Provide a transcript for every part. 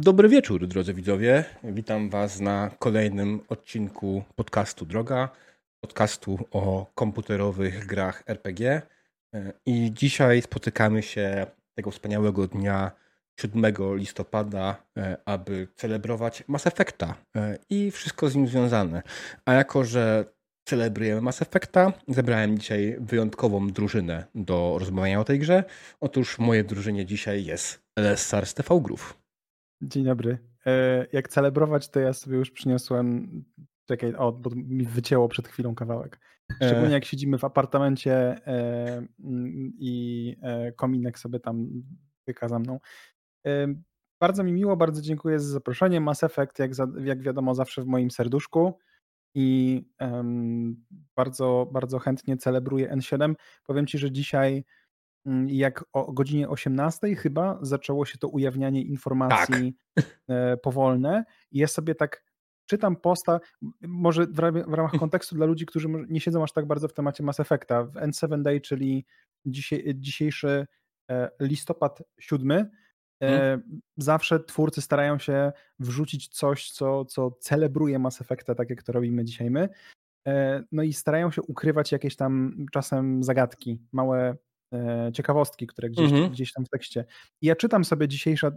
Dobry wieczór, drodzy widzowie. Witam Was na kolejnym odcinku podcastu Droga, podcastu o komputerowych grach RPG. I dzisiaj spotykamy się tego wspaniałego dnia 7 listopada, aby celebrować Mass Effecta i wszystko z nim związane. A jako, że celebrujemy Mass Effecta, zebrałem dzisiaj wyjątkową drużynę do rozmawiania o tej grze. Otóż w mojej drużynie dzisiaj jest LSR TV Groove. Dzień dobry. E, jak celebrować, to ja sobie już przyniosłem. Czekaj, o, bo mi wycięło przed chwilą kawałek. Szczególnie e. jak siedzimy w apartamencie e, mm, i kominek sobie tam pyka za mną. Bardzo mi miło, bardzo dziękuję za zaproszenie. Mass Effect, jak, jak wiadomo, zawsze w moim serduszku i bardzo, bardzo chętnie celebruję N7. Powiem Ci, że dzisiaj jak o godzinie 18 chyba zaczęło się to ujawnianie informacji tak. E, powolne i ja sobie tak czytam posta, może w, ramach kontekstu dla ludzi, którzy nie siedzą aż tak bardzo w temacie Mass Effecta, w N7 Day, czyli dzisiaj, dzisiejszy e, listopad 7, hmm. zawsze twórcy starają się wrzucić coś, co, co celebruje Mass Effecta, tak jak to robimy dzisiaj my. No i starają się ukrywać jakieś tam czasem zagadki, małe E, ciekawostki, które gdzieś, mhm. gdzieś tam w tekście. I ja czytam sobie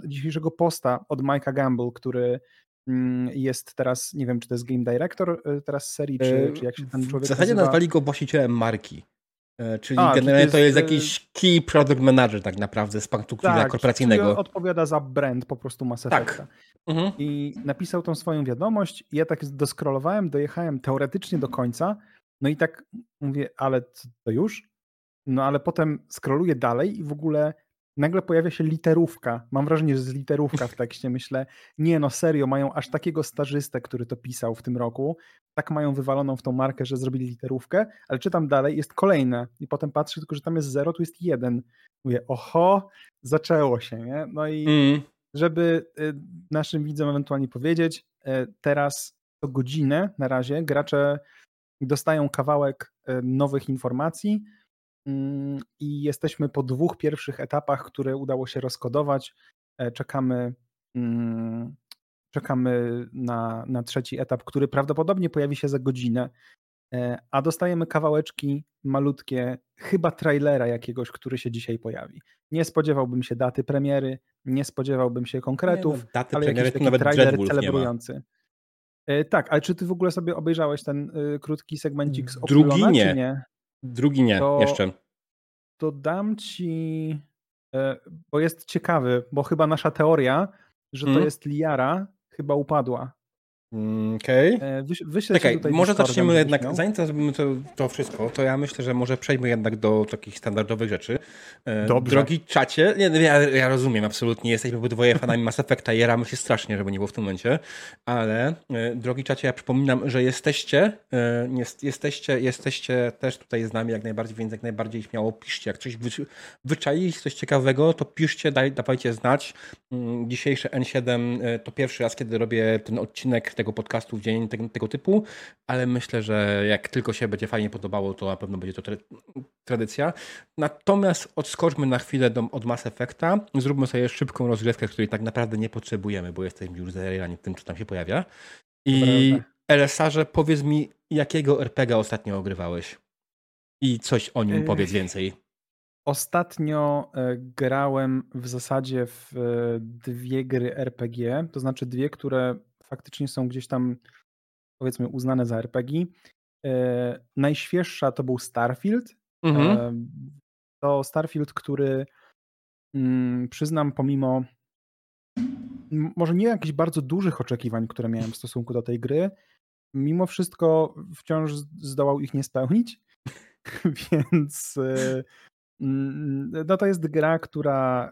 dzisiejszego posta od Mike'a Gamble, który mm, jest teraz, nie wiem, czy to jest game director e, teraz serii, czy, e, czy jak się ten człowiek W zasadzie nazywa? nazwali go właścicielem marki. Czyli A, generalnie to jest, to jest, jakiś key product manager tak naprawdę z punktu widzenia tak, korporacyjnego. Czyli odpowiada za brand po prostu Mass tak. Effecta. Tak. Mhm. I napisał tą swoją wiadomość i ja tak doskrolowałem, dojechałem teoretycznie do końca, no i tak mówię, ale to już? No ale potem scrolluję dalej i w ogóle nagle pojawia się literówka. Mam wrażenie, że jest literówka w tekście. Myślę, nie no serio, mają aż takiego stażystę, który to pisał w tym roku. Tak mają wywaloną w tą markę, że zrobili literówkę, ale czytam dalej, jest kolejne i potem patrzę tylko, że tam jest zero, tu jest jeden. Mówię, oho, zaczęło się, nie? No i mm. żeby y, naszym widzom ewentualnie powiedzieć, y, teraz to godzinę na razie gracze dostają kawałek y, nowych informacji, i jesteśmy po dwóch pierwszych etapach, które udało się rozkodować. E, czekamy, mm, czekamy na, na trzeci etap, który prawdopodobnie pojawi się za godzinę, e, a dostajemy kawałeczki malutkie, chyba trailera jakiegoś, który się dzisiaj pojawi. Nie spodziewałbym się daty premiery, nie spodziewałbym się konkretów, nie, no, daty ale jakiś taki nawet trailer celebrujący. E, tak, ale czy ty w ogóle sobie obejrzałeś ten y, krótki segmencik z Drugi nie. nie? Drugi nie, to, jeszcze. To dam ci, e, bo jest ciekawy, bo chyba nasza teoria, że to hmm? jest Liara, chyba upadła. Mm, okej. Okay. E, Czekaj, może zaczniemy jednak, miał. zanim to zrobimy to, to wszystko, to ja myślę, że może przejdźmy jednak do takich standardowych rzeczy. E, Dobrze. Drogi czacie, nie, ja, ja rozumiem absolutnie, jesteśmy obydwoje fanami Mass Effecta, jaramy się strasznie, żeby nie było w tym momencie, ale e, drogi czacie, ja przypominam, że jesteście, jest, jesteście, jesteście też tutaj z nami jak najbardziej, więc jak najbardziej śmiało piszcie. Jak coś wy, wyczailiście, coś ciekawego, to piszcie, daj, dawajcie znać. Mm, dzisiejsze N7 to pierwszy raz, kiedy robię ten odcinek tego podcastu w dzień tego, tego, typu, ale myślę, że jak tylko się będzie fajnie podobało, to na pewno będzie to tra tradycja. Natomiast odskoczmy na chwilę do, od Mass Effecta, zróbmy sobie szybką rozgrywkę, której tak naprawdę nie potrzebujemy, bo jesteśmy już zajarani w tym, co tam się pojawia. I LSR-ze, powiedz mi, jakiego RPG ostatnio ogrywałeś? I coś o nim powiedz więcej. Ostatnio e, grałem w zasadzie w e, dwie gry RPG, to znaczy dwie, które faktycznie są gdzieś tam powiedzmy uznane za RPG. E, najświeższa to był Starfield. Mhm. E, to Starfield, który mm, przyznam pomimo może nie jakichś bardzo dużych oczekiwań, które miałem w stosunku do tej gry, mimo wszystko wciąż zdołał ich nie spełnić. Więc e, no to jest gra, która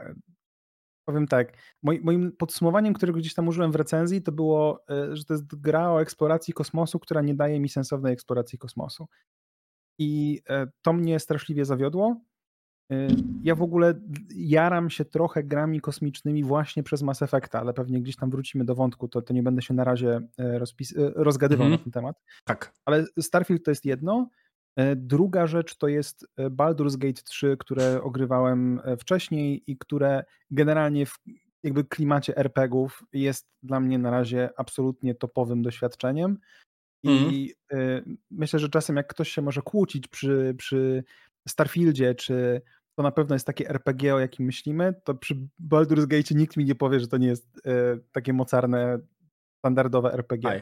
powiem tak, moim podsumowaniem, którego gdzieś tam użyłem w recenzji, to było, e, że to jest gra o eksploracji kosmosu, która nie daje mi sensownej eksploracji kosmosu. I e, to mnie straszliwie zawiodło. E, ja w ogóle jaram się trochę grami kosmicznymi właśnie przez Mass Effecta, ale pewnie gdzieś tam wrócimy do wątku, to, to nie będę się na razie rozgadywał mm na ten temat. Tak. Ale Starfield to jest jedno, druga rzecz to jest e, Baldur's Gate 3, które ogrywałem e, wcześniej i które generalnie w jakby klimacie RPGów jest dla mnie na razie absolutnie topowym doświadczeniem. I mm. myślę, że czasem jak ktoś się może kłócić przy, przy Starfieldzie, czy to na pewno jest takie RPG, o jakim myślimy, to przy Baldur's Gate nikt mi nie powie, że to nie jest takie mocarne, standardowe RPG. Aj.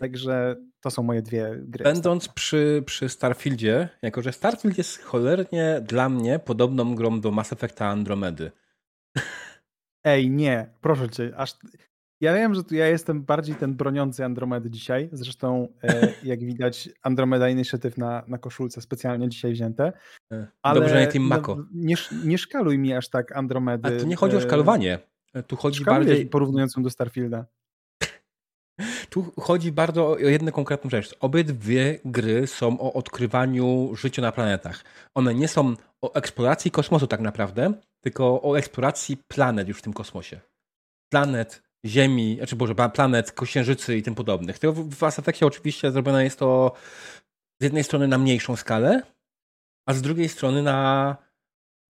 Także to są moje dwie gry. Będąc przy, przy Starfieldzie, jako że Starfield jest cholernie dla mnie podobną grą do Mass Effecta Andromedy. Ej, nie, proszę cię, aż ja wiem, że tu ja jestem bardziej ten broniący Andromedy dzisiaj. Zresztą, e, jak widać, Andromeda Initiative na, na koszulce specjalnie dzisiaj wzięte. E, ale Dobrze, nie Team Mako. No, nie, nie szkaluj mi aż tak Andromedy. A tu nie chodzi o e, szkalowanie. Tu chodzi bardziej. porównując ją do Starfielda. Tu chodzi bardzo o jedną konkretną rzecz. Obydwie gry są o odkrywaniu życia na planetach. One nie są o eksploracji kosmosu tak naprawdę, tylko o eksploracji planet już w tym kosmosie. Planet, Ziemi, znaczy Boże, planet, księżycy i tym podobnych. To w Mass oczywiście zrobione jest to z jednej strony na mniejszą skalę, a z drugiej strony na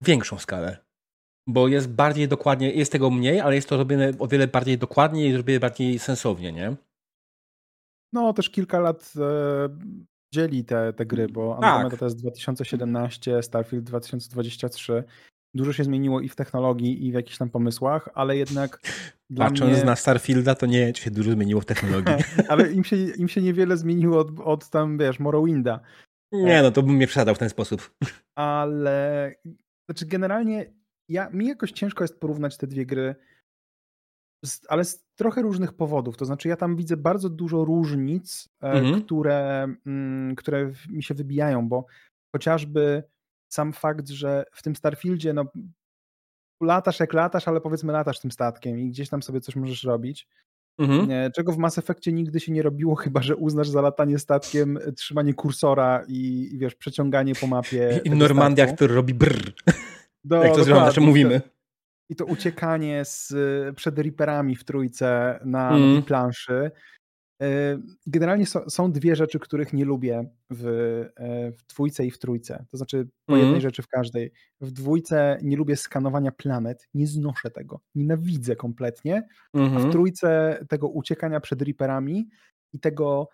większą skalę. Bo jest bardziej dokładnie, jest tego mniej, ale jest to robione o wiele bardziej dokładnie i robione bardziej sensownie, nie? No, też kilka lat e, dzieli te, te gry, bo tak. Andromeda to jest 2017, Starfield 2023 dużo się zmieniło i w technologii, i w jakichś tam pomysłach, ale jednak. Patrząc mnie... na Starfielda, to nie się dużo zmieniło w technologii. ale im się, im się niewiele zmieniło od, od tam, wiesz, Morrowinda. Nie, no to bym nie przesadzał w ten sposób. Ale. Znaczy, generalnie ja, mi jakoś ciężko jest porównać te dwie gry, ale z trochę różnych powodów. To znaczy, ja tam widzę bardzo dużo różnic, e, mhm. które, mm, które mi się wybijają, bo chociażby sam fakt, że w tym Starfieldzie no, latasz jak latasz, ale powiedzmy latasz tym statkiem i gdzieś tam sobie coś możesz robić. Mhm. Czego w Mass Effectie nigdy się nie robiło, chyba że uznasz za latanie statkiem e, trzymanie kursora i, i wiesz, przeciąganie po mapie. I Normandia, statku. który robi brrr. Do, jak to znaczy mówimy. I to uciekanie z, przed Reaperami w trójce na, mm. planszy. E, generalnie są, są, dwie rzeczy, których nie lubię w, e, w dwójce i w trójce. To znaczy po mm. jednej rzeczy w każdej. W dwójce nie lubię skanowania planet, nie znoszę tego, nienawidzę kompletnie. Mm -hmm. A w mhm. trójce tego uciekania przed Reaperami i tego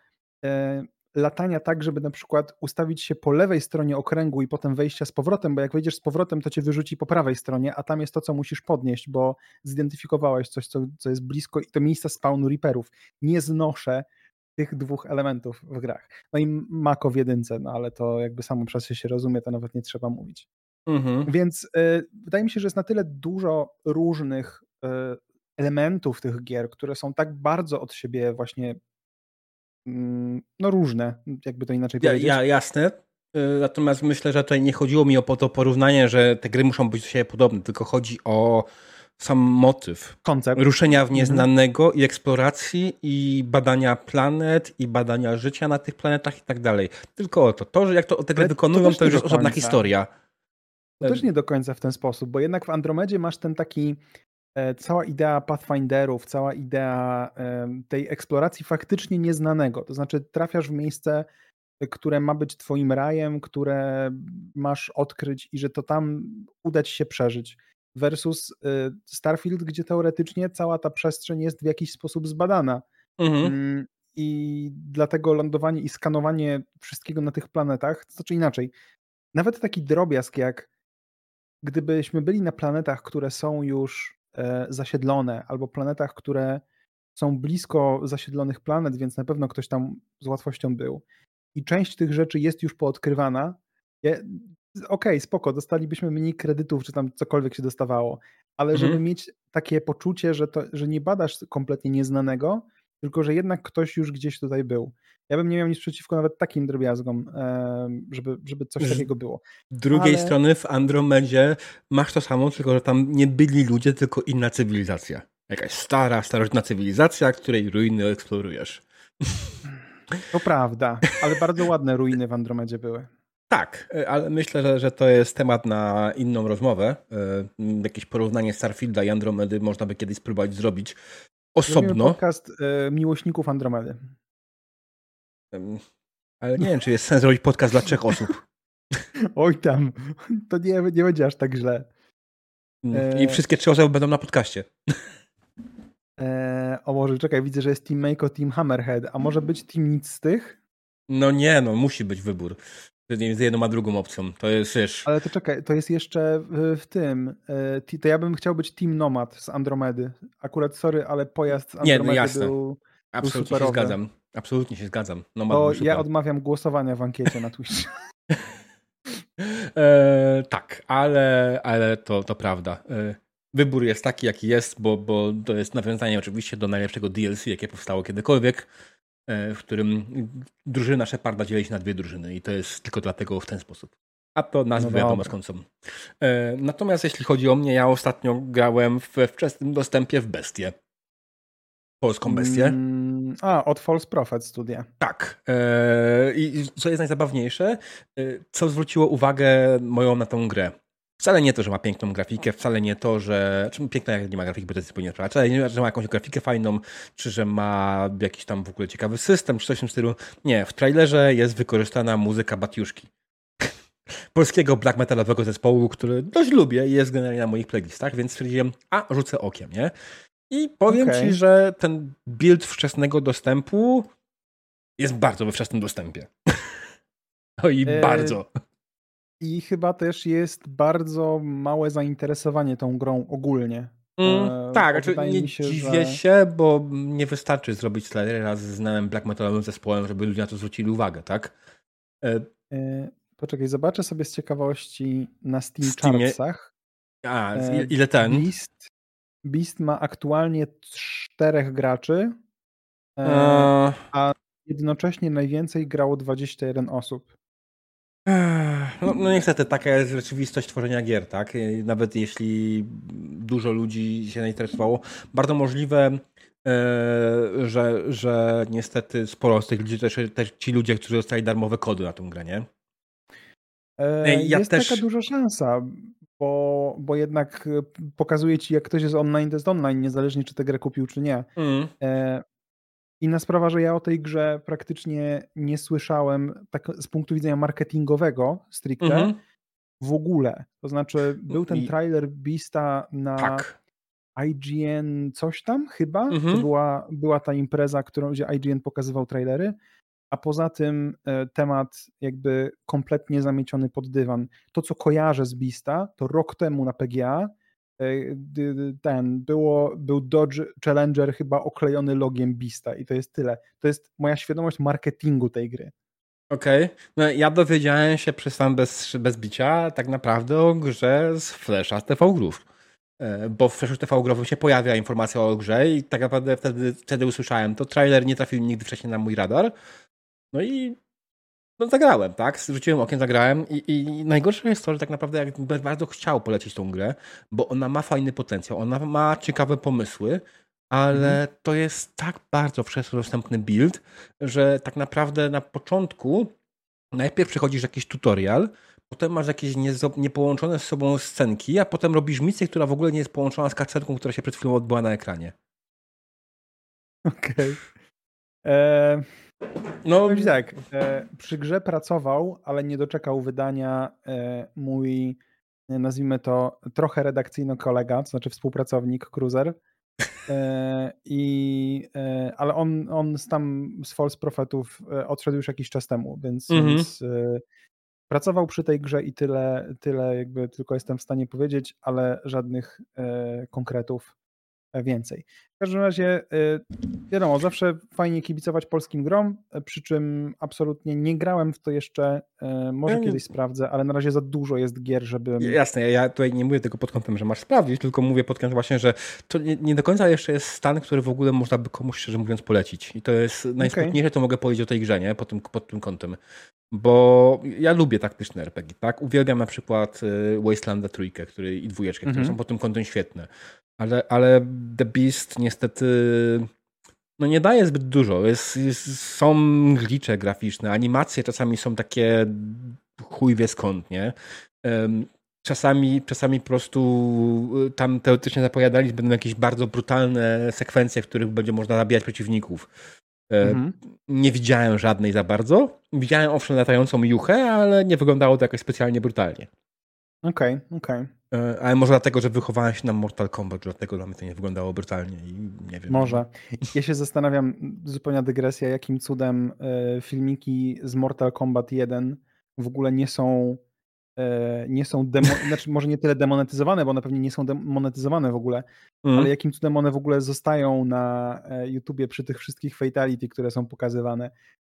e, latania tak, żeby na przykład ustawić się po lewej stronie okręgu i potem wejścia z powrotem, bo jak wejdziesz z powrotem, to cię wyrzuci po prawej stronie, a tam jest to, co musisz podnieść, bo zidentyfikowałeś coś, co, co jest blisko i to miejsca spawnu Reaperów. Nie znoszę tych dwóch elementów w grach. No i Mako w jedynce, no ale to jakby samo przez się rozumie, to nawet nie trzeba mówić. Mhm. Więc y, wydaje mi się, że jest na tyle dużo różnych y, elementów tych gier, które są tak bardzo od siebie właśnie no różne, jakby to inaczej ja, powiedzieć. Ja, jasne. Y, natomiast myślę, że tutaj nie chodziło mi o to porównanie, że te gry muszą być do siebie podobne, tylko chodzi o sam motyw. Koncept. Ruszenia w mhm. nieznanego mhm. i eksploracji i badania planet i badania życia na tych planetach i tak dalej. Tylko o to. To, że jak to te gry wykonują, to, to już jest osobna historia. To też nie do końca w ten sposób, bo jednak w Andromedzie masz ten taki cała idea Pathfinderów, cała idea tej eksploracji faktycznie nieznanego. To znaczy, trafiasz w miejsce, które ma być Twoim rajem, które masz odkryć i że to tam uda Ci się przeżyć. Versus y, Starfield, gdzie teoretycznie cała ta przestrzeń jest w jakiś sposób zbadana. Mhm. Mm, I dlatego lądowanie i skanowanie wszystkiego na tych planetach, to znaczy inaczej, nawet taki drobiazg jak gdybyśmy byli na planetach, które są już E, zasiedlone, albo planetach, które są blisko zasiedlonych planet, więc na pewno ktoś tam z łatwością był. I część tych rzeczy jest już poodkrywana. Okej, okay, spoko, dostalibyśmy mniej kredytów, czy tam cokolwiek się dostawało, ale mhm. żeby mieć takie poczucie, że, to, że nie badasz kompletnie nieznanego, tylko że jednak ktoś już gdzieś tutaj był. Ja bym nie miał nic przeciwko nawet takim drobiazgom, żeby, żeby coś takiego było. Z drugiej Ale... strony w Andromedzie masz to samo, tylko że tam nie byli ludzie, tylko inna cywilizacja. Jakaś stara, starożytna cywilizacja, której ruiny eksplorujesz. To prawda, ale bardzo ładne ruiny w Andromedzie były. Tak, ale myślę, że, że to jest temat na inną rozmowę. E, jakieś porównanie Starfielda i Andromedy można by kiedyś spróbować zrobić osobno. Podcast e, miłośników Andromedy. Ale nie wiem, czy jest sens robić podcast dla trzech osób. Oj tam, to nie, nie będzie aż tak źle. Mm, I wszystkie trzy osoby będą na podcaście. Eee, o może czekaj, widzę, że jest Team Mako, Team Hammerhead, a może być Team nic z tych? No nie, no musi być wybór. Między jedną a drugą opcją. To jest wiesz. Ale to czekaj, to jest jeszcze w, tym. E, to ja bym chciał być Team Nomad z Andromedy. Akurat sorry, ale pojazd z Andromedy nie, no jasne. był. Absolutnie był się zgadzam. Absolutnie się zgadzam. Nomad to ja odmawiam głosowania w ankiecie na Twitch. e, tak, ale, ale to, to prawda. E, wybór jest taki, jaki jest, bo, bo to jest nawiązanie oczywiście do najlepszego DLC, jakie powstało kiedykolwiek. E, w którym drużyna Sheparda dzieli się na dwie drużyny i to jest tylko dlatego w ten sposób. A to nazwy no wiadomo skąd są. E, natomiast jeśli chodzi o mnie, ja ostatnio grałem we wczesnym dostępie w Bestię. Polską bestię. Mm, a, od False Prophet studia. Tak. E, I co jest najzabawniejsze, co zwróciło uwagę moją na tą grę. Wcale nie to, że ma piękną grafikę, wcale nie to, że. Piękna jak nie ma grafiki, bo to jest zupełnie sprawa. Wcale nie, że ma jakąś grafikę fajną, czy że ma jakiś tam w ogóle ciekawy system, czy coś w tym stylu. Nie, w trailerze jest wykorzystana muzyka Batiuszki. Polskiego black metalowego zespołu, który dość lubię i jest generalnie na moich playlistach, więc stwierdziłem, a rzucę okiem, nie? I powiem okay. ci, że ten build wczesnego dostępu jest bardzo we wczesnym dostępie. No i e, bardzo. I chyba też jest bardzo małe zainteresowanie tą grą ogólnie. Mm, e, tak, znaczy nie się, dziwię że... się, bo nie wystarczy zrobić raz z znanym black metalowym zespołem, żeby ludzie na to zwrócili uwagę, tak? E... E, poczekaj, zobaczę sobie z ciekawości na Steam Steamie... Chartsach. A, e, ile ten? Beast, Beast ma aktualnie czterech graczy, e, a jednocześnie najwięcej grało 21 osób. No, no, niestety, taka jest rzeczywistość tworzenia gier, tak? Nawet jeśli dużo ludzi się zainteresowało, bardzo możliwe, e, że, że niestety sporo z tych ludzi, też, też ci ludzie, którzy dostali darmowe kody na tą grę, nie? E, ja jest też... taka duża szansa, bo, bo jednak pokazuje ci, jak ktoś jest online, to jest online, niezależnie czy tę grę kupił, czy nie. Mm. Inna sprawa, że ja o tej grze praktycznie nie słyszałem tak z punktu widzenia marketingowego stricte mhm. w ogóle. To znaczy był ten trailer Beasta na tak. IGN coś tam chyba. Mhm. To była, była ta impreza, którą, gdzie IGN pokazywał trailery, a poza tym e, temat jakby kompletnie zamieciony pod dywan. To, co kojarzę z Beasta, to rok temu na PGA ten, było, był Dodge Challenger chyba oklejony logiem Bista i to jest tyle. To jest moja świadomość marketingu tej gry. Okej. Okay. No, ja dowiedziałem się przez tam bez, bez bicia tak naprawdę o grze z Flasha z TV Groove. E, bo w Flashu TV Groove się pojawia informacja o grze i tak naprawdę wtedy, wtedy usłyszałem to. Trailer nie trafił nigdy wcześniej na mój radar. No i no zagrałem, tak? Rzuciłem okiem, zagrałem i, i najgorsze jest to, że tak naprawdę jakbym bardzo chciał polecić tą grę, bo ona ma fajny potencjał, ona ma ciekawe pomysły, ale mhm. to jest tak bardzo wczesno dostępny build, że tak naprawdę na początku najpierw przechodzisz jakiś tutorial, potem masz jakieś niepołączone z sobą scenki, a potem robisz misję, która w ogóle nie jest połączona z kacenką, która się przed chwilą odbyła na ekranie. Okej. Okay. Eee, no Powiem tak, e, przy grze pracował, ale nie doczekał wydania e, mój, e, nazwijmy to, trochę redakcyjny kolega, to znaczy współpracownik, Cruiser. E, I, ale on, on z tam z False Prophetów e, odszedł już jakiś czas temu, więc, mhm. więc pracował przy tej grze i tyle, tyle jakby tylko jestem w stanie powiedzieć, ale żadnych konkretów więcej. W każdym razie, y, wiadomo, zawsze fajnie kibicować polskim grom, przy czym absolutnie nie grałem w to jeszcze, y, może kiedyś sprawdzę, ale na razie za dużo jest gier, żeby... Jasne, ja tutaj nie mówię tylko pod kątem, że masz sprawdzić, tylko mówię pod kątem właśnie, że to nie, nie do końca jeszcze jest stan, który w ogóle można by komuś, szczerze mówiąc, polecić. I to jest najsmutniejsze, okay. to mogę powiedzieć o tej grze, nie? Pod tym, pod tym kątem. Bo ja lubię taktyczne RPG, tak? Uwielbiam na przykład y, Wastelanda trójkę, który i dwójeczkę, które mhm. są pod tym kątem świetne. Ale, ale The Beast niestety no nie daje zbyt dużo. Jest, jest, są glicze graficzne, animacje czasami są takie chuj wie skąd, nie? Czasami, czasami po prostu y, tam teoretycznie zapowiadali, będą jakieś bardzo brutalne sekwencje, w których będzie można zabijać przeciwników. E, mhm. Nie widziałem żadnej za bardzo. Widziałem owszem latającą juchę, ale nie wyglądało to jakoś specjalnie brutalnie. Okej, okay, okej. Okay. Ale może dlatego, że wychowałem się na Mortal Kombat, dlatego dla mnie to nie wyglądało brutalnie i nie wiem. Może. Ja się zastanawiam, zupełna dygresja, jakim cudem filmiki z Mortal Kombat 1 w ogóle nie są E, nie są, demo, znaczy może nie tyle demonetyzowane, bo one pewnie nie są demonetyzowane w ogóle, mm. ale jakim cudem one w ogóle zostają na e, YouTubie przy tych wszystkich fatality, które są pokazywane.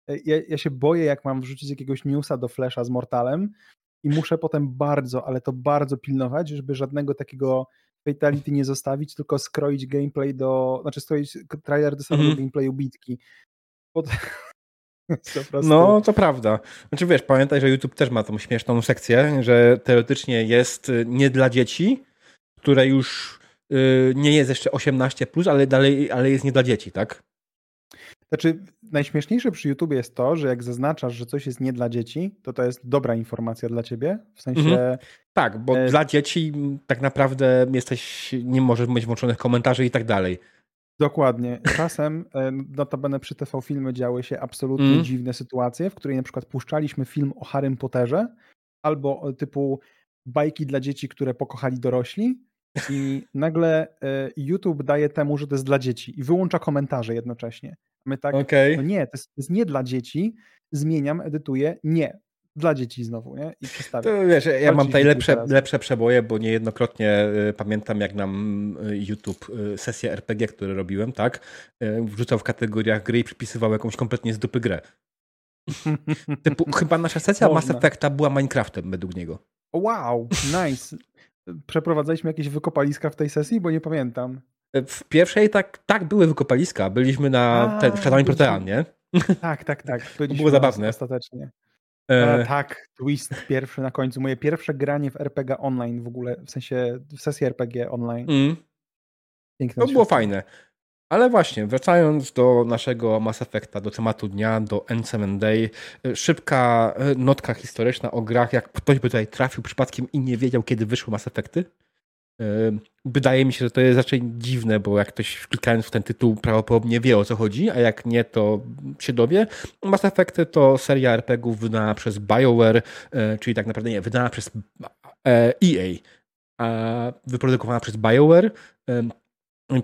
E, ja, ja się boję, jak mam wrzucić jakiegoś newsa do Flasha z Mortalem i muszę potem bardzo, ale to bardzo pilnować, żeby żadnego takiego fatality nie zostawić, tylko skroić gameplay do, znaczy skroić trailer do samego mm. gameplayu bitki. Bo No, to prawda. Znaczy wiesz, pamiętaj, że YouTube też ma tą śmieszną sekcję, że teoretycznie jest y, nie dla dzieci, które już y, nie jest jeszcze 18+, plus, ale dalej ale jest nie dla dzieci, tak? Znaczy, najśmieszniejsze przy YouTube jest to, że jak zaznaczasz, że coś jest nie dla dzieci, to to jest dobra informacja dla ciebie. W sensie. Mhm. Tak, bo e... dla dzieci tak naprawdę jesteś, nie możesz mieć włączonych komentarzy i tak dalej. Dokładnie. Czasem, e, notabene przy TV Filmy działy się absolutnie mm. dziwne sytuacje, w której na przykład puszczaliśmy film o Harrym Potterze albo e, typu bajki dla dzieci, które pokochali dorośli i nagle e, YouTube daje temu, że to jest dla dzieci i wyłącza komentarze jednocześnie. My tak, okay. no nie, to jest, to jest nie dla dzieci, zmieniam, edytuję, nie, dla dzieci znowu, nie? I przestawiam. To wiesz, ja mam tutaj lepsze, lepsze przeboje, bo niejednokrotnie y, pamiętam, jak nam y, YouTube y, sesję RPG, które robiłem, tak, wrzucał w kategoriach gry i przypisywał jakąś kompletnie z dupy grę. Typu, chyba nasza sesja Można. Mass Effecta była Minecraftem według niego. Wow, nice. Przeprowadzaliśmy jakieś wykopaliska w tej sesji, bo nie pamiętam. W pierwszej tak, tak były wykopaliska. Byliśmy na A, ten, w Protean, nie? Tak, tak, tak. Byliśmy było zabawne. Ostatecznie. E... tak, twist pierwszy na końcu. Moje pierwsze granie w RPG online w ogóle, w sensie w sesji RPG online. Mm. Piękne to było fajne. Ale właśnie, wracając do naszego Mass Effecta, do tematu dnia, do N7 Day, szybka e, notka historyczna o grach, jak ktoś by tutaj trafił przypadkiem i nie wiedział, kiedy wyszły Mass Effecty. Wydaje mi się, że to jest raczej dziwne, bo jak ktoś klikając w ten tytuł prawdopodobnie wie o co chodzi, a jak nie, to się dowie. Mass Effect to seria RPGów wydana przez BioWare, e, czyli tak naprawdę nie, wydana przez EA, e wyprodukowana przez BioWare.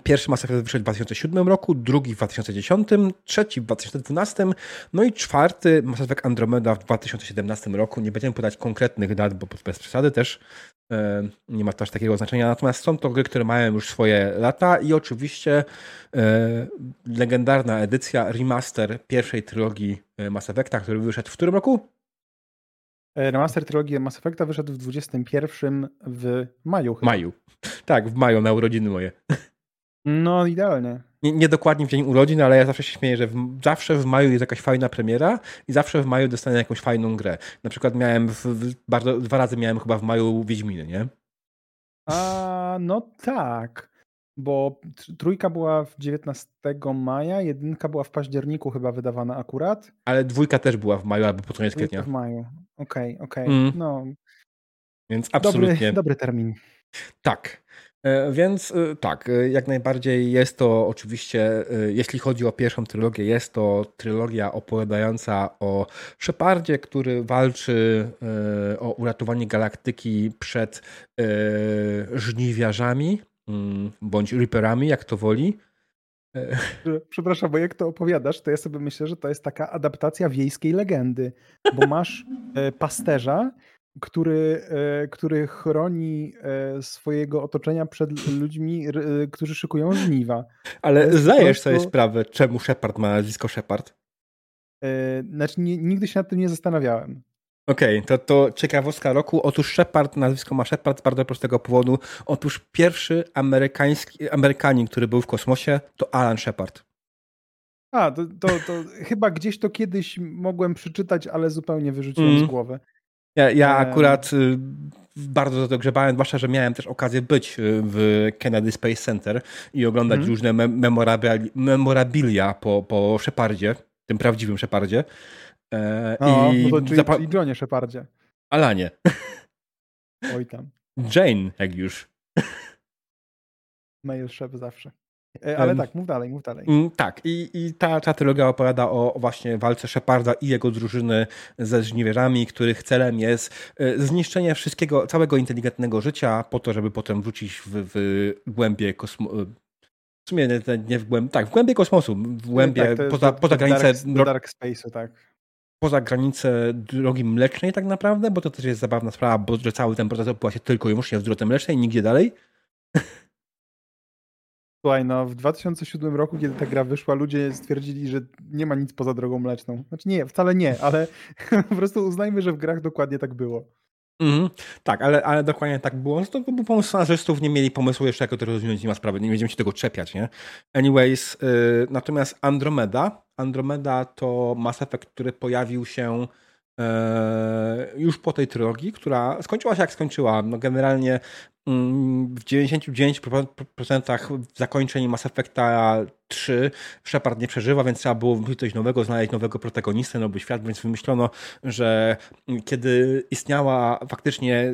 Pierwszy Mass Effect wyszedł w 2007 roku, drugi w 2010, trzeci w 2012, no i czwarty Mass Effect Andromeda w 2017 roku. Nie będziemy podać konkretnych dat, bo bez przesady też nie ma to aż takiego znaczenia. Natomiast są to gry, które mają już swoje lata i oczywiście e, legendarna edycja, remaster pierwszej trylogii e, Mass Effecta, który wyszedł w którym roku? Remaster trylogii Mass Effecta wyszedł w 21 w maju chyba. Maju. Tak, w maju na urodziny moje. No, idealnie. Nie, nie, dokładnie w dzień urodzin, ale ja zawsze się śmieję, że w, zawsze w maju jest jakaś fajna premiera i zawsze w maju dostanę jakąś fajną grę. Na przykład miałem w, w, bardzo, dwa razy miałem chyba w maju Wiedźminy, nie? A, no tak. Bo trójka była w 19 maja, jedynka była w październiku chyba wydawana akurat. Ale dwójka też była w maju albo pod koniec kwietnia. w maju. Okej, okay, okej. Okay. Mm. No. Więc absolutnie. Dobry, dobry termin. Tak. E, więc e, tak, e, jak najbardziej jest to oczywiście, jeśli chodzi o pierwszą trylogię, jest to trylogia opowiadająca o Shepardzie, który walczy o uratowanie galaktyki przed żniwiarzami mm, bądź Reaperami, jak to woli. Przepraszam, bo jak to opowiadasz, to ja sobie myślę, że to jest taka adaptacja wiejskiej legendy, bo masz pasterza, który, e, który chroni e, swojego otoczenia przed ludźmi, którzy szykują żniwa. Ale zdajesz sobie sprawę, czemu Shepard ma nazwisko Shepard? E, znaczy, nie, nigdy się nad tym nie zastanawiałem. Okej, okay, to, to ciekawostka roku. Otóż Shepard, nazwisko ma Shepard z bardzo prostego powodu. Otóż pierwszy amerykański, Amerykanin, który był w kosmosie, to Alan Shepard. A, to, to, to chyba gdzieś to kiedyś mogłem przeczytać, ale zupełnie wyrzuciłem mm. z głowy. Ja, ja akurat y, bardzo za to grzebałem, zwłaszcza, że miałem też okazję być y, w Kennedy Space Center i oglądać mm. różne memorabilia po, po Shepardzie, tym prawdziwym Shepardzie. E, o, i no to czyli, czyli Johnie Shepardzie. Alanie. Oj tam. Jane, jak już. Mail szef zawsze. E, ale tak, mów dalej, mów dalej. Um, tak, i, i ta, ta trylogia opowiada o, właśnie walce Sheparda i jego drużyny ze żniwierzami, których celem jest e, zniszczenie wszystkiego, całego inteligentnego życia po to, żeby potem wrócić w, w głębie kosmosu. W sumie nie, nie w głębi, tak, w głębie kosmosu, w głębie, tak, poza, poza granicę... Dark, dark Space'u, tak poza granicę drogi mlecznej tak naprawdę, bo to też jest zabawna sprawa, bo że cały ten proces opływa się tylko i wyłącznie w drodze mlecznej, nigdzie dalej. Słuchaj, no w 2007 roku, kiedy ta gra wyszła, ludzie stwierdzili, że nie ma nic poza drogą mleczną. Znaczy nie, wcale nie, ale po prostu uznajmy, że w grach dokładnie tak było. Mm, tak, ale, ale dokładnie tak było. To był pomysł scenarzystów, nie mieli pomysłu jeszcze, jak to rozwiązać, nie ma sprawy, nie będziemy się tego czepiać, nie? Anyways, yy, natomiast Andromeda, Andromeda to Mass Effect, który pojawił się E, już po tej trylogii, która skończyła się jak skończyła. No generalnie w 99% zakończeń Mass Effecta 3 Shepard nie przeżywa, więc trzeba było wymyślić coś nowego, znaleźć nowego protagonistę, nowy świat, więc wymyślono, że kiedy istniała faktycznie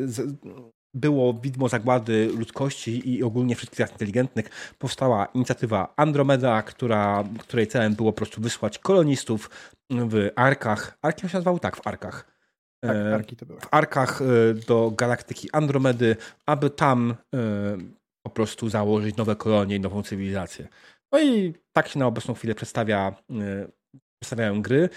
było widmo zagłady ludzkości i ogólnie wszystkich rad inteligentnych, powstała inicjatywa Andromeda, która, której celem było po prostu wysłać kolonistów w Arkach. Arki się nazywały? Tak, w Arkach. Tak, e, Arki to były. W Arkach e, do galaktyki Andromedy, aby tam e, po prostu założyć nowe kolonie i nową cywilizację. No i tak się na obecną chwilę przedstawia, przedstawiają gry.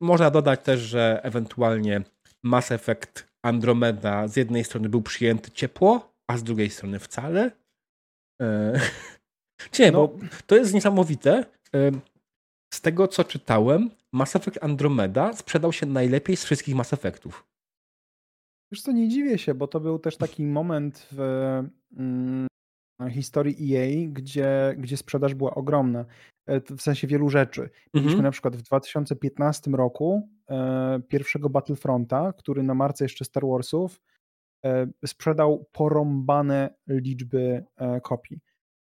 Można dodać też, że ewentualnie Mass Effect Andromeda z jednej strony był przyjęty ciepło, a z drugiej strony wcale. Nie, no. bo to jest niesamowite. Z tego, co czytałem, Mass Effect Andromeda sprzedał się najlepiej z wszystkich Mass Effectów. Wiesz co, nie dziwię się, bo to był też taki moment w mm, historii EA, gdzie, gdzie sprzedaż była ogromna. E, w sensie wielu rzeczy. Mieliśmy mhm. na przykład w 2015 roku e, pierwszego Battlefronta, który na marce jeszcze Star Warsów e, sprzedał porąbane liczby e, kopii.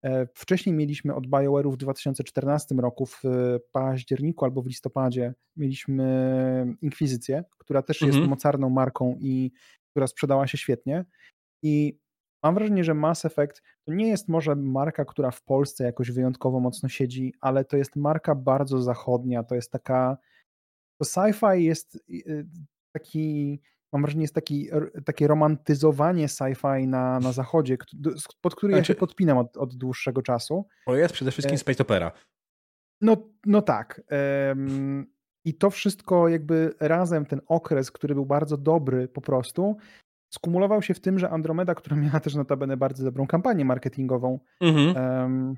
E, wcześniej mieliśmy od BioWare'u w 2014 roku, w październiku albo w listopadzie, mieliśmy Inkwizycję, która też mhm. jest mocarną marką i która sprzedała się świetnie. I Mam wrażenie, że Mass Effect to nie jest może marka, która w Polsce jakoś wyjątkowo mocno siedzi, ale to jest marka bardzo zachodnia. To jest taka. To sci-fi jest y, taki. Mam wrażenie, jest taki, takie romantyzowanie sci-fi na, na zachodzie, pod który ja się znaczy- podpinam od, od dłuższego czasu. To jest przede wszystkim e, Space Opera. No, no tak. I to wszystko jakby razem, ten okres, który był bardzo dobry po prostu, skumulował się w tym, że Andromeda, która miała też notabene bardzo dobrą kampanię marketingową, mhm.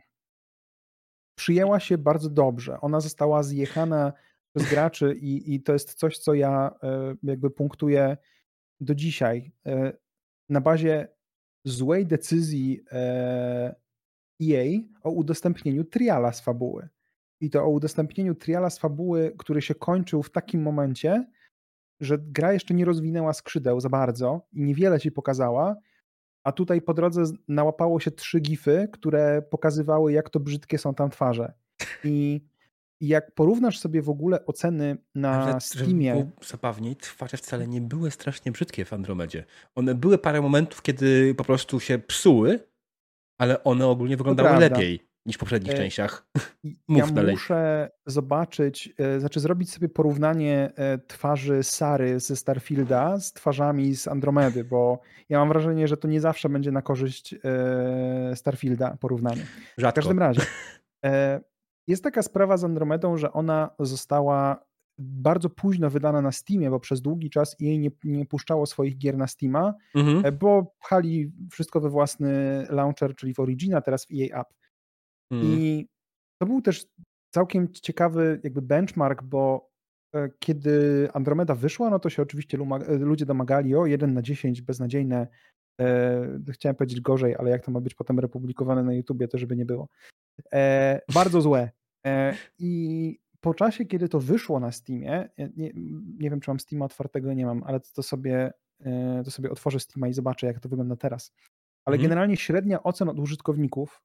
przyjęła się bardzo dobrze. Ona została zjechana przez graczy i, i to jest coś, co ja e, jakby punktuję do dzisiaj. E, na bazie złej decyzji EA e o udostępnieniu triala z fabuły. I to o udostępnieniu triala z fabuły, który się kończył w takim momencie, że gra jeszcze nie rozwinęła skrzydeł za bardzo i niewiele ci pokazała, a tutaj po drodze nałapało się trzy gify, które pokazywały, jak to brzydkie są tam twarze. I jak porównasz sobie w ogóle oceny na Nawet, Steamie... Zabawniej, twarze wcale nie były strasznie brzydkie w Andromedzie. One były parę momentów, kiedy po prostu się psuły, ale one ogólnie wyglądały lepiej niż w poprzednich e, częściach. Mów ja dalej. muszę zobaczyć, e, znaczy zrobić sobie porównanie e, twarzy Sary ze Starfielda z twarzami z Andromedy, bo ja mam wrażenie, że to nie zawsze będzie na korzyść Starfielda porównanie. Rzadko. W każdym razie. Jest taka sprawa z Andromedą, że ona została bardzo późno wydana na Steamie, bo przez długi czas jej nie, nie puszczało swoich gier na Steama, mhm. bo pchali wszystko we własny launcher, czyli w Origina, teraz w EA App. Mm. I to był też całkiem ciekawy jakby benchmark, bo e, kiedy Andromeda wyszła, no to się oczywiście e, ludzie domagali o 1 na 10 beznadziejne, e, chciałem powiedzieć gorzej, ale jak to ma być potem republikowane na YouTubie, to żeby nie było. E, bardzo złe. E, I po czasie, kiedy to wyszło na Steamie, nie, nie wiem, czy mam Steama otwartego, nie mam, ale to sobie, e, to sobie otworzę Steama i zobaczę, jak to wygląda teraz. Ale mhm. generalnie średnia ocen od użytkowników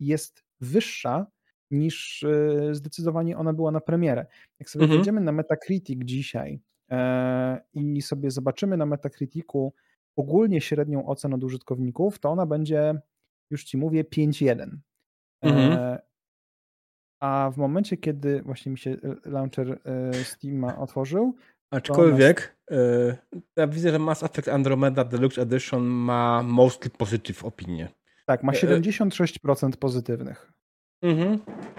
jest wyższa niż e, zdecydowanie ona była na premierę. Jak sobie mhm. wejdziemy na Metacritic dzisiaj e, i sobie zobaczymy na Metacriticu ogólnie średnią ocenę od użytkowników, to ona będzie, już ci mówię, 5.1. Mhm. A w momencie, kiedy właśnie mi się launcher Steama otworzył. Aczkolwiek nas... ja widzę, że Mass Effect Andromeda Deluxe Edition ma mostly positive opinię. Tak, ma 76% pozytywnych. Mhm.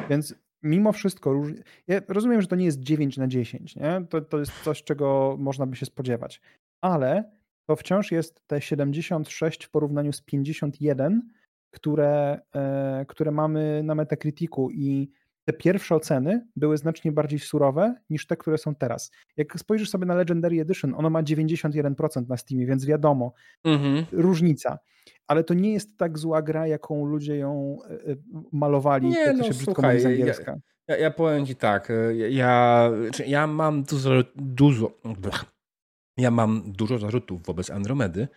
Więc mimo wszystko, ja rozumiem, że to nie jest 9 na 10, nie? To, to jest coś, czego można by się spodziewać, ale to wciąż jest te 76 w porównaniu z 51, które, e, które mamy na Metacriticu i te pierwsze oceny były znacznie bardziej surowe niż te, które są teraz. Jak spojrzysz sobie na Legendary Edition, ono ma 91% na Steamie, więc wiadomo, mhm. różnica. Ale to nie jest tak zła gra, jaką ludzie ją e, e, malowali, nie, jak no, się brzydko słuchaj, mówi z angielska. Ja, ja, powiem ci tak, e, ja, ja mam dużo, dużo, ja mam dużo zarzutów wobec Andromedy,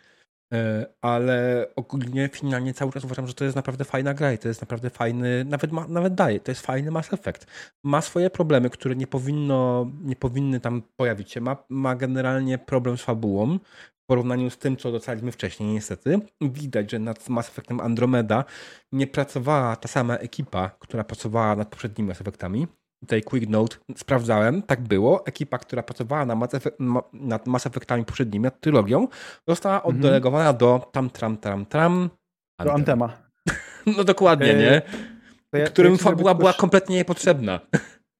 ale ogólnie finalnie cały czas uważam, że to jest naprawdę fajna gra i to jest naprawdę fajny, nawet, ma, nawet daje, to jest fajny Mass Effect. Ma swoje problemy, które nie, powinno, nie powinny tam pojawić się. Ma, ma generalnie problem z fabułą w porównaniu z tym, co dostaliśmy wcześniej niestety. Widać, że nad Mass Effectem Andromeda nie pracowała ta sama ekipa, która pracowała nad poprzednimi Mass Effectami tutaj quick note, sprawdzałem, tak było. Ekipa, która pracowała na Mass Effect, nad Mass Effectami poprzednimi, nad trylogią, została mhm. oddelegowana do tam, tram, tram, tram. Do Antema. no dokładnie, nie? Ja, którym fabuła była kompletnie niepotrzebna.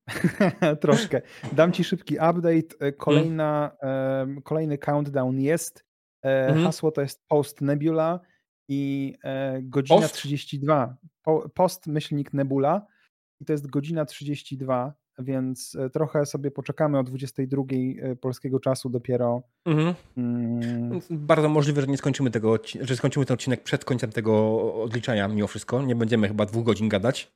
Troszkę. Dam ci szybki update. E, kolejna, hmm. kolejny countdown jest. E, mhm. Hasło to jest Post Nebula i e, godzina post? 32. post myślnik Nebula i to jest godzina 32, więc e, trochę sobie poczekamy o 22 e, polskiego czasu dopiero. Mhm. Mm. Bardzo możliwe, że nie skończymy tego, że skończymy ten odcinek przed końcem tego odliczania mimo wszystko. Nie będziemy chyba dwóch godzin gadać.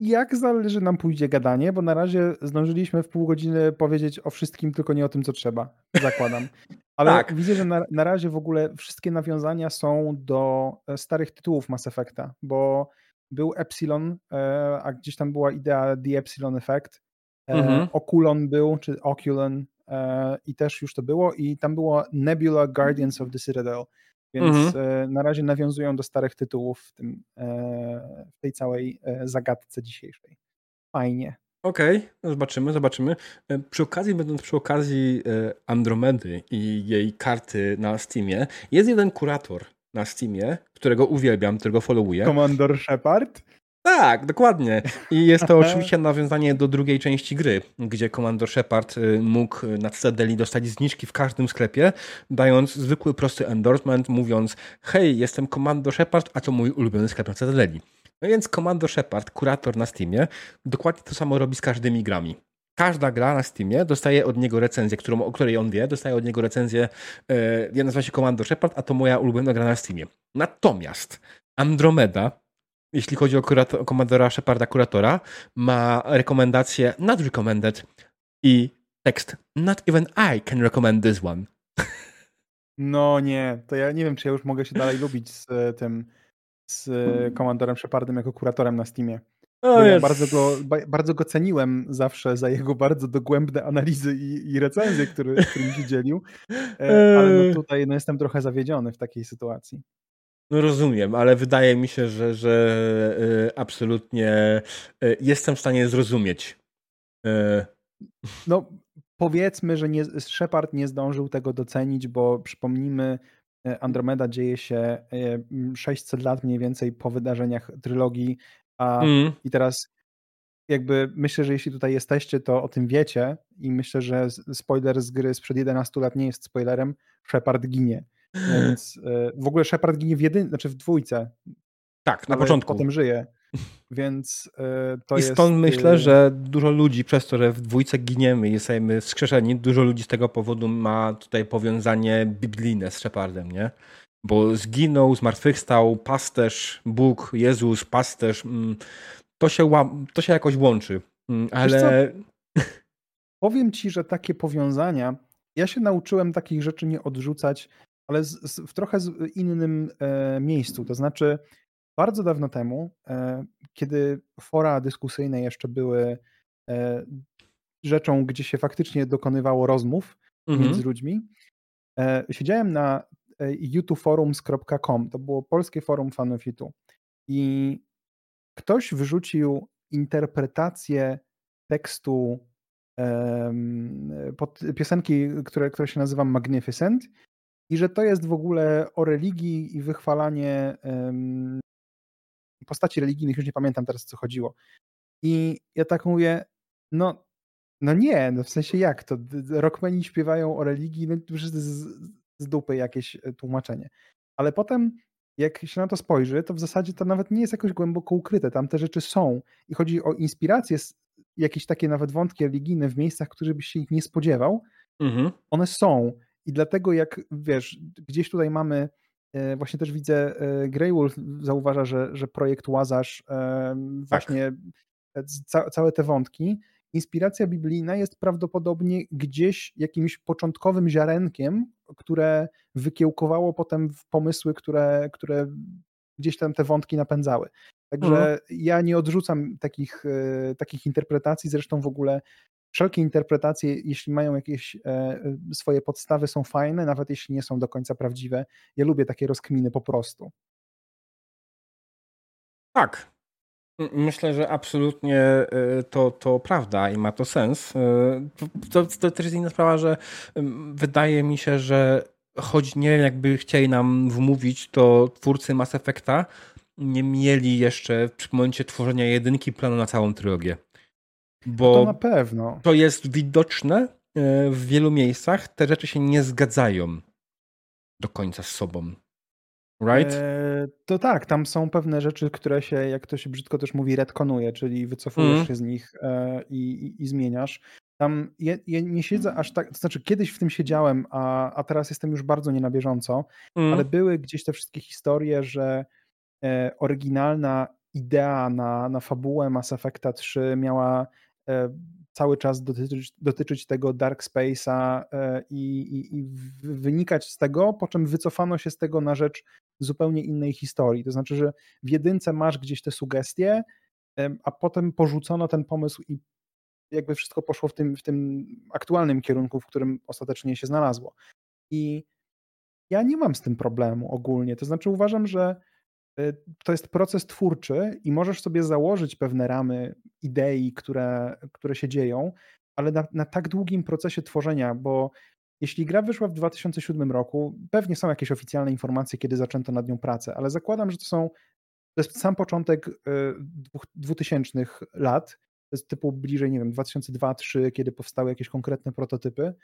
Jak zależy nam pójdzie gadanie, bo na razie zdążyliśmy w pół godziny powiedzieć o wszystkim, tylko nie o tym, co trzeba. Zakładam. Ale tak. widzę, że na, na razie w ogóle wszystkie nawiązania są do e, starych tytułów Mass Effecta, bo był Epsilon, e, a gdzieś tam była idea The Epsilon Effect. E, mhm. Oculon był, czy Oculon e, i też już to było i tam było Nebula Guardians of the Citadel, więc mhm. na razie nawiązują do starych tytułów w, tym, w tej całej zagadce dzisiejszej. Fajnie. Okej, okay, no zobaczymy, zobaczymy. Przy okazji, będąc przy okazji Andromedy i jej karty na Steamie, jest jeden kurator na Steamie, którego uwielbiam, którego followuję. Komandor Shepard? Tak, dokładnie. I jest to oczywiście nawiązanie do drugiej części gry, gdzie Komandor Shepard y, mógł na Citadeli dostać zniżki w każdym sklepie, dając zwykły, prosty endorsement, mówiąc hej, jestem Komandor Shepard, a to mój ulubiony sklep na Citadeli. No więc Komandor Shepard, kurator na Steamie, dokładnie to samo robi z każdymi grami każda gra na Steamie dostaje od niego recenzję, którą, o której on wie, dostaje od niego recenzję, yy, ja nazywa się Commando Shepard, a to moja ulubiona gra na Steamie. Natomiast Andromeda, jeśli chodzi o, kurator, o komandora Sheparda kuratora, ma rekomendację not recommended i tekst not even I can recommend this one. No nie, to ja nie wiem, czy ja już mogę się dalej lubić z e, tym, z komandorem Shepardem jako kuratorem na Steamie. Ja bardzo, go, bardzo go ceniłem zawsze za jego bardzo dogłębne analizy i, i recenzje, którymi się dzielił, e, ale no tutaj no jestem trochę zawiedziony w takiej sytuacji. No rozumiem, ale wydaje mi się, że, że e, absolutnie e, jestem w stanie zrozumieć. No powiedzmy, że nie, Shepard nie zdążył tego docenić, bo przypomnijmy, Andromeda dzieje się 600 lat mniej więcej po wydarzeniach trylogii a mm. i teraz jakby myślę, że jeśli tutaj jesteście, to o tym wiecie i myślę, że spoiler z gry sprzed 11 lat nie jest spoilerem. Shepard ginie. Więc e, w ogóle Shepard ginie w jedyn, znaczy w dwójce. Tak, na początku. Potem żyje. Więc e, to I jest... stąd myślę, e, że dużo ludzi przez to, że w dwójce giniemy i jesteśmy wskrzeszeni, dużo ludzi z tego powodu ma tutaj powiązanie biblijne z Shepardem, nie? Bo zginął, zmartwychwstał, pasterz, Bóg, Jezus, pasterz, mm, to się, to się jakoś łączy, mm, ale... Powiem ci, że takie powiązania, ja się nauczyłem takich rzeczy nie odrzucać, ale z, z, w trochę innym e, miejscu, to znaczy bardzo dawno temu, e, kiedy fora dyskusyjne jeszcze były e, rzeczą, gdzie się faktycznie dokonywało rozmów mhm. między ludźmi, e, siedziałem na youtubeforums.com. To było polskie forum fanów YouTube. I ktoś wyrzucił interpretację tekstu pod piosenki, które, które się nazywa Magnificent i że to jest w ogóle o religii i wychwalanie postaci religijnych, już nie pamiętam teraz, co chodziło. I ja tak mówię, no, no nie, no w sensie jak to? Rockmeni śpiewają o religii, no z, dupy jakieś e, tłumaczenie. Ale potem, jak się na to spojrzy, to w zasadzie to nawet nie jest jakoś głęboko ukryte. Tam te rzeczy są. I chodzi o inspiracje, jakieś takie nawet wątki religijne w miejscach, których byś się ich nie spodziewał. Mhm. One są. I dlatego jak, wiesz, gdzieś tutaj mamy e, Właśnie też widzę, e, Greywolf zauważa, że, że projekt Łazarz tak. właśnie ca całe te wątki. Inspiracja biblijna jest prawdopodobnie gdzieś jakimś początkowym ziarenkiem, które wykiełkowało potem w pomysły, które, które gdzieś tam te wątki napędzały. Także mhm. ja nie odrzucam takich, e, takich interpretacji, zresztą w ogóle wszelkie interpretacje, jeśli mają jakieś e, swoje podstawy, są fajne, nawet jeśli nie są do końca prawdziwe. Ja lubię takie rozkminy po prostu. Tak. Myślę, że absolutnie e, to, to prawda i ma to sens. To, to też jest inna sprawa, że wydaje mi się, że choć nie jakby chcieli nam wmówić, to twórcy Mass Effecta nie mieli jeszcze w momencie tworzenia jedynki planu na całą trylogię. Bo no to na pewno. To jest widoczne e, w wielu miejscach. Te rzeczy się nie zgadzają do końca z sobą. Right? E, to tak, tam są pewne rzeczy, które się, jak to się brzydko też mówi, retkonuje, czyli wycofujesz mm. się z nich e, i, i, zmieniasz. Tam ja, ja, nie siedzę aż tak, to znaczy kiedyś w tym siedziałem, a, a teraz jestem już bardzo nie na bieżąco, mm. ale były gdzieś te wszystkie historie, że e, oryginalna idea na, na fabułę Mass Effecta 3 miała e, cały czas dotyczyć, dotyczyć tego Dark Space'a e, i, i, i, wynikać z tego, po czym wycofano się z tego na rzecz zupełnie innej historii. To znaczy, że w jedynce masz gdzieś te sugestie, a potem porzucono ten pomysł i jakby wszystko poszło w tym, w tym aktualnym kierunku, w którym ostatecznie się znalazło. I ja nie mam z tym problemu ogólnie. To znaczy uważam, że to jest proces twórczy i możesz sobie założyć pewne ramy idei, które, które się dzieją, ale na, na tak długim procesie tworzenia, bo jeśli gra wyszła w 2007 roku, pewnie są jakieś oficjalne informacje, kiedy zaczęto nad nią pracę, ale zakładam, że to są to jest sam początek 2000 y, lat to jest typu bliżej, nie wiem, 2002-2003, kiedy powstały jakieś konkretne prototypy.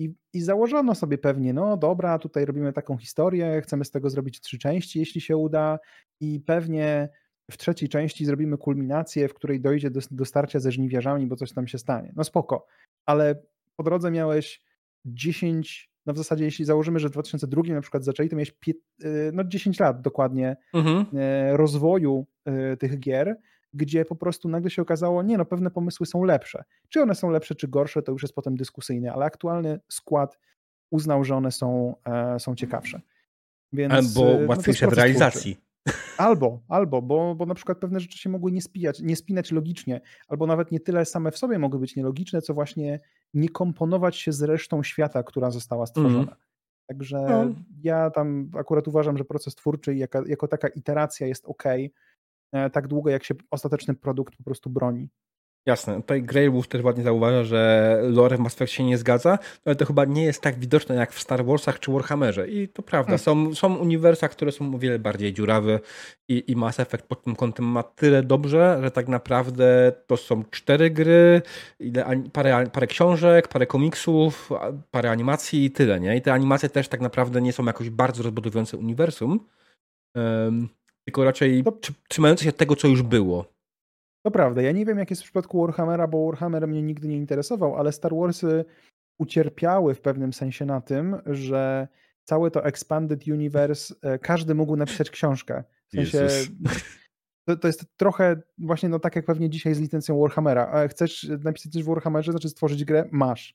I, I założono sobie pewnie, no dobra, tutaj robimy taką historię, chcemy z tego zrobić trzy części, jeśli się uda, i pewnie w trzeciej części zrobimy kulminację, w której dojdzie do, do starcia ze żniwiarzami, bo coś tam się stanie. No spoko, ale po drodze miałeś 10, no w zasadzie jeśli założymy, że w 2002 na przykład zaczęli, to miałeś y, no 10 lat dokładnie mhm. Y, rozwoju y, tych gier, gdzie po prostu nagle się okazało, nie no, pewne pomysły są lepsze. Czy one są lepsze, czy gorsze, to już jest potem dyskusyjne, ale aktualny skład uznał, że one są, e, są ciekawsze. Więc, albo e, no łatwiejsze w realizacji. Albo, albo, bo, bo na przykład pewne rzeczy się mogły nie, spijać, nie spinać logicznie, albo nawet nie tyle same w sobie mogły być nielogiczne, co właśnie nie komponować się z resztą świata, która została stworzona. Mm. Także no. ja tam akurat uważam, że proces twórczy jako, jako taka iteracja jest ok, tak długo, jak się ostateczny produkt po prostu broni. Jasne. Tutaj Grey Wolf też ładnie zauważa, że lore w Mass Effect się nie zgadza, ale to chyba nie jest tak widoczne jak w Star Warsach czy Warhammerze. I to prawda. Hmm. Są, są uniwersa, które są o wiele bardziej dziurawe i, i Mass Effect pod tym kątem ma tyle dobrze, że tak naprawdę to są cztery gry, parę, parę książek, parę komiksów, parę animacji i tyle, nie? I te animacje też tak naprawdę nie są jakoś bardzo rozbudowujące uniwersum. Um, tylko raczej to... trzymające się tego, co już było. To prawda. Ja nie wiem, jak jest w przypadku Warhammera, bo Warhammer mnie nigdy nie interesował, ale Star Warsy ucierpiały w pewnym sensie na tym, że całe to Expanded Universe, e, każdy mógł napisać książkę. W sensie, to, to, jest trochę właśnie no, tak jak pewnie dzisiaj z licencją Warhammera. A chcesz napisać coś w Warhammerze, znaczy stworzyć grę? Masz.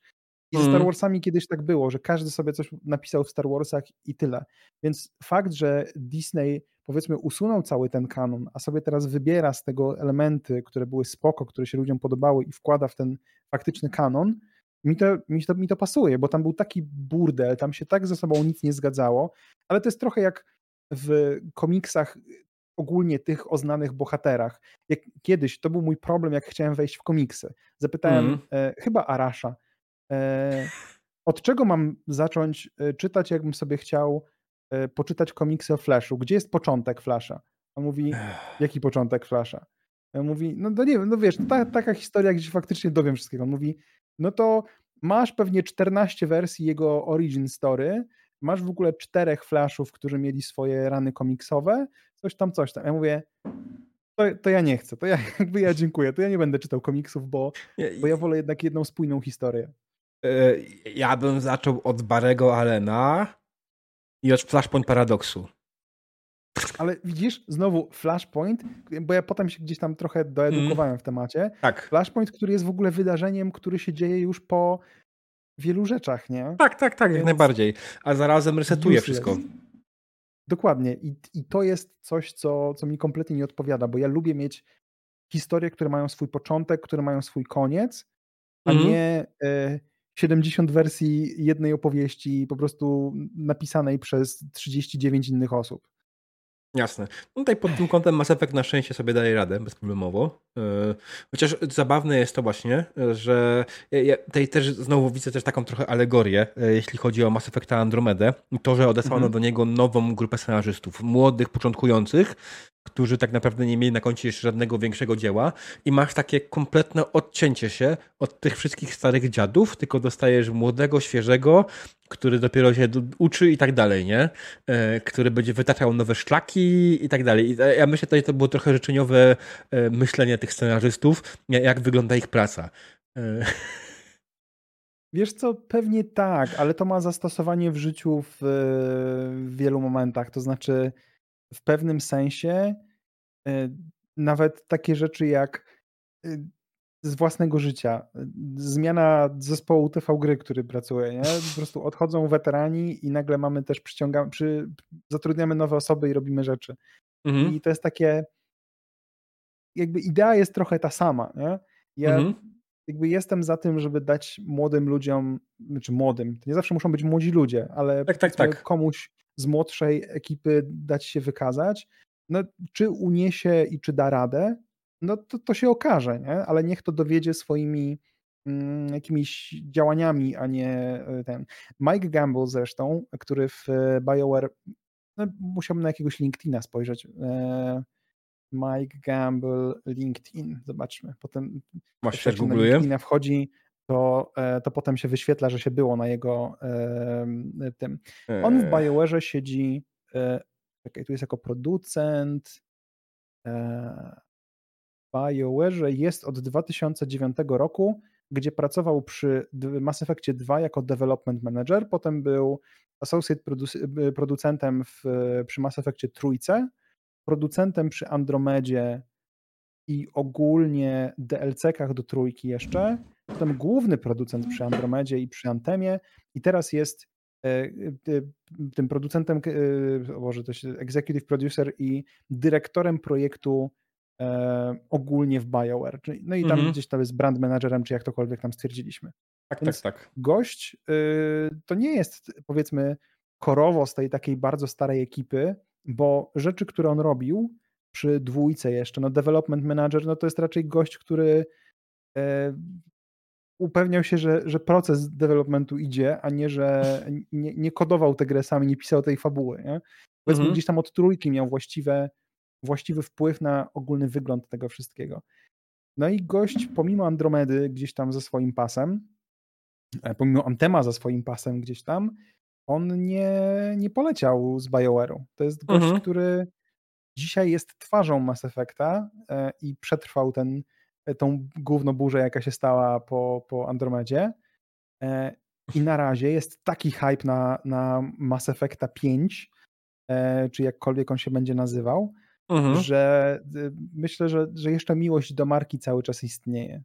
I ze Star mhm. Warsami kiedyś tak było, że każdy sobie coś napisał w Star Warsach i tyle. Więc fakt, że Disney powiedzmy usunął cały ten kanon, a sobie teraz wybiera z tego elementy, które były spoko, które się ludziom podobały i wkłada w ten faktyczny kanon, mi to, mi to, mi to pasuje, bo tam był taki burdel, tam się tak ze sobą nic nie zgadzało, ale to jest trochę jak w komiksach ogólnie tych o znanych bohaterach. Jak kiedyś, to był mój problem, jak chciałem wejść w komiksy. Zapytałem mm. e, chyba Arasza, e, od czego mam zacząć e, czytać, jakbym sobie chciał poczytać komiksy o Flashu? Gdzie jest początek Flasha? A mówi, jaki początek Flasha? A mówi, no, no nie wiem, no wiesz, ta, taka historia, gdzie faktycznie dowiem wszystkiego. On mówi, no to masz pewnie 14 wersji jego origin story, masz w ogóle czterech Flashów, którzy mieli swoje rany komiksowe, coś tam, coś tam. Ja mówię, to, to, ja nie chcę, to ja jakby ja dziękuję, to ja nie będę czytał komiksów, bo, bo ja wolę jednak jedną spójną historię. E, ja bym zaczął od Barego Allena i od Flashpoint Paradoksu. Ale widzisz, znowu Flashpoint, bo ja potem się gdzieś tam trochę doedukowałem mm. w temacie. Tak. Flashpoint, który jest w ogóle wydarzeniem, który się dzieje już po wielu rzeczach, nie? Tak, tak, tak, Więc... jak najbardziej. A zarazem resetuje wszystko. Dokładnie. I, I to jest coś, co, co mi kompletnie nie odpowiada, bo ja lubię mieć historie, które mają swój początek, które mają swój koniec, a mm. nie e, 70 wersji jednej opowieści po prostu napisanej przez 39 innych osób. Jasne. No tutaj pod tym kątem Mass Effect na szczęście sobie daje radę bezproblemowo. E, chociaż zabawne jest to właśnie, że ja tutaj też znowu widzę też taką trochę alegorię, e, jeśli chodzi o Mass Effecta Andromedę. To, że odesłano mhm. do niego nową grupę scenarzystów, młodych, początkujących, którzy tak naprawdę nie mieli na koncie jeszcze żadnego większego dzieła i masz takie kompletne odcięcie się od tych wszystkich starych dziadów, tylko dostajesz młodego, świeżego, który dopiero się uczy i tak dalej, nie? E, który będzie wytaczał nowe szlaki i tak dalej. I ja myślę, że to było trochę życzeniowe e, myślenie tych scenarzystów, jak wygląda ich praca. E. Wiesz co, pewnie tak, ale to ma zastosowanie w życiu w, w wielu momentach. To znaczy, w pewnym sensie e, nawet takie rzeczy jak e, z własnego życia. Zmiana zespołu TV gry, który pracuje, nie? Po prostu odchodzą weterani i nagle mamy też przyciągamy, przy, zatrudniamy nowe osoby i robimy rzeczy. Mhm. I to jest takie jakby idea jest trochę ta sama, nie? Ja mhm. jakby jestem za tym, żeby dać młodym ludziom, znaczy młodym, to nie zawsze muszą być młodzi ludzie, ale tak, tak, tak. komuś z młodszej ekipy dać się wykazać. No, czy uniesie i czy da radę, no to, to się okaże, nie? ale niech to dowiedzie swoimi mm, jakimiś działaniami, a nie e, ten. Mike Gamble zresztą, który w e, BioWare, no, musiałbym na jakiegoś LinkedIna spojrzeć. E, Mike Gamble, LinkedIn, zobaczmy. Potem Właśnie jak na LinkedIna wchodzi, to, e, to potem się wyświetla, że się było na jego tym. On w eee. BioWare siedzi, e, czekaj, tu jest jako producent. E, w BioWare jest od 2009 roku, gdzie pracował przy Mass Effectie 2 jako development manager, potem był associate producentem w, przy Mass Effectie trójce, producentem przy Andromedzie i ogólnie DLC-kach do trójki jeszcze, potem główny producent przy Andromedzie i przy Antemie i teraz jest e, e, tym producentem, e, może to się executive producer i dyrektorem projektu ogólnie w BioWare. No i tam mhm. gdzieś tam jest brand managerem, czy jak tokolwiek tam stwierdziliśmy. Tak, Więc tak, tak. Gość to nie jest powiedzmy korowo z tej takiej bardzo starej ekipy, bo rzeczy, które on robił przy dwójce jeszcze, no development manager, no to jest raczej gość, który upewniał się, że, że proces developmentu idzie, a nie, że nie, nie kodował tę grę sam nie pisał tej fabuły. Nie? Powiedzmy, mhm. gdzieś tam od trójki miał właściwe, właściwy wpływ na ogólny wygląd tego wszystkiego. No i gość, pomimo Andromedy gdzieś tam ze swoim pasem, e, pomimo Antema za swoim pasem gdzieś tam, on nie, nie poleciał z BioWare'u. To jest gość, mhm. który dzisiaj jest twarzą Mass Effecta e, i przetrwał ten tą główną burzę, jaka się stała po, po Andromedzie. E, I na razie jest taki hype na, na Mass Effecta 5, e, czy jakkolwiek on się będzie nazywał, mhm. że myślę, że, że jeszcze miłość do marki cały czas istnieje.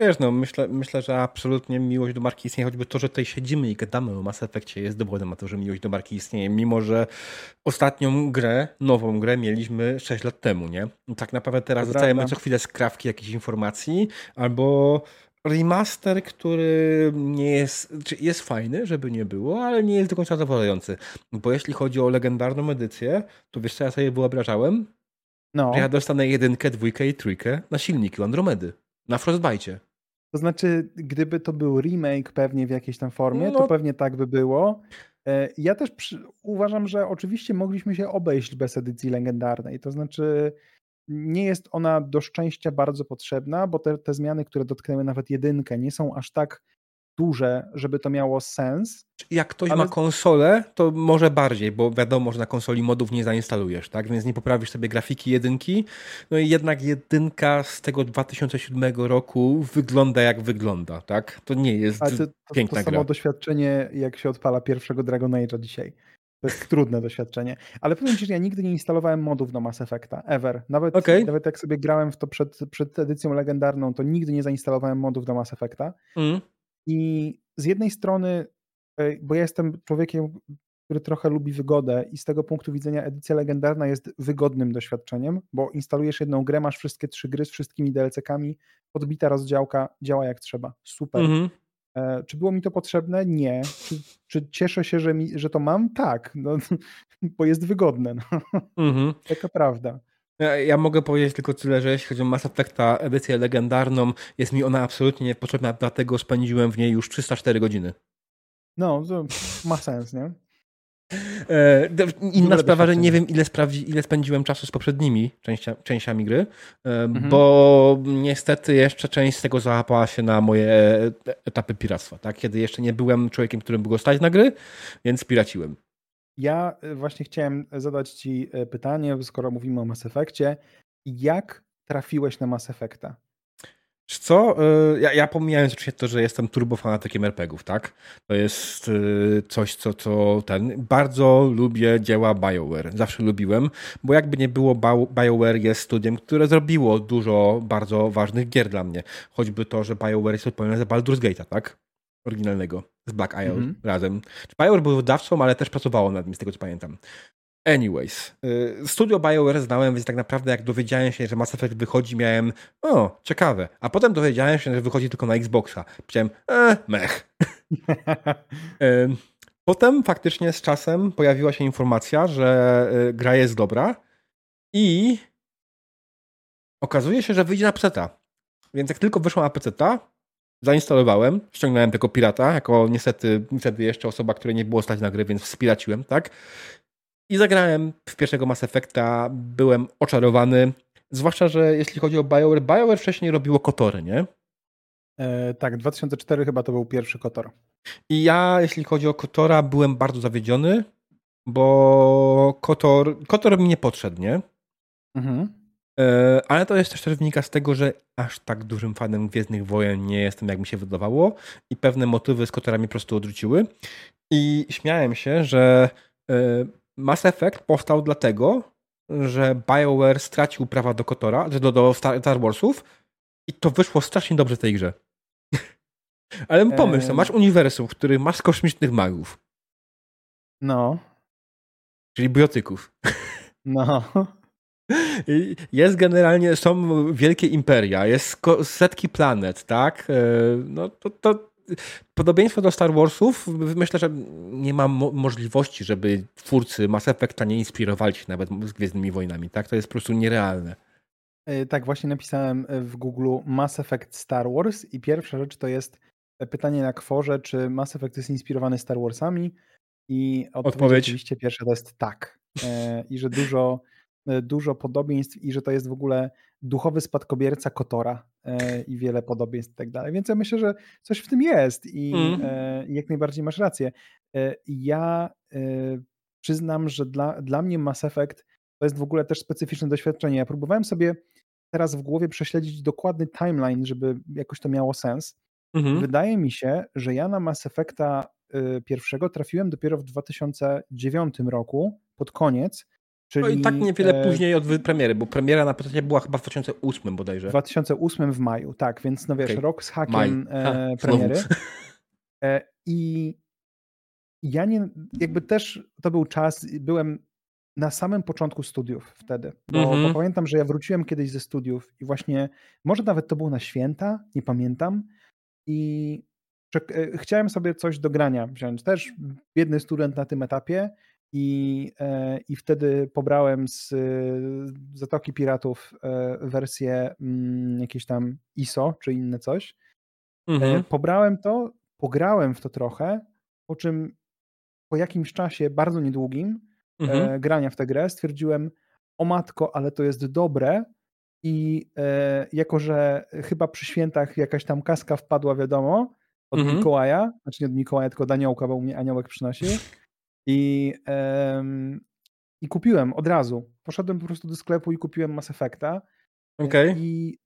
Wiesz, no myślę, myślę, że absolutnie miłość do marki istnieje, choćby to, że tutaj siedzimy i gadamy o Mass Effectie jest dowodem na to, że miłość do marki istnieje, mimo że ostatnią grę, nową grę mieliśmy 6 lat temu, nie? tak naprawdę teraz dostajemy co chwilę skrawki jakichś informacji, albo remaster, który nie jest, jest fajny, żeby nie było, ale nie jest do końca zadowalający. Bo jeśli chodzi o legendarną edycję, to wiesz co ja sobie wyobrażałem? No. Że ja dostanę jedynkę, dwójkę i trójkę na silniki Andromedy. Na Frostbite. To znaczy, gdyby to był remake pewnie w jakiejś tam formie, no. to pewnie tak by było. E, ja też przy... uważam, że oczywiście mogliśmy się obejść bez edycji legendarnej. To znaczy, nie jest ona do szczęścia bardzo potrzebna, bo te, te zmiany, które dotknęły nawet jedynkę, nie są aż tak duże, żeby to miało sens. Jak ktoś ale... ma konsolę, to może bardziej, bo wiadomo, że na konsoli modów nie zainstalujesz, tak? Więc nie poprawisz sobie grafiki jedynki. No i jednak jedynka z tego 2007 roku wygląda jak wygląda, tak? To nie jest ale to, to, piękna to. To samo doświadczenie, jak się odpala pierwszego Dragon Age'a dzisiaj. To jest trudne doświadczenie. Ale powiem Ci, że ja nigdy nie instalowałem modów do Mass Effecta, ever. Nawet, okay. nawet jak sobie grałem w to przed, przed edycją legendarną, to nigdy nie zainstalowałem modów do Mass Effecta. Mm. I z jednej strony, e, bo ja jestem człowiekiem, który trochę lubi wygodę i z tego punktu widzenia edycja legendarna jest wygodnym doświadczeniem, bo instalujesz jedną grę, masz wszystkie trzy gry z wszystkimi DLC-kami, podbita rozdziałka, działa jak trzeba. Super. -hmm. E, czy było mi to potrzebne? Nie. Czy, czy cieszę się, że, mi, że to mam? Tak, no, bo jest wygodne. No. Mhm. Taka prawda. Ja, ja, mogę powiedzieć tylko tyle, że jeśli chodzi o Mass Effecta edycję legendarną, jest mi ona absolutnie niepotrzebna, dlatego spędziłem w niej już 304 godziny. No, to ma sens, nie? E, inna sprawa, że nie wiem, ile, sprawdzi, ile spędziłem czasu z poprzednimi częścia, częściami gry, e, mhm. bo niestety jeszcze część z tego załapała się na moje etapy piractwa, tak? kiedy jeszcze nie byłem człowiekiem, którym było stać na gry, więc piraciłem. Ja e, właśnie chciałem zadać Ci pytanie, skoro mówimy o Mass Effectie. Jak trafiłeś na Mass Effecta? Co? Ja, ja pomijając oczywiście to, że jestem turbofanatykiem RPGów, tak? To jest coś, co, co ten... Bardzo lubię dzieła BioWare. Zawsze lubiłem, bo jakby nie było, BioWare jest studiem, które zrobiło dużo bardzo ważnych gier dla mnie. Choćby to, że BioWare jest odpowiedzialny za Baldur's Gate'a, tak? Oryginalnego. Z Black Isle mm -hmm. razem. BioWare był wydawcą, ale też pracowało nad nim, z tego co pamiętam. Anyways, y, studio BioWare znałem, więc tak naprawdę jak dowiedziałem się, że Mass Effect wychodzi, miałem o, ciekawe. A potem dowiedziałem się, że wychodzi tylko na Xboxa. Powiedziałem, e, mech. potem faktycznie z czasem pojawiła się informacja, że y, gra jest dobra i okazuje się, że wyjdzie na PC. Więc jak tylko wyszła na PC, zainstalowałem, ściągnąłem tego pirata, jako niestety, niestety jeszcze osoba, której nie było stać na gry, więc wspiraciłem, tak? I zagrałem w pierwszego Mass Effecta, byłem oczarowany. Zwłaszcza, że jeśli chodzi o BioWare, BioWare wcześniej robiło Kotory, nie? E, tak, 2004 chyba to był pierwszy Kotor. I ja, jeśli chodzi o Kotora, byłem bardzo zawiedziony, bo Kotor, Kotor mi nie podszedł, nie? Mhm. E, ale to jest też, też wynika z tego, że aż tak dużym fanem Gwiezdnych Wojen nie jestem, jak mi się wydawało i pewne motywy z Kotorami po prostu odrzuciły. I śmiałem się, że e, Mass Effect powstał dlatego, że BioWare stracił prawa do Kotora, do, do Star Warsów i to wyszło strasznie dobrze w tej grze. Ale pomyśl, eee... masz uniwersum, w którym masz kosmicznych magów. No. Czyli biotyków. No. Jest generalnie, są wielkie imperia, jest setki planet, tak? E, no to, to podobieństwo do Star Warsów, myślę, że nie ma mo możliwości, żeby twórcy Mass Effecta nie inspirowali się nawet z Gwiezdnymi Wojnami, tak? To jest po prostu nierealne. E, tak, właśnie napisałem e, w Google Mass Effect Star Wars i pierwsza rzecz to jest pytanie na kworze, czy Mass Effect jest inspirowany Star Warsami i odpowiedź, odpowiedź. oczywiście pierwsza to jest tak. I że dużo dużo podobieństw i że to jest w ogóle duchowy spadkobierca Kotora e, i wiele podobieństw i tak dalej. Więc ja myślę, że coś w tym jest i mm. jak najbardziej masz rację. Ja przyznam, że dla, dla mnie Mass Effect to jest w ogóle też specyficzne doświadczenie. Ja próbowałem sobie teraz w głowie prześledzić dokładny timeline, żeby jakoś to miało sens. Mhm. Wydaje mi się, że ja na Mass Effecta pierwszego trafiłem dopiero w 2009 roku, pod koniec, Czyli, no i tak niewiele e... później od premiery, bo premiera na PC była chyba w 2008 bodajże. W 2008 w maju, tak, więc no wiesz, okay. rok z hakiem e, premiery. E, I ja nie, jakby też to był czas, byłem na samym początku studiów wtedy, bo, mm -hmm. bo, mhm. pamiętam, że ja wróciłem kiedyś ze studiów i właśnie, może nawet to było na święta, nie pamiętam, i e, chciałem sobie coś do grania wziąć. Też biedny student na tym etapie i, e, i wtedy pobrałem z Zatoki Piratów wersję mm, jakieś tam ISO czy inne coś. Mhm. Pobrałem to, pograłem w to trochę, po czym po jakimś czasie, bardzo niedługim, mhm. grania w tę grę, stwierdziłem, o matko, ale to jest dobre, i e, jako, że chyba przy świętach jakaś tam kaska wpadła, wiadomo, od mhm. Mikołaja, znaczy nie od Mikołaja, tylko od aniołka, bo u mnie aniołek przynosił. I, e, I kupiłem od razu. Poszedłem po prostu do sklepu i kupiłem Mass Effecta. Okay. I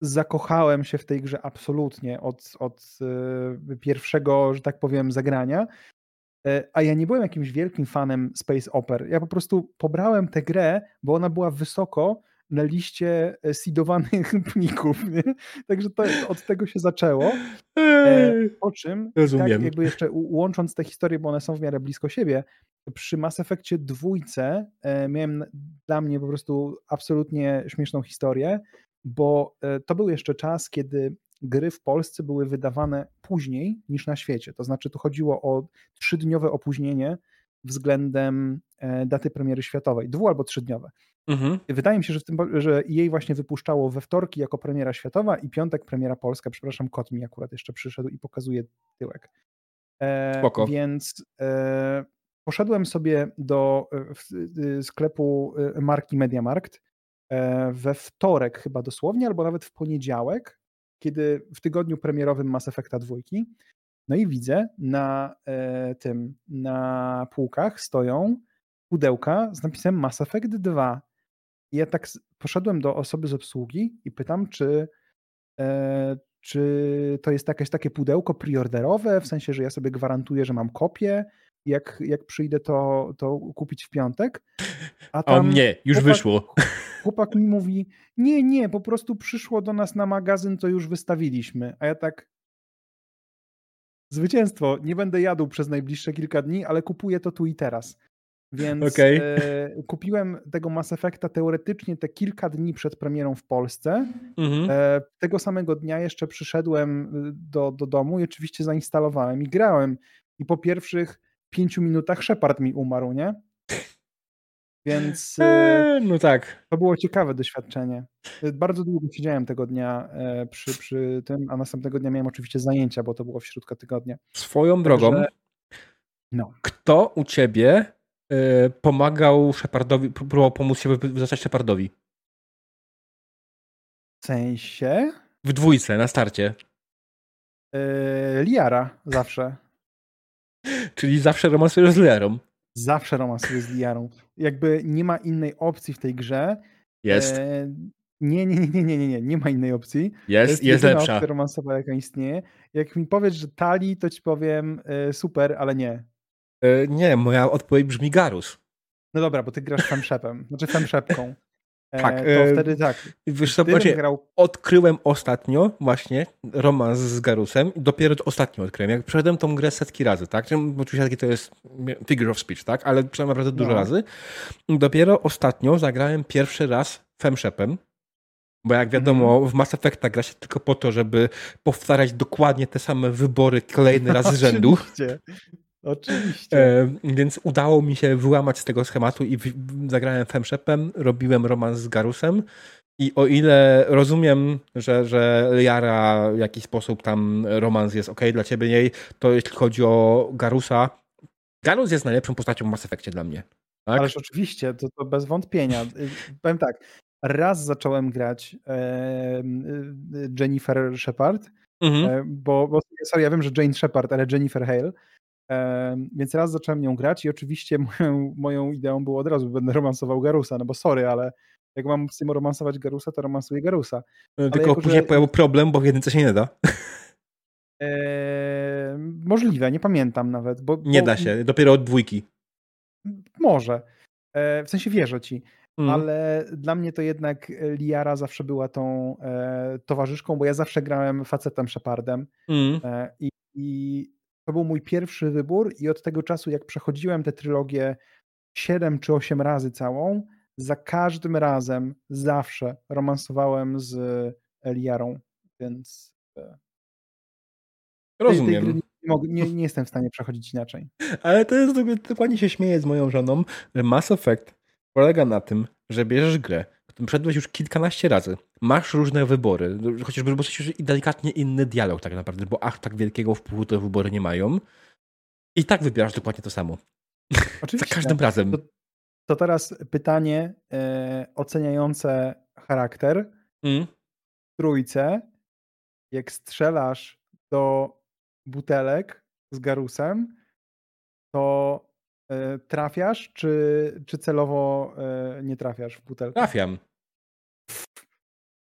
zakochałem się w tej grze absolutnie od, od e, pierwszego, że tak powiem, zagrania. E, a ja nie byłem jakimś wielkim fanem Space Opera. Ja po prostu pobrałem tę grę, bo ona była wysoko na liście e, seedowanych plików. Nie? Także to, od tego się zaczęło. E, po czym, tak jakby jeszcze łącząc te historie, bo one są w miarę blisko siebie, przy Mass Effectie dwójce e, miałem dla mnie po prostu absolutnie śmieszną historię, bo to był jeszcze czas, kiedy gry w Polsce były wydawane później niż na świecie. To znaczy, tu chodziło o trzydniowe opóźnienie względem daty premiery światowej, dwu albo trzydniowe. Mhm. Wydaje mi się, że, w tym, że jej właśnie wypuszczało we wtorki jako premiera światowa i piątek premiera polska. Przepraszam, kot mi akurat jeszcze przyszedł i pokazuje tyłek. E, Spoko. Więc e, poszedłem sobie do e, sklepu e, marki Mediamarkt e, we wtorek chyba dosłownie, albo nawet w poniedziałek, kiedy w tygodniu premierowym Mass Effecta dwójki. No i widzę na e, tym, na półkach stoją pudełka z napisem Mass Effect 2. I ja tak poszedłem do osoby z obsługi i pytam, czy, e, czy to jest jakieś takie pudełko preorderowe, w sensie, że ja sobie gwarantuję, że mam kopię, jak, jak przyjdę to, to kupić w piątek. A tam o nie, już chłopak, wyszło. Chłopak mi mówi, nie, nie, po prostu przyszło do nas na magazyn, to już wystawiliśmy. A ja tak, zwycięstwo, nie będę jadł przez najbliższe kilka dni, ale kupuję to tu i teraz. Więc okay. e, kupiłem tego Mass Effecta teoretycznie te kilka dni przed premierą w Polsce. Mhm. E, tego samego dnia jeszcze przyszedłem y, do, do domu i oczywiście zainstalowałem i grałem. I po pierwszych pięciu minutach Shepard mi umarł, nie? Więc eee, no tak. To było ciekawe doświadczenie. E, bardzo długo siedziałem tego dnia e, przy, przy tym, a następnego dnia miałem oczywiście zajęcia, bo to było w środku tygodnia. Swoją drogą, Także, no. kto u ciebie E, pomagał Shepardowi, próbował pomóc się wystarczać Shepardowi. W sensie? W dwójce, na starcie. Yy, Liara, zawsze. Czyli zawsze romansujesz z Liarą. Zawsze romansuję z Liarą. Jakby nie ma innej opcji w tej grze. Jest. E, nie, nie, nie, nie, nie, nie, nie ma innej opcji. Jest, jest, jest lepsza. opcja romansowa, jaka istnieje. Jak mi powiesz, że Tali, to ci powiem e, super, ale nie. E, nie, moja odpowiedź brzmi Garus. No dobra, bo ty grasz femszepem, znaczy femszepką. E, tak. To e, wtedy tak. Wiesz co, grał... odkryłem ostatnio właśnie romans z Garusem i dopiero ostatnio odkryłem. Jak przeszedłem tą grę setki razy, tak? Oczywiście taki to jest figure of speech, tak? Ale przeszedłem naprawdę dużo no. razy. Dopiero ostatnio zagrałem pierwszy raz femszepem, bo jak wiadomo, mm. w Mass Effecta gra się tylko po to, żeby powtarzać dokładnie te same wybory kolejny raz z rzędu. Oczywiście. E, więc udało mi się wyłamać z tego schematu i w, zagrałem Femshepem, robiłem romans z Garusem i o ile rozumiem, że, że Jara w jakiś sposób tam romans jest ok dla ciebie niej, to jeśli chodzi o Garusa, Garus jest najlepszą postacią w Mass Effectie dla mnie. Tak? Ależ oczywiście, to, to bez wątpienia. Powiem tak, raz zacząłem grać e, Jennifer Shepard, mhm. e, bo, bo sorry, ja wiem, że Jane Shepard, ale Jennifer Hale, więc raz zacząłem nią grać i oczywiście moją, moją ideą było od razu, będę romansował Garusa, no bo sorry, ale jak mam z tym romansować Garusa, to romansuję Garusa. No, tylko jako, później że... pojawił problem, bo w jedynce się nie da. Eee, możliwe, nie pamiętam nawet. Bo, nie bo... da się, dopiero od dwójki. Może. Eee, w sensie wierzę ci. Mm. Ale dla mnie to jednak Liara zawsze była tą e, towarzyszką, bo ja zawsze grałem facetem Shepardem. Mm. E, i, I to był mój pierwszy wybór i od tego czasu, jak przechodziłem tę trylogię 7 czy 8 razy całą, za każdym razem zawsze romansowałem z Eliarą, więc e, Rozumiem. Nie, nie, jestem w stanie przechodzić inaczej. Ale to jest dokładnie się śmieję z moją żoną, że Mass Effect polega na tym, że bierzesz grę, którą przeszedłeś już kilkanaście razy, masz różne wybory, chociażby już i delikatnie inny dialog tak naprawdę, bo aż tak wielkiego wpływu te wybory nie mają. I tak wybierasz dokładnie to samo. Oczywiście. Za każdym razem. To, to teraz pytanie e, oceniające charakter. Mm. W trójce, jak strzelasz do butelek z garusem, to e, trafiasz, czy, czy celowo e, nie trafiasz w butelkę? Trafiam.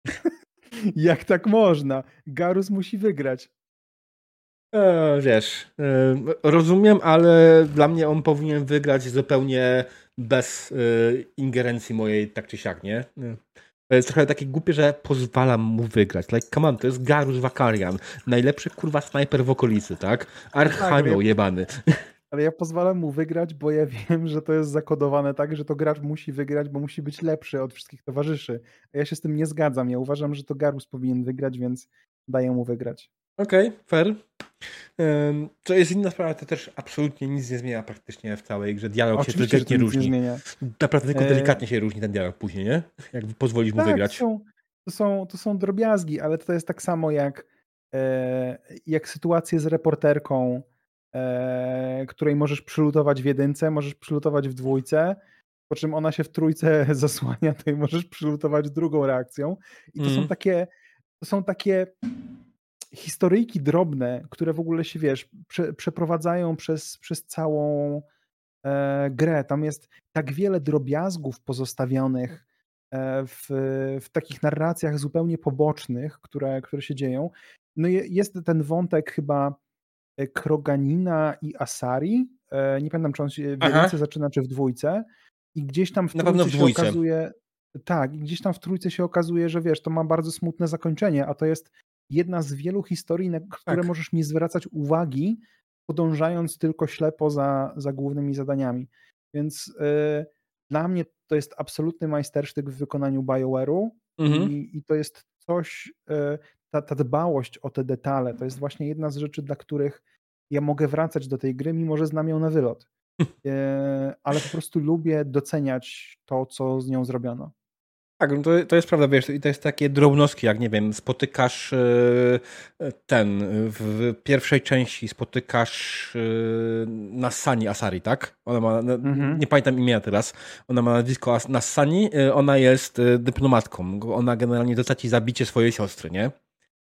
Jak tak można? Garus musi wygrać. E, wiesz, e, rozumiem, ale dla mnie on powinien wygrać zupełnie bez e, ingerencji mojej, tak czy siak, nie? To jest trochę takie głupie, że pozwalam mu wygrać. Like, come on, to jest Garus Wakarian. Najlepszy kurwa snajper w okolicy, tak? Archanioł tak, jebany. Ale ja pozwalam mu wygrać, bo ja wiem, że to jest zakodowane tak, że to gracz musi wygrać, bo musi być lepszy od wszystkich towarzyszy. A ja się z tym nie zgadzam. Ja uważam, że to Garus powinien wygrać, więc daję mu wygrać. Okej, okay, fair. Co jest inna sprawa, to też absolutnie nic nie zmienia praktycznie w całej grze. Dialog Oczywiście, się delikatnie różni. Nie Naprawdę tylko e, delikatnie się różni ten dialog później, nie? Jak pozwolisz mu tak, wygrać. Są, to, są, to są drobiazgi, ale to jest tak samo jak, e, jak sytuacje z reporterką, e, której możesz przylutować w jedynce, możesz przylutować w dwójce, po czym ona się w trójce zasłania, to i możesz przylutować drugą reakcją. I to mm. są takie to są takie historyjki drobne, które w ogóle się, wiesz, prze, przeprowadzają przez, przez całą e, grę. Tam jest tak wiele drobiazgów pozostawionych e, w, w takich narracjach zupełnie pobocznych, które, które się dzieją. No jest ten wątek chyba Kroganina i Asari. E, nie pamiętam, czy on się w jedynce zaczyna, czy w dwójce. I gdzieś tam w Na pewno w dwójce. się okazuje. Tak, i gdzieś tam w trójce się okazuje, że wiesz, to ma bardzo smutne zakończenie, a to jest jedna z wielu historii, na które tak. możesz nie zwracać uwagi, podążając tylko ślepo za, za głównymi zadaniami. Więc yy, dla mnie to jest absolutny majstersztyk w wykonaniu BioWare'u mhm. i, i, to jest coś, yy, ta, ta dbałość o te detale, to jest właśnie jedna z rzeczy, dla których ja mogę wracać do tej gry, mimo że znam ją na wylot. Yy, ale po prostu lubię doceniać to, co z nią zrobiono. Tak, no to, to jest prawda, wiesz, i to jest takie drobnostki, jak nie wiem, spotykasz e, ten, w pierwszej części spotykasz e, Nassani Asari, tak? Ona ma, mhm. nie pamiętam imienia teraz, ona ma nazwisko Nassani, e, ona jest dyplomatką, ona generalnie zleca ci zabicie swojej siostry, nie?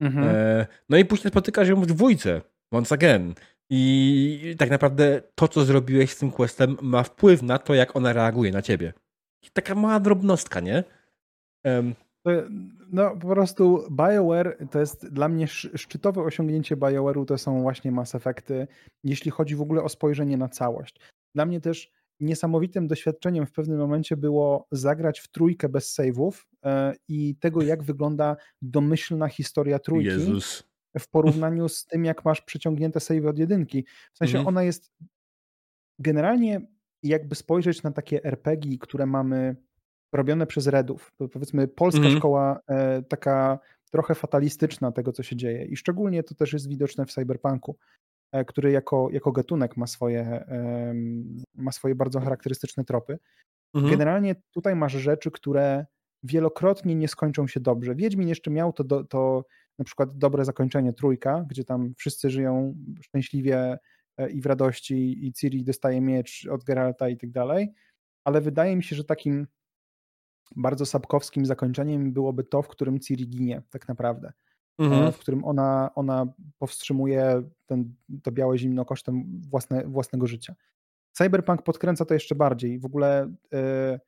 Mhm. No i później spotykasz ją w dwójce, once again. I tak naprawdę to, co zrobiłeś z tym questem, ma wpływ na to, jak ona reaguje na ciebie. Taka mała drobnostka, nie? No po prostu BioWare to jest dla mnie szczytowe osiągnięcie BioWare'u to są właśnie Mass Effecty, jeśli chodzi w ogóle o spojrzenie na całość. Dla mnie też niesamowitym doświadczeniem w pewnym momencie było zagrać w trójkę bez save'ów e, i tego, jak wygląda domyślna historia trójki Jezus. w porównaniu z tym, jak masz przeciągnięte save od jedynki. W sensie mhm. ona jest generalnie jakby spojrzeć na takie RPG, które mamy robione przez Redów. Powiedzmy polska -hmm. szkoła e, taka trochę fatalistyczna tego, co się dzieje. I szczególnie to też jest widoczne w cyberpunku, który jako, jako gatunek ma swoje, e, ma swoje bardzo charakterystyczne tropy. -hmm. Generalnie tutaj masz rzeczy, które wielokrotnie nie skończą się dobrze. Wiedźmin jeszcze miał to, do, to na przykład dobre zakończenie trójka, gdzie tam wszyscy żyją szczęśliwie e, i w radości i Ciri dostaje miecz od Geralta i tak dalej, ale wydaje mi się, że takim bardzo sapkowskim zakończeniem byłoby to, w którym Ciri ginie tak naprawdę. E, mhm. W którym ona, ona powstrzymuje ten, to białe zimno kosztem własne, własnego życia. Cyberpunk podkręca to jeszcze bardziej. W ogóle yy,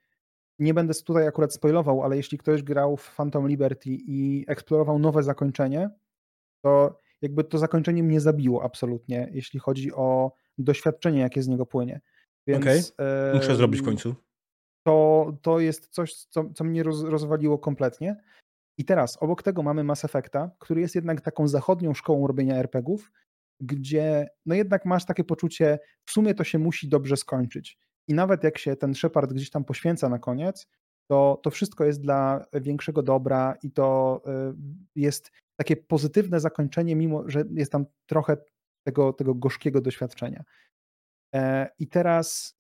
nie będę tutaj akurat spoilował, ale jeśli ktoś grał w Phantom Liberty i eksplorował nowe zakończenie, to jakby to zakończenie mnie zabiło absolutnie, jeśli chodzi o doświadczenie, jakie z niego płynie. Okej, okay. muszę zrobić w końcu to, to jest coś, co, co mnie roz, rozwaliło kompletnie. I teraz obok tego mamy Mass Effecta, który jest jednak taką zachodnią szkołą robienia RPGów, gdzie no jednak masz takie poczucie, w sumie to się musi dobrze skończyć. I nawet jak się ten Shepard gdzieś tam poświęca na koniec, to, to wszystko jest dla większego dobra i to y, jest takie pozytywne zakończenie, mimo że jest tam trochę tego, tego gorzkiego doświadczenia. E, I teraz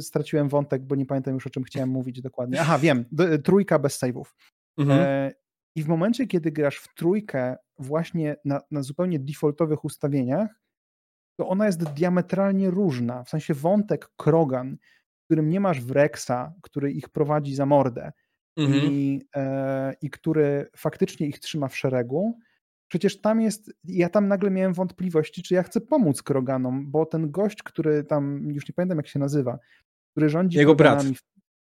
straciłem wątek, bo nie pamiętam już o czym chciałem mówić dokładnie. Aha, wiem, trójka bez save'ów. Mhm. E, I w momencie, kiedy grasz w trójkę właśnie na, na zupełnie defaultowych ustawieniach, to ona jest diametralnie różna. W sensie wątek Krogan, w którym nie masz Wrexa, który ich prowadzi za mordę mhm. i, e, i który faktycznie ich trzyma w szeregu, Przecież tam jest, ja tam nagle miałem wątpliwości, czy ja chcę pomóc Kroganom, bo ten gość, który tam, już nie pamiętam jak się nazywa, który rządzi Jego brat.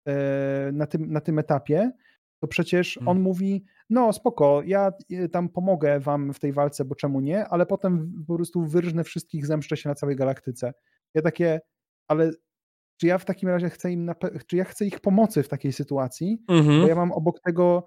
E, na, tym, na tym etapie, to przecież hmm. on mówi, no spoko, ja e, tam pomogę wam w tej walce, bo czemu nie, ale potem po prostu wyrżnę wszystkich, zemszczę się na całej galaktyce. Ja takie, ale czy ja w takim razie chcę im, czy ja chcę ich pomocy w takiej sytuacji, -hmm. bo mhm. ja mam obok tego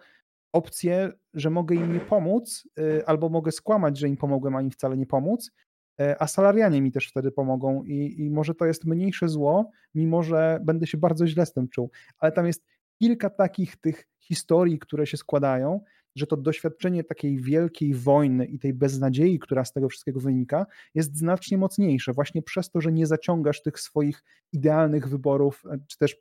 opcję, że mogę im nie pomóc, y, albo mogę skłamać, że im pomogłem, a im wcale nie pomóc, e, a salarianie mi też wtedy pomogą i, i może to jest mniejsze zło, mimo że będę się bardzo źle z tym czuł. Ale tam jest kilka takich tych historii, które się składają, że to doświadczenie takiej wielkiej wojny i tej beznadziei, która z tego wszystkiego wynika, jest znacznie mocniejsze, właśnie przez to, że nie zaciągasz tych swoich idealnych wyborów, e, czy też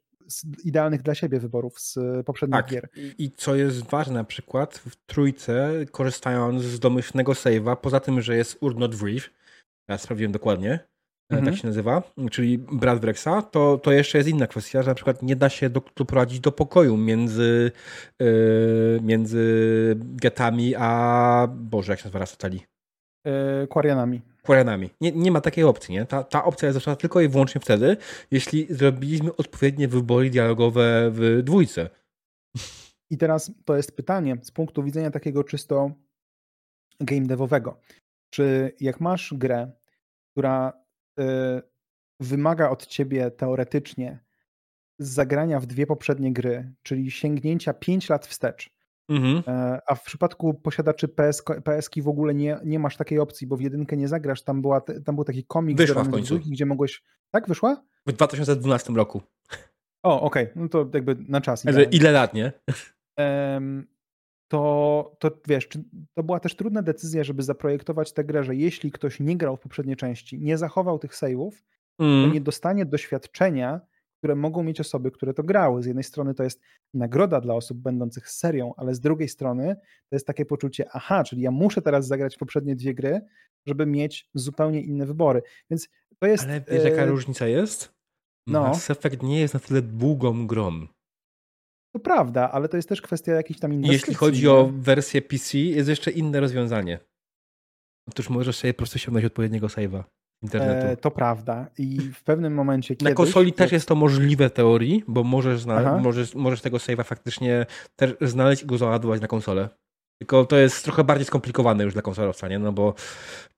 idealnych dla siebie wyborów z poprzednich tak. gier. I co jest ważne na przykład w trójce, korzystając z domyślnego save'a, poza tym, że jest Urnot Wreath, ja sprawdziłem dokładnie, e, mhm. tak się nazywa, czyli brat Wrexa, to, to jeszcze jest inna kwestia, że na przykład nie da się do, doprowadzić do pokoju między, yy, między getami a Boże, jak się nazywa raz Yy, Quarianami. Quarianami. Nie, nie ma takiej opcji, nie? Ta, ta opcja jest zaczęta tylko i wyłącznie wtedy, jeśli zrobiliśmy odpowiednie wybory dialogowe w dwójce. I teraz to jest pytanie z punktu widzenia takiego czysto game devowego. Czy jak masz grę, która wymaga od ciebie teoretycznie zagrania w dwie poprzednie gry, czyli sięgnięcia 5 lat wstecz, Mhm. E, a w przypadku posiadaczy PS, PSki w ogóle nie, nie masz takiej opcji, bo w jedynkę nie zagrasz. Tam, była, tam był taki komik, Wyszła w końcu. gdzie mogłeś. Tak, wyszła? W 2012 roku. O, okej, okay. no to jakby na czas. Ile lat, nie? To, to wiesz, to była też trudna decyzja, żeby zaprojektować tę grę, że jeśli ktoś nie grał w poprzedniej części, nie zachował tych save'ów, mm. to nie dostanie doświadczenia które mogą mieć osoby, które to grały. Z jednej strony to jest nagroda dla osób będących serią, ale z drugiej strony to jest takie poczucie, aha, czyli ja muszę teraz zagrać poprzednie dwie gry, żeby mieć zupełnie inne wybory. Więc to jest. Ale wiesz, jaka e... różnica jest? No. Mass Effect nie jest na tyle długą grą. To prawda, ale to jest też kwestia jakichś tam inwestycji. Jeśli chodzi o wersję PC, jest jeszcze inne rozwiązanie. Otóż możesz sobie po prostu ściągnąć odpowiedniego save'a internetu. E, to prawda. I w pewnym momencie. Na konsoli też jest to możliwe w teorii, bo możesz, możesz, możesz tego save'a faktycznie też znaleźć i go załadować na konsolę. Tylko to jest trochę bardziej skomplikowane już dla konsolowca, nie? No bo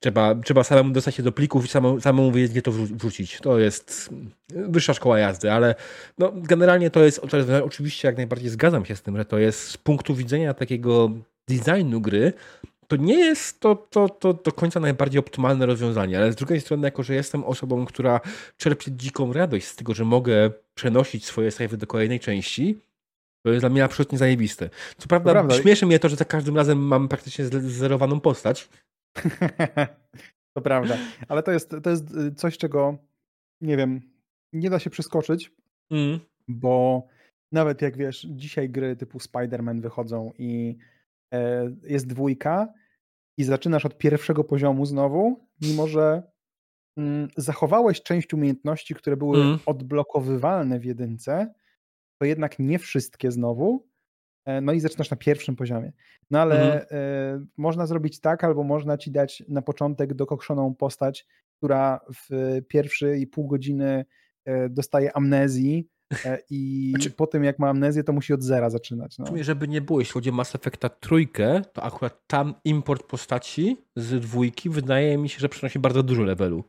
trzeba, trzeba samemu dostać się do plików i samemu, samemu wiedzieć, gdzie to wrzucić. To jest wyższa szkoła jazdy, ale no, generalnie to jest, to jest, oczywiście jak najbardziej zgadzam się z tym, że to jest z punktu widzenia takiego designu gry, to nie jest to, to, to do końca najbardziej optymalne rozwiązanie, ale z drugiej strony, jako że jestem osobą, która czerpie dziką radość z tego, że mogę przenosić swoje savey do kolejnej części, to jest dla mnie absolutnie zajebiste. Co prawda, prawda. śmieszy mnie to, że za każdym razem mam praktycznie zerowaną postać. to prawda, ale to jest, to jest y, coś, czego nie wiem, nie da się przeskoczyć, mm. bo nawet jak wiesz, dzisiaj gry typu Spider-Man wychodzą i E, jest dwójka i zaczynasz od pierwszego poziomu znowu, mimo że mm, zachowałeś część umiejętności, które były mm. odblokowywalne w jedynce, to jednak nie wszystkie znowu. E, no i zaczynasz na pierwszym poziomie. No ale mm. można zrobić tak, albo można ci dać na początek dokokszoną postać, która w pierwsze i pół godziny dostaje amnezji, i znaczy, po tym jak ma amnezję, to musi od zera zaczynać. No. Żeby nie było, jeśli chodzi o Mass Effecta trójkę, to akurat tam import postaci z dwójki wydaje mi się, że przynosi bardzo dużo levelu.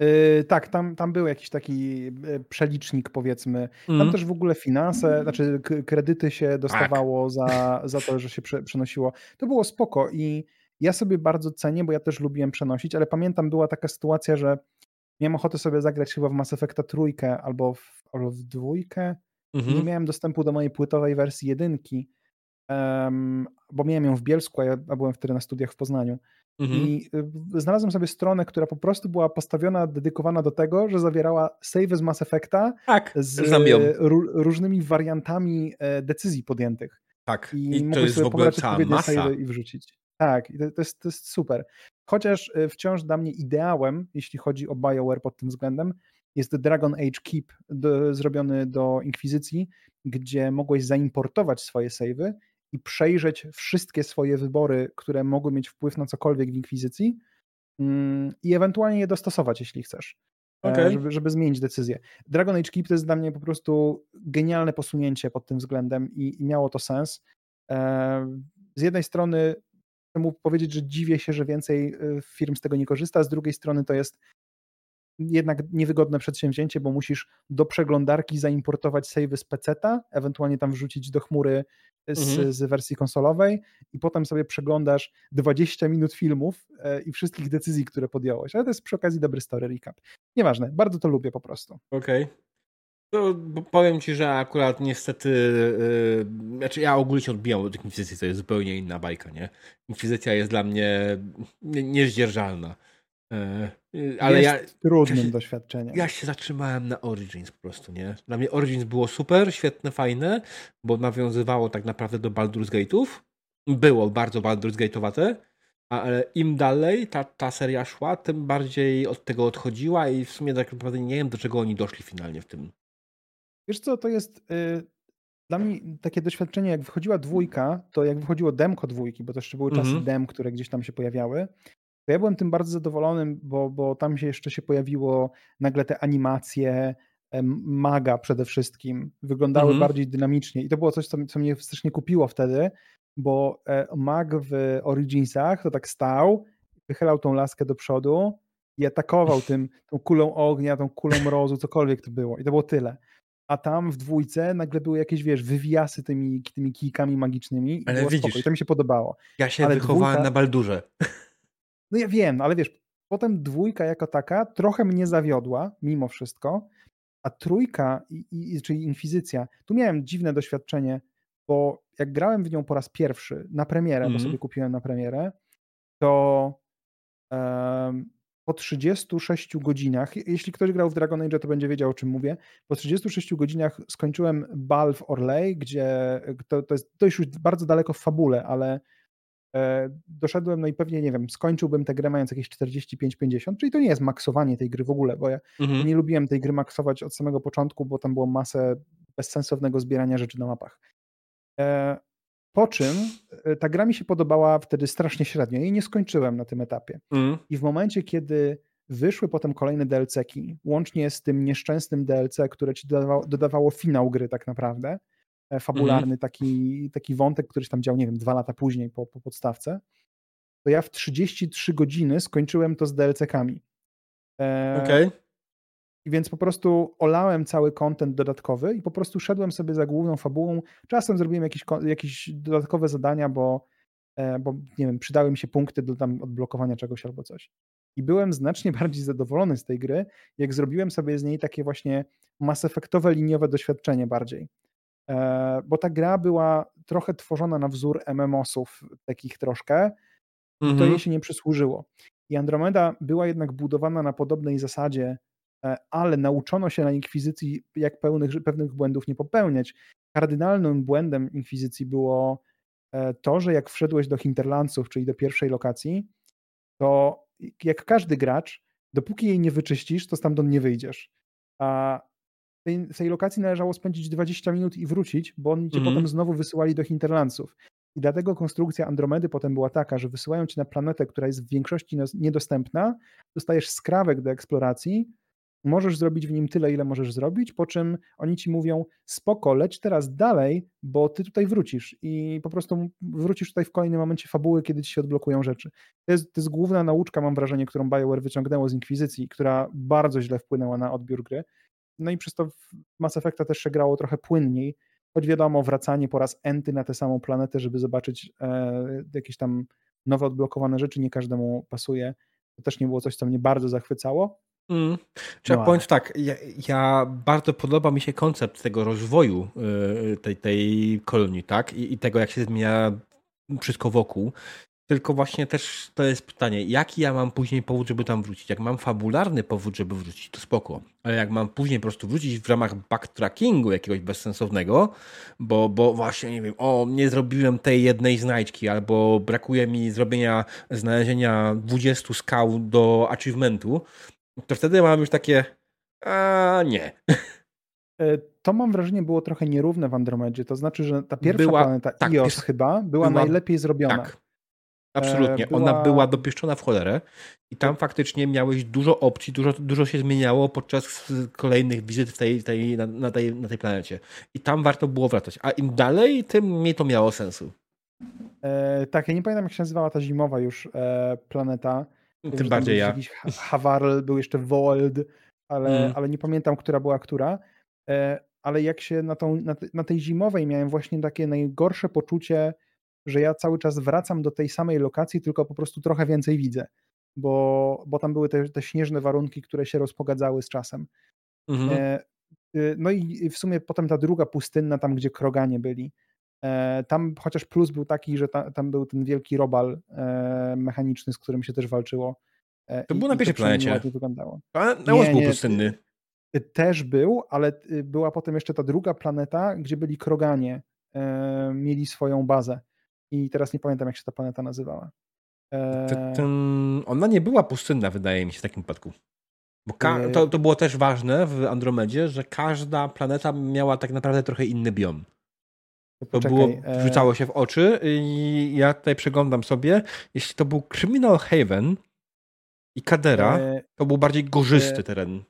Yy, tak, tam, tam był jakiś taki e, przelicznik, powiedzmy. Tam mm. też w ogóle finanse, znaczy kredyty się dostawało tak. za, za to, że się prze, przenosiło. To było spoko i ja sobie bardzo cenię, bo ja też lubiłem przenosić, ale pamiętam, była taka sytuacja, że miałem ochotę sobie zagrać chyba w Mass Effecta trójkę albo w, albo w dwójkę. Mhm. Nie miałem dostępu do mojej płytowej wersji jedynki um, bo miałem ją w Bielsku, a ja byłem wtedy na studiach w Poznaniu. Mhm. I y, znalazłem sobie stronę, która po prostu była postawiona, dedykowana do tego, że zawierała save z Mass Effecta tak, z różnymi wariantami e, decyzji podjętych. Tak, i, I to jest w ogóle cała masa. i wrzucić. Tak, to, to, jest, to jest super. Chociaż e, wciąż dla mnie ideałem, jeśli chodzi o BioWare pod tym względem, jest Dragon Age Keep do, zrobiony do Inkwizycji, gdzie mogłeś zaimportować swoje savey i przejrzeć wszystkie swoje wybory, które mogły mieć wpływ na cokolwiek w Inkwizycji mm, i ewentualnie je dostosować, jeśli chcesz. E, okay. Żeby, żeby, zmienić decyzję. Dragon Age Keep to jest dla mnie po prostu genialne posunięcie pod tym względem i, i miało to sens. E, z jednej strony chcę mu powiedzieć, że dziwię się, że więcej e, firm z tego nie korzysta, z drugiej strony to jest jednak niewygodne przedsięwzięcie, bo musisz do przeglądarki zaimportować save z peceta, ewentualnie tam wrzucić do chmury z, mhm. z, wersji konsolowej i potem sobie przeglądasz 20 minut filmów e, i wszystkich decyzji, które podjąłeś. Ale to jest przy okazji dobry story recap. Nieważne, bardzo to lubię po prostu. Okej. Okay. To powiem ci, że akurat niestety, yy, znaczy ja ogólnie się odbijam od Inkwizycji, to jest zupełnie inna bajka, nie? Inkwizycja jest dla mnie niezdzierżalna. E, ale jest ja, trudnym ja doświadczeniem. Ja się zatrzymałem na Origins po prostu, nie? Dla mnie Origins było super, świetne, fajne, bo nawiązywało tak naprawdę do Baldur's Gate'ów. Było bardzo Baldur's Gate'owate, ale im dalej ta, ta seria szła, tym bardziej od tego odchodziła i w sumie tak naprawdę nie wiem, do czego oni doszli finalnie w tym. Wiesz co, to jest... Yy dla mnie takie doświadczenie, jak wychodziła dwójka, to jak wychodziło demko dwójki, bo to jeszcze były czasy mm -hmm. dem, które gdzieś tam się pojawiały, ja byłem tym bardzo zadowolonym, bo, bo tam się jeszcze się pojawiło nagle te animacje, maga przede wszystkim, wyglądały mhm. bardziej dynamicznie i to było coś, co, co mnie strasznie kupiło wtedy, bo e, mag w Originsach to tak stał, wychylał tą laskę do przodu i atakował tym, tą kulą ognia, tą kulą mrozu, cokolwiek to było i to było tyle. A tam w dwójce nagle były jakieś, wiesz, wywiasy tymi, tymi kijkami magicznymi i Ale widzisz, spoko. I to mi się podobało. Ja się Ale wychowałem dwójka... na Baldurze. No ja wiem, ale wiesz, potem dwójka jako taka trochę mnie zawiodła, mimo wszystko, a trójka, i, i, czyli Inkwizycja, tu miałem dziwne doświadczenie, bo jak grałem w nią po raz pierwszy na premierę, mm -hmm. bo mhm. sobie kupiłem na premierę, to um, po 36 godzinach, jeśli ktoś grał w Dragon Age, to będzie wiedział, o czym mówię, po 36 godzinach skończyłem bal w Orlej, gdzie to, to jest dość już bardzo daleko w fabule, ale doszedłem, no i pewnie, nie wiem, skończyłbym tę grę mając jakieś 45-50, czyli to nie jest maksowanie tej gry w ogóle, bo ja mhm. nie lubiłem tej gry maksować od samego początku, bo tam było masę bezsensownego zbierania rzeczy na mapach. E, po czym e, ta gra mi się podobała wtedy strasznie średnio i nie skończyłem na tym etapie. Mhm. I w momencie, kiedy wyszły potem kolejne DLC-ki, łącznie z tym nieszczęsnym DLC, które ci dodawało, dodawało finał gry tak naprawdę, E, fabularny, mhm. taki, taki wątek, który się tam dział, nie wiem, dwa lata później po, po podstawce, to ja w 33 godziny skończyłem to z DLC-kami. E, Okej. Okay. Więc po prostu olałem cały kontent dodatkowy i po prostu szedłem sobie za główną fabułą. Czasem zrobiłem jakieś, jakieś dodatkowe zadania, bo, e, bo nie wiem, przydały mi się punkty do tam odblokowania czegoś albo coś. I byłem znacznie bardziej zadowolony z tej gry, jak zrobiłem sobie z niej takie właśnie masefektowe, liniowe doświadczenie bardziej. E, bo ta gra była trochę tworzona na wzór MMOsów, takich troszkę, i mhm. to jej się nie przysłużyło. I Andromeda była jednak budowana na podobnej zasadzie, e, ale nauczono się na Inkwizycji, jak pełnych, pewnych błędów nie popełniać. Kardynalnym błędem Inkwizycji było e, to, że jak wszedłeś do Hinterlandsów, czyli do pierwszej lokacji, to jak każdy gracz, dopóki jej nie wyczyścisz, to stamtąd nie wyjdziesz. A tej, tej lokacji należało spędzić 20 minut i wrócić, bo oni cię mm -hmm. potem znowu wysyłali do Hinterlandsów. I dlatego konstrukcja Andromedy potem była taka, że wysyłają cię na planetę, która jest w większości niedostępna, dostajesz skrawek do eksploracji, możesz zrobić w nim tyle, ile możesz zrobić, po czym oni ci mówią, spoko, leć teraz dalej, bo ty tutaj wrócisz i po prostu wrócisz tutaj w kolejnym momencie fabuły, kiedy ci się odblokują rzeczy. To jest, to jest główna nauczka, mam wrażenie, którą BioWare wyciągnęło z Inkwizycji, która bardzo źle wpłynęła na odbiór gry. No i przez to Mass Effecta też się grało trochę płynniej, choć wiadomo, wracanie po raz enty na tę samą planetę, żeby zobaczyć e, jakieś tam nowe odblokowane rzeczy, nie każdemu pasuje. To też nie było coś, co mnie bardzo zachwycało, Mm. Trzeba no, powiedzieć tak, ja, ja, bardzo podoba mi się koncept tego rozwoju y, tej, tej kolonii, tak? I, I, tego, jak się zmienia wszystko wokół. Tylko właśnie też to jest pytanie, jaki ja mam później powód, żeby tam wrócić? Jak mam fabularny powód, żeby wrócić, to spoko. Ale jak mam później po prostu wrócić w ramach backtrackingu jakiegoś bezsensownego, bo, bo właśnie, nie wiem, o, nie zrobiłem tej jednej znajdźki, albo brakuje mi zrobienia, znalezienia 20 skał do achievementu, to wtedy mam już takie, a nie. E, to mam wrażenie było trochę nierówne w Andromedzie. To znaczy, że ta pierwsza była, planeta, tak, Ios chyba, była, była najlepiej zrobiona. Tak. Absolutnie. Była... Ona była dopieszczona w cholerę i tam faktycznie miałeś dużo opcji, dużo, dużo się zmieniało podczas kolejnych wizyt w tej, tej, na, na, tej, na tej planecie. I tam warto było wracać. A im dalej, tym mniej to miało sensu. E, tak, ja nie pamiętam, jak się nazywała ta zimowa już e, planeta. Tym bardziej ja. Jakiś Havarl, był jeszcze Wold, ale, mm. ale nie pamiętam, która była która. E, ale jak się na, tą, na, na tej zimowej miałem właśnie takie najgorsze poczucie, że ja cały czas wracam do tej samej lokacji, tylko po prostu trochę więcej widzę, bo, bo tam były te, te śnieżne warunki, które się rozpogadzały z czasem. Mhm. E, y, no i w sumie potem ta druga pustynna, tam gdzie kroganie byli, e, tam chociaż plus był taki, że ta, tam był ten wielki robal e, mechaniczny, z którym się też walczyło. To było na pierwszej planecie. wyglądało. A Neos był pustynny. Też był, ale y, była potem jeszcze ta druga planeta, gdzie byli kroganie, mieli swoją bazę i teraz nie pamiętam, jak się ta planeta nazywała. Ten, ona nie była pustynna, wydaje mi się, w takim przypadku. Bo e, to, to było też ważne w Andromedzie, że każda planeta miała tak naprawdę trochę inny biom. To Poczekaj, było, e, rzucało się w oczy i ja tutaj przeglądam sobie. Jeśli to był Criminal Haven i Kadera, to był bardziej gorzysty teren.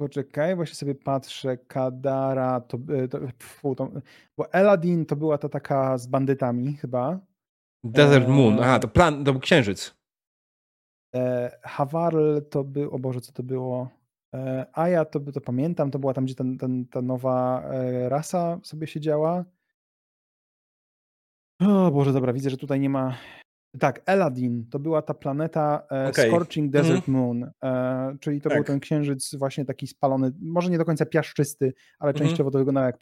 Poczekaj, właśnie sobie patrzę. Kadara, to, e, to, pfu, to bo Eladin to była ta taka z bandytami chyba. Desert Moon, aha, to plan, to był księżyc. E, Havarl to był, o Boże, co to było? E, Aja to, to pamiętam, to była tam, gdzie ten, ten, ta nowa e, rasa sobie siedziała. O Boże, dobra, widzę, że tutaj nie ma tak, Eladin to była ta planeta e, okay. Scorching Desert mm. Moon, e, czyli to tak. był ten księżyc właśnie taki spalony, może nie do końca piaszczysty, ale mm częściowo to wyglądało jak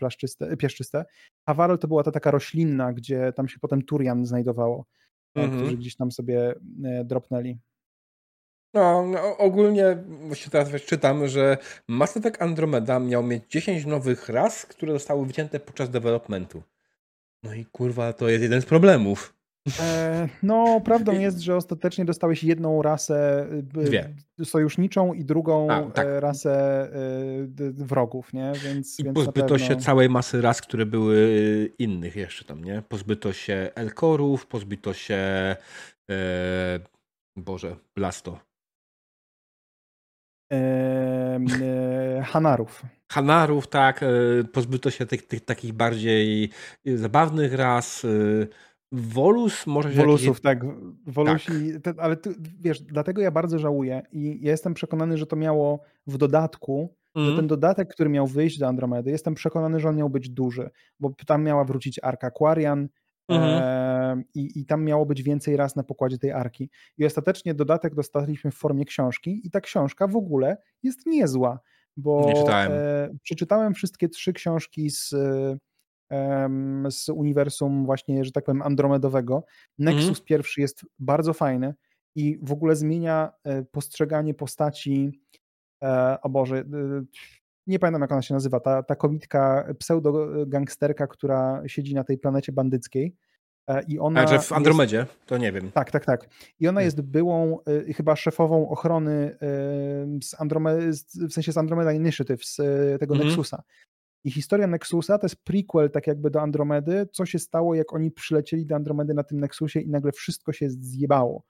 piaszczyste. Havarl to była ta taka roślinna, gdzie tam się potem Turian znajdowało, mm -hmm. którzy gdzieś tam sobie e, dropnęli. No, no, ogólnie właśnie teraz czytam, że Mass Effect Andromeda miał mieć 10 nowych ras, które zostały wycięte podczas developmentu. No i kurwa, to jest jeden z problemów. E, no, prawdą jest, że ostatecznie dostałeś jedną rasę Dwie. sojuszniczą i drugą A, tak. E, rasę e, wrogów, nie? Więc, I więc pozbyto pewno... się całej masy ras, które były innych jeszcze tam, nie? Pozbyto się Elkorów, pozbyto się e, Boże, Blasto. E, Hanarów. Hanarów, tak. Pozbyto się tych, tych takich bardziej zabawnych ras. Wolus może Wolusów, tak. Wolusi, tak. Te, ale ty, wiesz, dlatego ja bardzo żałuję i ja jestem przekonany, że to miało w dodatku, mm. że mhm. ten dodatek, który miał wyjść do Andromedy, jestem przekonany, że on miał być duży, bo tam miała wrócić Arka Aquarian, e, i, I tam miało być więcej raz na pokładzie tej arki. I ostatecznie dodatek dostaliśmy w formie książki, i ta książka w ogóle jest niezła, bo e, przeczytałem wszystkie trzy książki z z uniwersum właśnie, że tak powiem, andromedowego. Nexus mm. pierwszy jest bardzo fajny i w ogóle zmienia e, postrzeganie postaci, e, o Boże, nie pamiętam jak ona się nazywa, ta, ta komitka, pseudo-gangsterka, która siedzi na tej planecie bandyckiej. E, I ona A że w Andromedzie? Jest, to nie wiem. Tak, tak, tak. I ona jest byłą, chyba szefową ochrony z Andromedy, w sensie z Andromeda Initiative, z tego mm. Nexusa. I historia Nexusa to jest prequel tak jakby do Andromedy, co się stało, jak oni przylecieli do Andromedy na tym Nexusie i nagle wszystko się zjebało.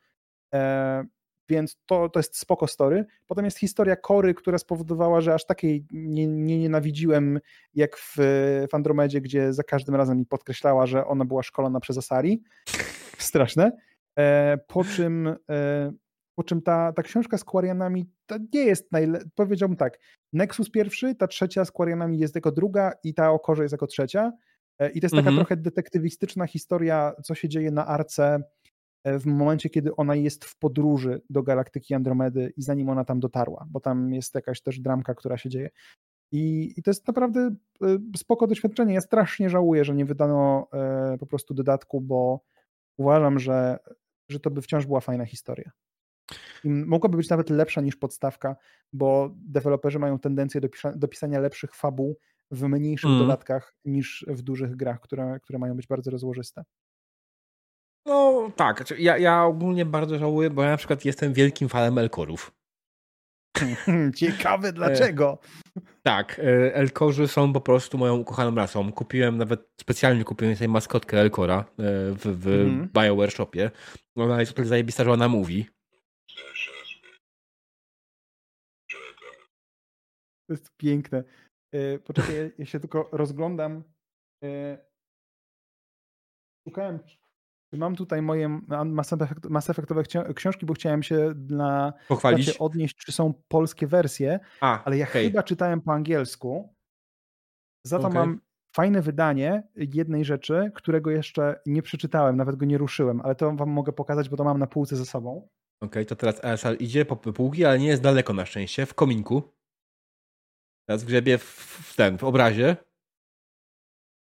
E, więc to, to jest spoko story. Potem jest historia Kory, która spowodowała, że aż takiej nie, nie nienawidziłem jak w, w Andromedzie, gdzie za każdym razem mi podkreślała, że ona była szkolona przez Asari. Straszne. E, po czym e, po czym ta, ta książka z Quarianami to nie jest najlepsza. Powiedziałbym tak, Nexus pierwszy, ta trzecia z Quarianami jest jako druga i ta o Korze jest jako trzecia. E, I to jest taka mhm. trochę detektywistyczna historia, co się dzieje na arce w momencie, kiedy ona jest w podróży do galaktyki Andromedy i zanim ona tam dotarła, bo tam jest jakaś też dramka, która się dzieje. I, I, to jest naprawdę spoko doświadczenie. Ja strasznie żałuję, że nie wydano po prostu dodatku, bo uważam, że, że to by wciąż była fajna historia. Mogłaby być nawet lepsza niż podstawka, bo deweloperzy mają tendencję do, pisa do pisania lepszych fabuł w mniejszych mm. dodatkach niż w dużych grach, które, które mają być bardzo rozłożyste. No tak, znaczy, ja, ja ogólnie bardzo żałuję, bo ja na przykład jestem wielkim fanem Elkorów. Ciekawe dlaczego. E, tak, e, Elkorzy są po prostu moją ukochaną rasą. Kupiłem nawet, specjalnie kupiłem sobie maskotkę Elkora e, w, w mm. BioWare Shopie. Ona jest tyle zajebista, że ona mówi. To jest piękne. E, poczekaj, ja się tylko rozglądam. E, szukałem, czy mam tutaj moje Mass Effectowe książki, bo chciałem się dla Pochwalić. odnieść, czy są polskie wersje, A, ale ja okay. chyba czytałem po angielsku. Za to okay. mam fajne wydanie jednej rzeczy, którego jeszcze nie przeczytałem, nawet go nie ruszyłem, ale to wam mogę pokazać, bo to mam na półce ze sobą. Okej, okay, to teraz ESL idzie po półki, ale nie jest daleko na szczęście, w kominku. Teraz grzebie w, ten, w obrazie.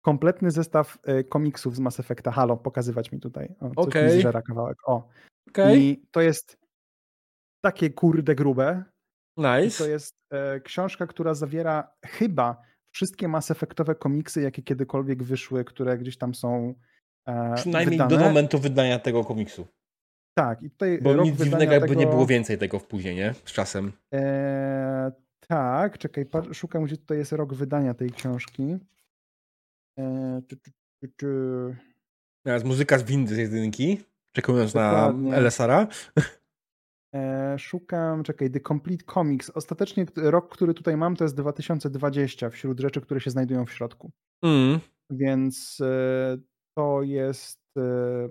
Kompletny zestaw y, komiksów z Mass Effecta. Halo, pokazywać mi tutaj. Okej. okay. zżera kawałek. O. Okay. I to jest takie kurde grube. Nice. I to jest e, książka, która zawiera chyba wszystkie Mass Effectowe komiksy, jakie kiedykolwiek wyszły, które gdzieś tam są e, Przynajmniej wydane. do momentu wydania tego komiksu. Tak. I tutaj Bo nic dziwnego, jakby tego... nie było więcej tego w później, nie? Z czasem. E, tak, czekaj, szukam, gdzie tutaj jest rok wydania tej książki. E, Teraz muzyka z windy z jedynki, czekając Dokładnie. na LSR-a. E, szukam, czekaj, The Complete Comics. Ostatecznie rok, który tutaj mam, to jest 2020 wśród rzeczy, które się znajdują w środku. Mm. Więc e, to jest e,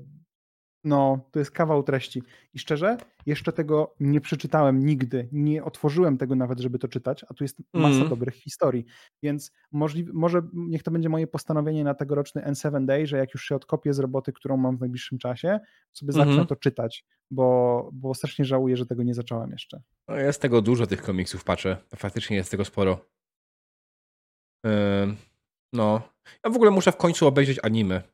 no, to jest kawał treści. I szczerze, jeszcze tego nie przeczytałem nigdy. Nie otworzyłem tego nawet, żeby to czytać, a tu jest masa mm. dobrych historii. Więc możliwe, może niech to będzie moje postanowienie na tegoroczny N7 Day, że jak już się odkopię z roboty, którą mam w najbliższym czasie, sobie zacznę mm -hmm. to czytać, bo, bo strasznie żałuję, że tego nie zacząłem jeszcze. No jest tego dużo, tych komiksów, patrzę. Faktycznie jest tego sporo. Yy, no. Ja w ogóle muszę w końcu obejrzeć anime.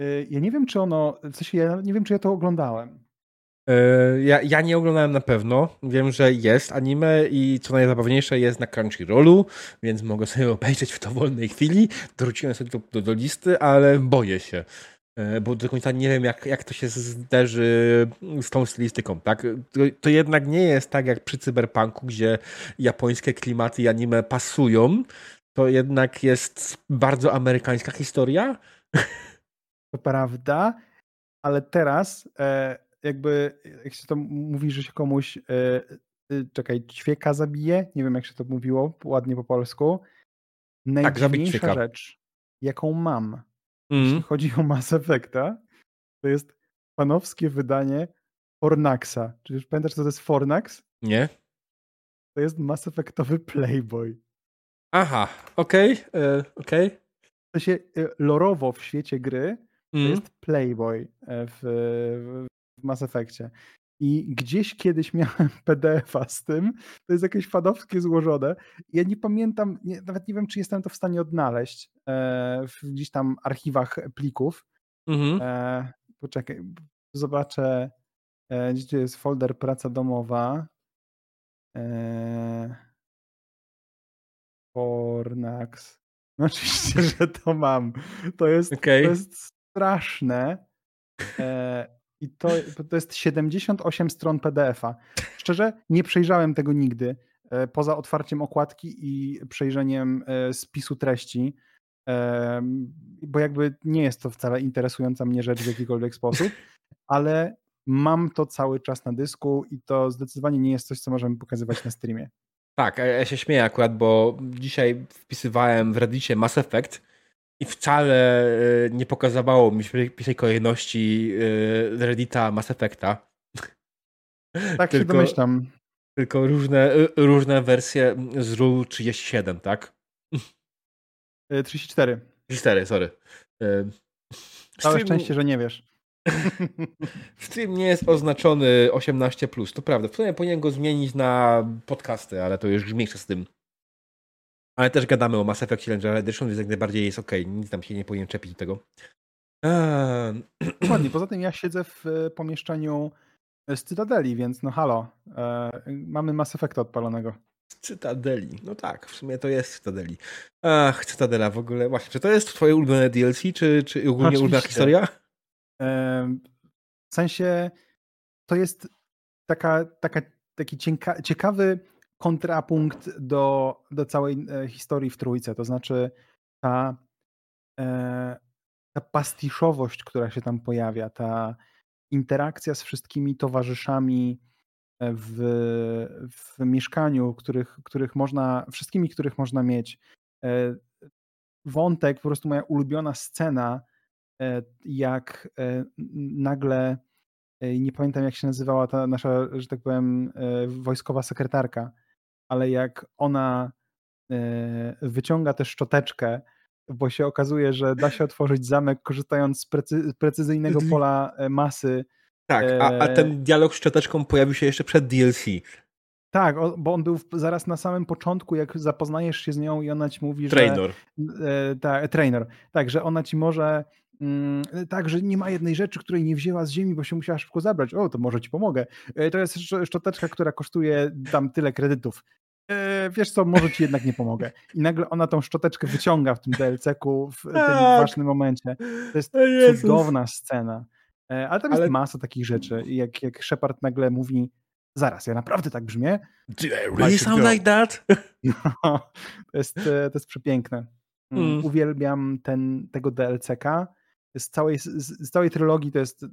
Y, ja nie wiem, czy ono, w sensie ja nie wiem, czy ja to oglądałem. Y, ja, ja nie oglądałem na pewno. Wiem, że jest anime i co najzabawniejsze jest na Crunchyrollu, więc mogę sobie obejrzeć w dowolnej chwili. Dorzuciłem sobie to do, do listy, ale boję się. Y, bo do końca nie wiem, jak, jak to się zderzy z tą stylistyką. Tak? To, to jednak nie jest tak jak przy cyberpunku, gdzie japońskie klimaty i anime pasują. To jednak jest bardzo amerykańska historia. To prawda, ale teraz e, jakby, jak się to mówi, że się komuś e, y, czekaj, ćwieka zabije, nie wiem jak się to mówiło ładnie po polsku. Najdziwniejsza tak, rzecz, jaką mam, mm. jeśli chodzi o Mass Effecta, to jest panowskie wydanie Fornaxa. Czy już pamiętasz, co to jest Fornax? Nie. To jest Mass Effectowy Playboy. Aha, okej, okay, e, okej. Okay. To się lorowo w świecie gry to mm. jest Playboy e, w, w Mass Effectie. I gdzieś kiedyś miałem PDF-a z tym, to jest jakieś fadowskie złożone. Ja nie pamiętam, nie, nawet nie wiem, czy jestem to w stanie odnaleźć e, w gdzieś tam archiwach plików. Mm-hmm. E, poczekaj, zobaczę, e, gdzie jest folder praca domowa. E, Fornax. No oczywiście, że to mam. To jest, okay. to jest straszne. E, I to, to jest 78 stron PDF-a. Szczerze, nie przejrzałem tego nigdy, e, poza otwarciem okładki i przejrzeniem e, spisu treści, bo jakby nie jest to wcale interesująca mnie rzecz w jakikolwiek sposób, ale mam to cały czas na dysku i to zdecydowanie nie jest coś, co możemy pokazywać na streamie. Tak, ja się śmieję akurat, bo dzisiaj wpisywałem w Reddicie Mass Effect i wcale e, nie pokazywało mi w pierwszej kolejności e, Reddita Mass Effecta. Tak tylko, się domyślam. Tylko różne, e, różne wersje z RUL 37, tak? 34. 34, sorry. Całe Stream... szczęście, że nie wiesz. Stream nie jest oznaczony 18, to prawda. W sumie powinien go zmienić na podcasty, ale to już mniejsze z tym. Ale też gadamy o Mass Effect Challenger Edition, więc jak najbardziej jest ok. Nic tam się nie powinien czepić do tego. Eee... Dokładnie. Poza tym ja siedzę w e, pomieszczeniu z Cytadeli, więc no halo. E, mamy Mass Effect odpalonego. Cytadeli. No tak, w sumie to jest Cytadeli. Ach, Cytadela w ogóle. Właśnie, czy to jest twoje ulubione DLC, czy, czy ogólnie Oczywiście. ulubiona historia? W sensie to jest taka, taka, taki cieka, ciekawy kontrapunkt do, do całej e, historii w Trójce. To znaczy ta, e, ta pastiszowość, która się tam pojawia, ta interakcja z wszystkimi towarzyszami e, w, w mieszkaniu, których, których można, wszystkimi, których można mieć. Wątek, po prostu moja ulubiona scena, jak nagle, nie pamiętam jak się nazywała ta nasza, że tak powiem, wojskowa sekretarka, ale jak ona wyciąga tę szczoteczkę, bo się okazuje, że da się otworzyć zamek korzystając z precy precyzyjnego pola masy. Tak, a, a ten dialog z szczoteczką pojawił się jeszcze przed DLC. Tak, bo on był zaraz na samym początku, jak zapoznajesz się z nią i ona ci mówi, trainer. że... E, tak, trainer. Tak, że ona ci może... Mm, tak, że nie ma jednej rzeczy, której nie wzięła z ziemi, bo się musiała szybko zabrać. O, to może ci pomogę. E, to jest szczoteczka, która kosztuje tam tyle kredytów. E, wiesz co, może ci jednak nie pomogę. I nagle ona tą szczoteczkę wyciąga w tym DLC-ku w tak. tym ważnym momencie. To jest cudowna scena. Ale tam jest Ale... masa takich rzeczy. Jak, jak Shepard nagle mówi zaraz, ja naprawdę tak brzmię. Do I really sound like that? No, to, jest, e, to jest przepiękne. Mm. mm. Uwielbiam ten, tego DLC-ka. Z całej, z, z, całej trylogii to jest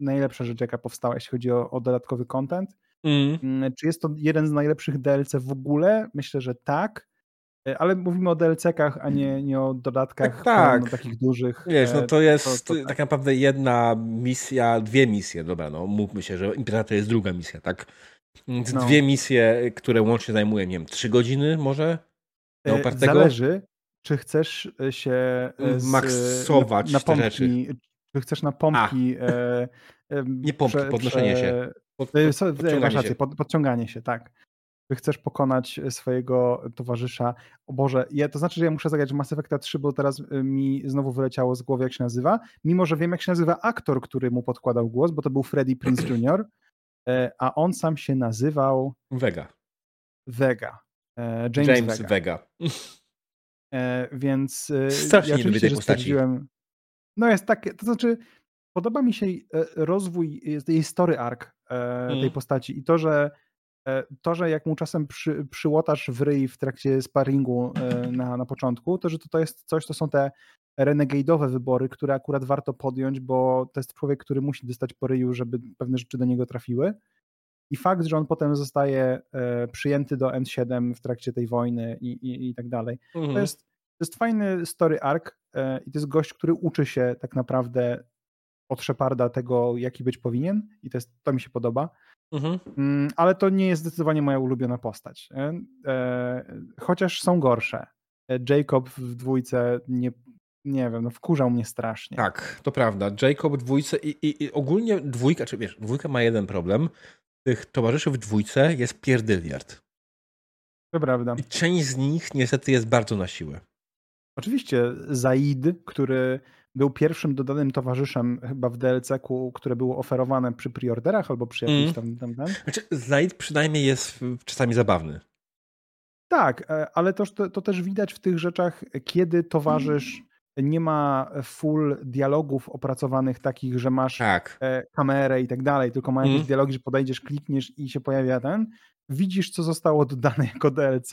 najlepsza rzecz, jaka powstała, jeśli chodzi o, o dodatkowy content. Mm. mm. Czy jest to jeden z najlepszych DLC w ogóle? Myślę, że tak. E, ale mówimy o DLC-kach, a nie, nie o dodatkach tak, tak. takich dużych. Wiesz, no e, to jest to, to tak. tak. naprawdę jedna misja, dwie misje, dobra, no mówmy się, że Imperator jest druga misja, tak? No. dwie misje, które łącznie zajmują, nie wiem, trzy godziny może? Na e, opartego? Zależy, czy chcesz się maksować pompki, rzeczy. Chcesz na pompki... E, nie pompki, prze, podnoszenie prze, się. Pod, pod, podciąganie, się. Pod, podciąganie się, tak chcesz pokonać e, swojego towarzysza. O Boże, ja, to znaczy, że ja muszę zagrać Mass Effecta 3, bo teraz e, mi znowu wyleciało z głowy, jak się nazywa. Mimo, że wiem, jak się nazywa aktor, który mu podkładał głos, bo to był Freddie Prince Jr., e, a on sam się nazywał... Vega. Vega. James, James Vega. Vega. Więc Strasznie ja oczywiście, tej postaci. No jest takie, to znaczy podoba mi się rozwój, jej story arc tej mm. postaci i to, że E, to, że jak mu czasem przy, przyłotasz w ryj w trakcie sparingu e, na, na początku, to że to, to jest coś, to są te renegade'owe wybory, które akurat warto podjąć, bo to jest człowiek, który musi dostać po ryju, żeby pewne rzeczy do niego trafiły. I fakt, że on potem zostaje e, przyjęty do N7 w trakcie tej wojny i, i, i tak dalej, mhm. to, jest, to jest fajny story arc i to jest gość, który uczy się tak naprawdę od Sheparda tego, jaki być powinien i to, jest, to mi się podoba. Mhm. Mm, ale to nie jest zdecydowanie moja ulubiona postać. E, e, chociaż są gorsze. E, Jacob w dwójce nie, nie wiem, no wkurzał mnie strasznie. Tak, to prawda. Jacob w dwójce i, i, i ogólnie dwójka, czy wiesz, dwójka ma jeden problem. Tych towarzyszy w dwójce jest pierdyliard. To prawda. I część z nich niestety jest bardzo na siłę. Oczywiście Zaid, który był pierwszym dodanym towarzyszem chyba w DLC-ku, które było oferowane przy preorderach albo przy jakimś mm. tam, tam, tam. Znaczy, Zaid przynajmniej jest czasami zabawny. Tak, e, ale to, to, to, też widać w tych rzeczach, kiedy towarzysz nie ma full dialogów opracowanych takich, że masz tak. E, kamerę i tak dalej, tylko ma jakieś mm. dialogi, że podejdziesz, klikniesz i się pojawia ten. Widzisz, co zostało dodane jako DLC,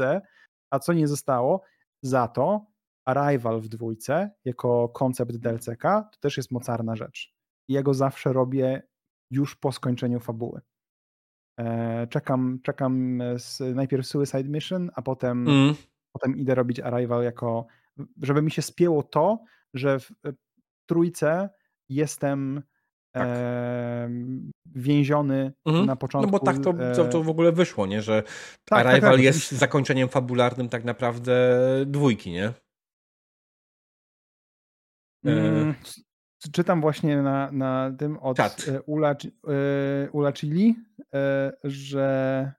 a co nie zostało. Za to Arrival w dwójce jako koncept DLCK to też jest mocarna rzecz. Ja go zawsze robię już po skończeniu fabuły. E, czekam, czekam z, najpierw Suicide Mission, a potem, mm. potem idę robić Arrival jako, żeby mi się spięło to, że w trójce jestem tak. e, więziony mm. na początku. No bo tak to, to, to, w ogóle wyszło, nie? że tak, Arrival tak, tak jest zakończeniem fabularnym tak naprawdę dwójki, nie? Mm, czytam właśnie na, na tym od Czat. Ula, Ula Chili, że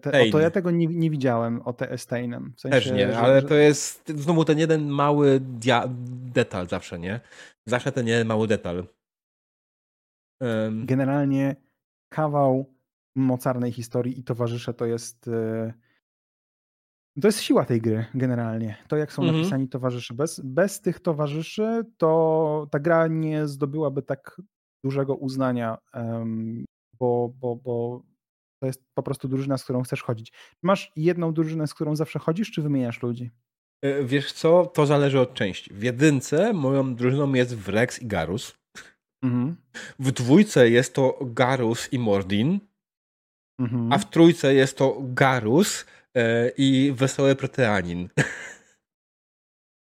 te, o, to ja tego nie, nie widziałem, o te Esteinem. W sensie, Też nie, że, ale że... to jest znowu ten jeden mały dia- detal zawsze, nie? Zawsze ten jeden mały detal. Um. Generalnie kawał mocarnej historii i towarzysze to jest e, to jest siła tej gry generalnie. To jak są mhm. napisani towarzysze. Bez, bez tych towarzyszy to ta gra nie zdobyłaby tak dużego uznania, um, bo, bo, bo to jest po prostu drużyna, z którą chcesz chodzić. Masz jedną drużynę, z którą zawsze chodzisz, czy wymieniasz ludzi? E, wiesz co, to zależy od części. W jedynce moją drużyną jest Wrex i Garus. Mhm. W dwójce jest to Garus i Mordin. Mhm. A w trójce jest to Garus i Wesoły Proteanin.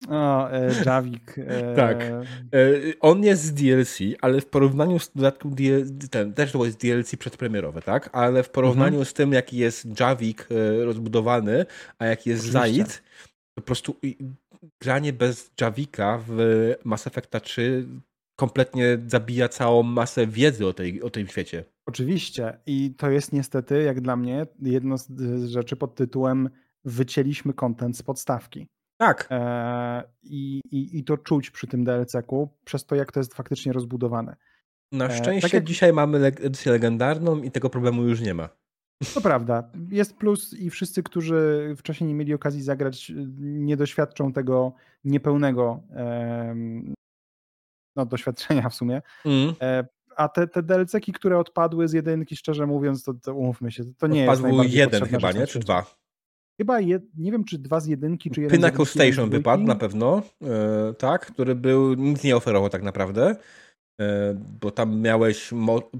O, e, Javik. E... Tak. E, on jest z DLC, ale w porównaniu z dodatkiem DLC, ten też to jest DLC przedpremierowe, tak? Ale w porównaniu mhm. z tym, jaki jest Javik e, rozbudowany, a jaki jest Zaid, po prostu granie bez Javika w Mass Effecta 3 kompletnie zabija całą masę wiedzy o, tej, o tym świecie. Oczywiście. I to jest niestety, jak dla mnie, jedno z rzeczy pod tytułem wycięliśmy kontent z podstawki. Tak. E, i, i, I to czuć przy tym DLC-ku, przez to, jak to jest faktycznie rozbudowane. Na e, szczęście tak jak... dzisiaj mamy edycję legendarną i tego problemu już nie ma. To prawda. Jest plus i wszyscy, którzy wcześniej nie mieli okazji zagrać, nie doświadczą tego niepełnego no, doświadczenia w sumie. Mm. E, a te, te DLC-ki, które odpadły z jedynki, szczerze mówiąc, to, to umówmy się, to nie Odpadł jest jeden chyba, nie? Czy dwa? Chyba, je, nie wiem, czy dwa z jedynki, czy jeden Pinnacle Station wypadł na pewno, e, tak, który był, nic nie oferował tak naprawdę, e, bo tam miałeś,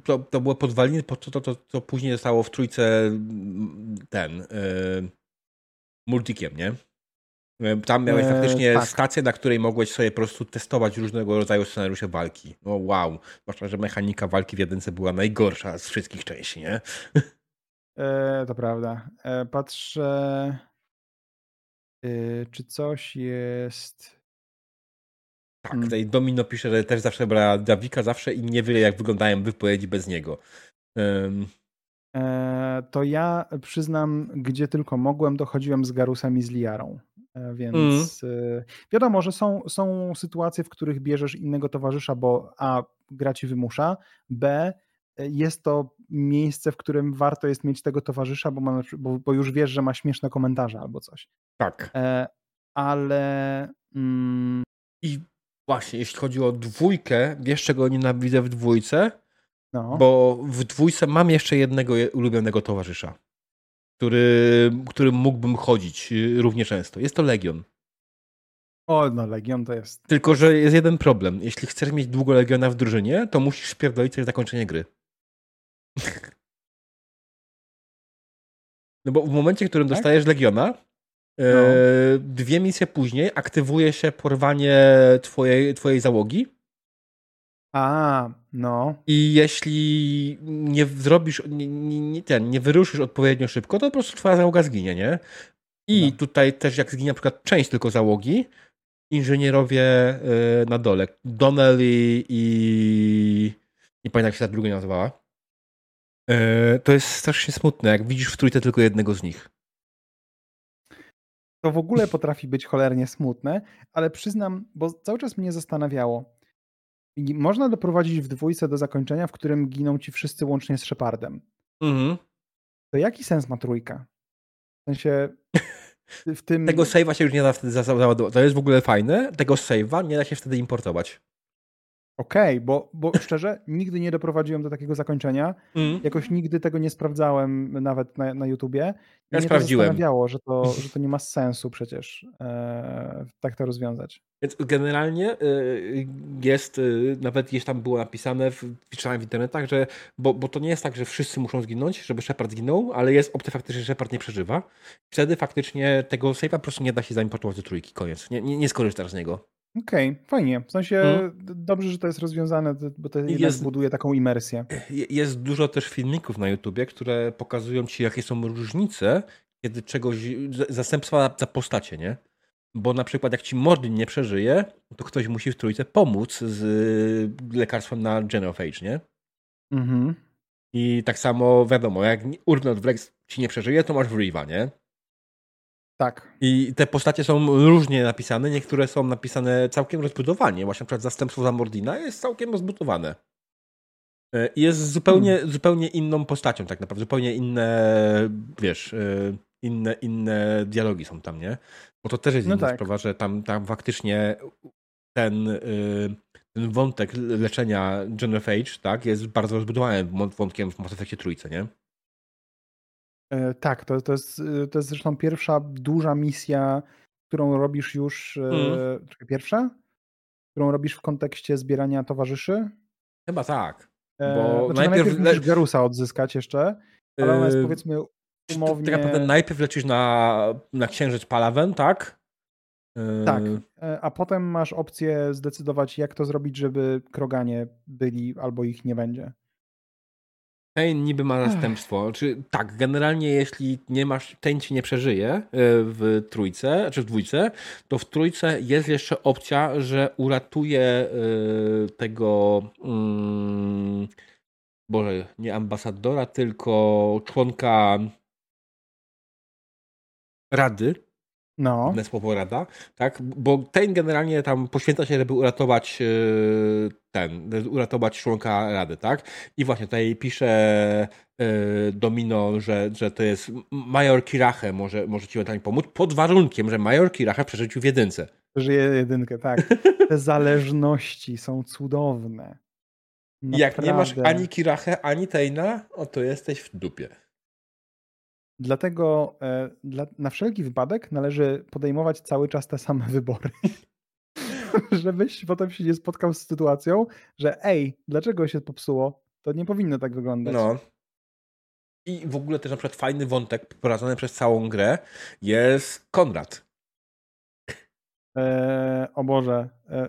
to, to było podwaliny, po to, to, to, to później zostało w trójce ten, multikiem, nie? E, tam miałeś e, faktycznie tak. stację, na której mogłeś sobie po prostu testować różnego rodzaju scenariusze walki. No wow, zwłaszcza, że mechanika walki w jedynce była najgorsza z wszystkich części, nie? E, to prawda. E, patrzę, e, czy coś jest. Tak, hmm. tutaj Domino pisze, że też zawsze brała Davika zawsze i nie wie, jak wyglądają wypowiedzi bez niego. Um. to ja przyznam, gdzie tylko mogłem, dochodziłem z Garusem i z Liarą. Więc mm. wiadomo, że są, są sytuacje, w których bierzesz innego towarzysza, bo A gra ci wymusza, B jest to miejsce, w którym warto jest mieć tego towarzysza, bo, ma, bo, bo już wiesz, że ma śmieszne komentarze albo coś. Tak. E, ale. Mm... I właśnie, jeśli chodzi o dwójkę, wiesz, czego nienawidzę w dwójce? No. Bo w dwójce mam jeszcze jednego ulubionego towarzysza, który, którym mógłbym chodzić y, równie często. Jest to Legion. O, no Legion to jest. Tylko, że jest jeden problem. Jeśli chcesz mieć długo Legiona w drużynie, to musisz spierdolić sobie zakończenie gry. No bo w momencie, w którym tak? dostajesz Legiona, e, no. dwie misje później aktywuje się porwanie twojej, twojej załogi. A, no. I jeśli nie zrobisz, nie, nie, ten, nie wyruszysz odpowiednio szybko, to po prostu twoja załoga zginie, nie? I no. tutaj też jak zginie na przykład część tylko załogi, inżynierowie e, na dole, Donnelly i nie pamiętam jak się ta druga nazywała, E, to jest strasznie smutne, jak widzisz w trójce tylko jednego z nich. To w ogóle potrafi być cholernie smutne, ale przyznam, bo cały czas mnie zastanawiało. Można doprowadzić w dwójce do zakończenia, w którym giną ci wszyscy łącznie z Shepardem. Mhm. To jaki sens ma trójka? W sensie w tym... Tego save'a się już nie da wtedy załadować. To jest w ogóle fajne. Tego save'a nie da się wtedy importować. Okej, okay, bo, bo szczerze, nigdy nie doprowadziłem do takiego zakończenia. Mm. Jakoś nigdy tego nie sprawdzałem nawet na, na YouTubie. Ja mnie sprawdziłem. Zastanawiało, że to, że to nie ma sensu przecież e, tak to rozwiązać. Więc generalnie e, jest, e, nawet jeśli tam było napisane, w, czytałem w internetach, że, bo, bo to nie jest tak, że wszyscy muszą zginąć, żeby Shepard zginął, ale jest opcja faktycznie, że Shepard nie przeżywa. Wtedy faktycznie tego save'a po prostu nie da się zaimportować do trójki, koniec. Nie, nie, nie skorzystasz z niego. Okej, okay, fajnie. W sensie hmm. dobrze, że to jest rozwiązane, bo to jest, buduje taką imersję. Jest dużo też filmików na YouTubie, które pokazują ci, jakie są różnice, kiedy czegoś, zastępstwa za postacie, nie? Bo na przykład jak ci Mordin nie przeżyje, to ktoś musi w trójce pomóc z lekarstwem na Genophage, nie? Mhm. I tak samo wiadomo, jak Urnot Wrex ci nie przeżyje, to masz Wriva, nie? Tak. I te postacie są różnie napisane. Niektóre są napisane całkiem rozbudowanie. Właśnie na przykład zastępstwo za Mordina jest całkiem rozbudowane. E, I jest zupełnie, hmm. zupełnie inną postacią, tak naprawdę. Zupełnie inne, wiesz, e, inne, inne dialogi są tam, nie? Bo to też jest no inna tak. sprawa, że tam, tam faktycznie ten, e, ten wątek leczenia Age, tak, jest bardzo rozbudowany wątkiem w Mass Effectie trójce, nie? E, tak, to, to, jest, e, to jest zresztą pierwsza duża misja, którą robisz już. Mm. Pierwsza? Którą robisz w kontekście zbierania towarzyszy? Chyba tak. Bo znaczy, najpierw, najpierw musisz Gerusa odzyskać jeszcze, ale ona jest powiedzmy umownie... Tak naprawdę najpierw lecisz na, na księżyc Palaven, tak? Tak, a potem masz opcję zdecydować, jak to zrobić, żeby kroganie byli albo ich nie będzie. Kane niby ma zastępstwo. Czy tak, generalnie jeśli nie masz, ten ci nie przeżyje e, w trójce, czy w dwójce, to w trójce jest jeszcze opcja, że uratuje e, tego um, Boże, nie ambasadora, tylko członka rady, no. słowo rada, tak? Bo ten generalnie tam poświęca się, żeby uratować e, ten, uratować członka rady, tak? I właśnie tutaj pisze e, Domino, że, że to jest Major Kirache może, może ci ewentualnie pomóc, pod warunkiem, że Major Kirache przeżycił w jedynce. Żyje jedynkę, tak. Te zależności są cudowne. Naprawdę. Jak nie masz ani Kirache, ani Teina, o to jesteś w dupie. Dlatego e, dla, na wszelki wypadek należy podejmować cały czas te same wybory. Żebyś potem się nie spotkał z sytuacją, że ej, dlaczego się popsuło? To nie powinno tak wyglądać. No. I w ogóle też na przykład fajny wątek prowadzony przez całą grę jest Konrad. Eee, o Boże, eee,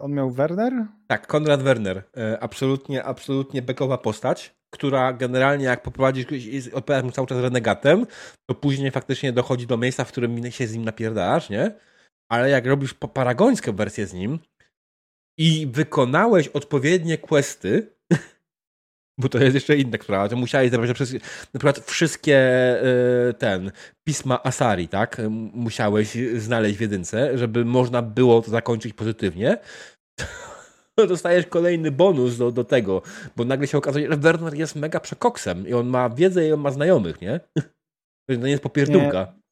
on miał Werner? Tak, Konrad Werner. Eee, absolutnie, absolutnie bekowa postać która generalnie jak poprowadzisz odpowiadasz mu cały czas renegatem, to później faktycznie dochodzi do miejsca, w którym się z nim napierdalasz, nie? Ale jak robisz paragońską wersję z nim i wykonałeś odpowiednie questy, bo to jest jeszcze inna sprawa, to musiałeś zebrać na przykład wszystkie e, ten, pisma Asari, tak? Musiałeś znaleźć w jedynce, żeby można było to zakończyć pozytywnie dostajesz kolejny bonus do, do tego, bo nagle się okazuje, że Werner jest mega przekoksem i on ma wiedzę i on ma znajomych, nie? To nie jest popierdółka. Nie.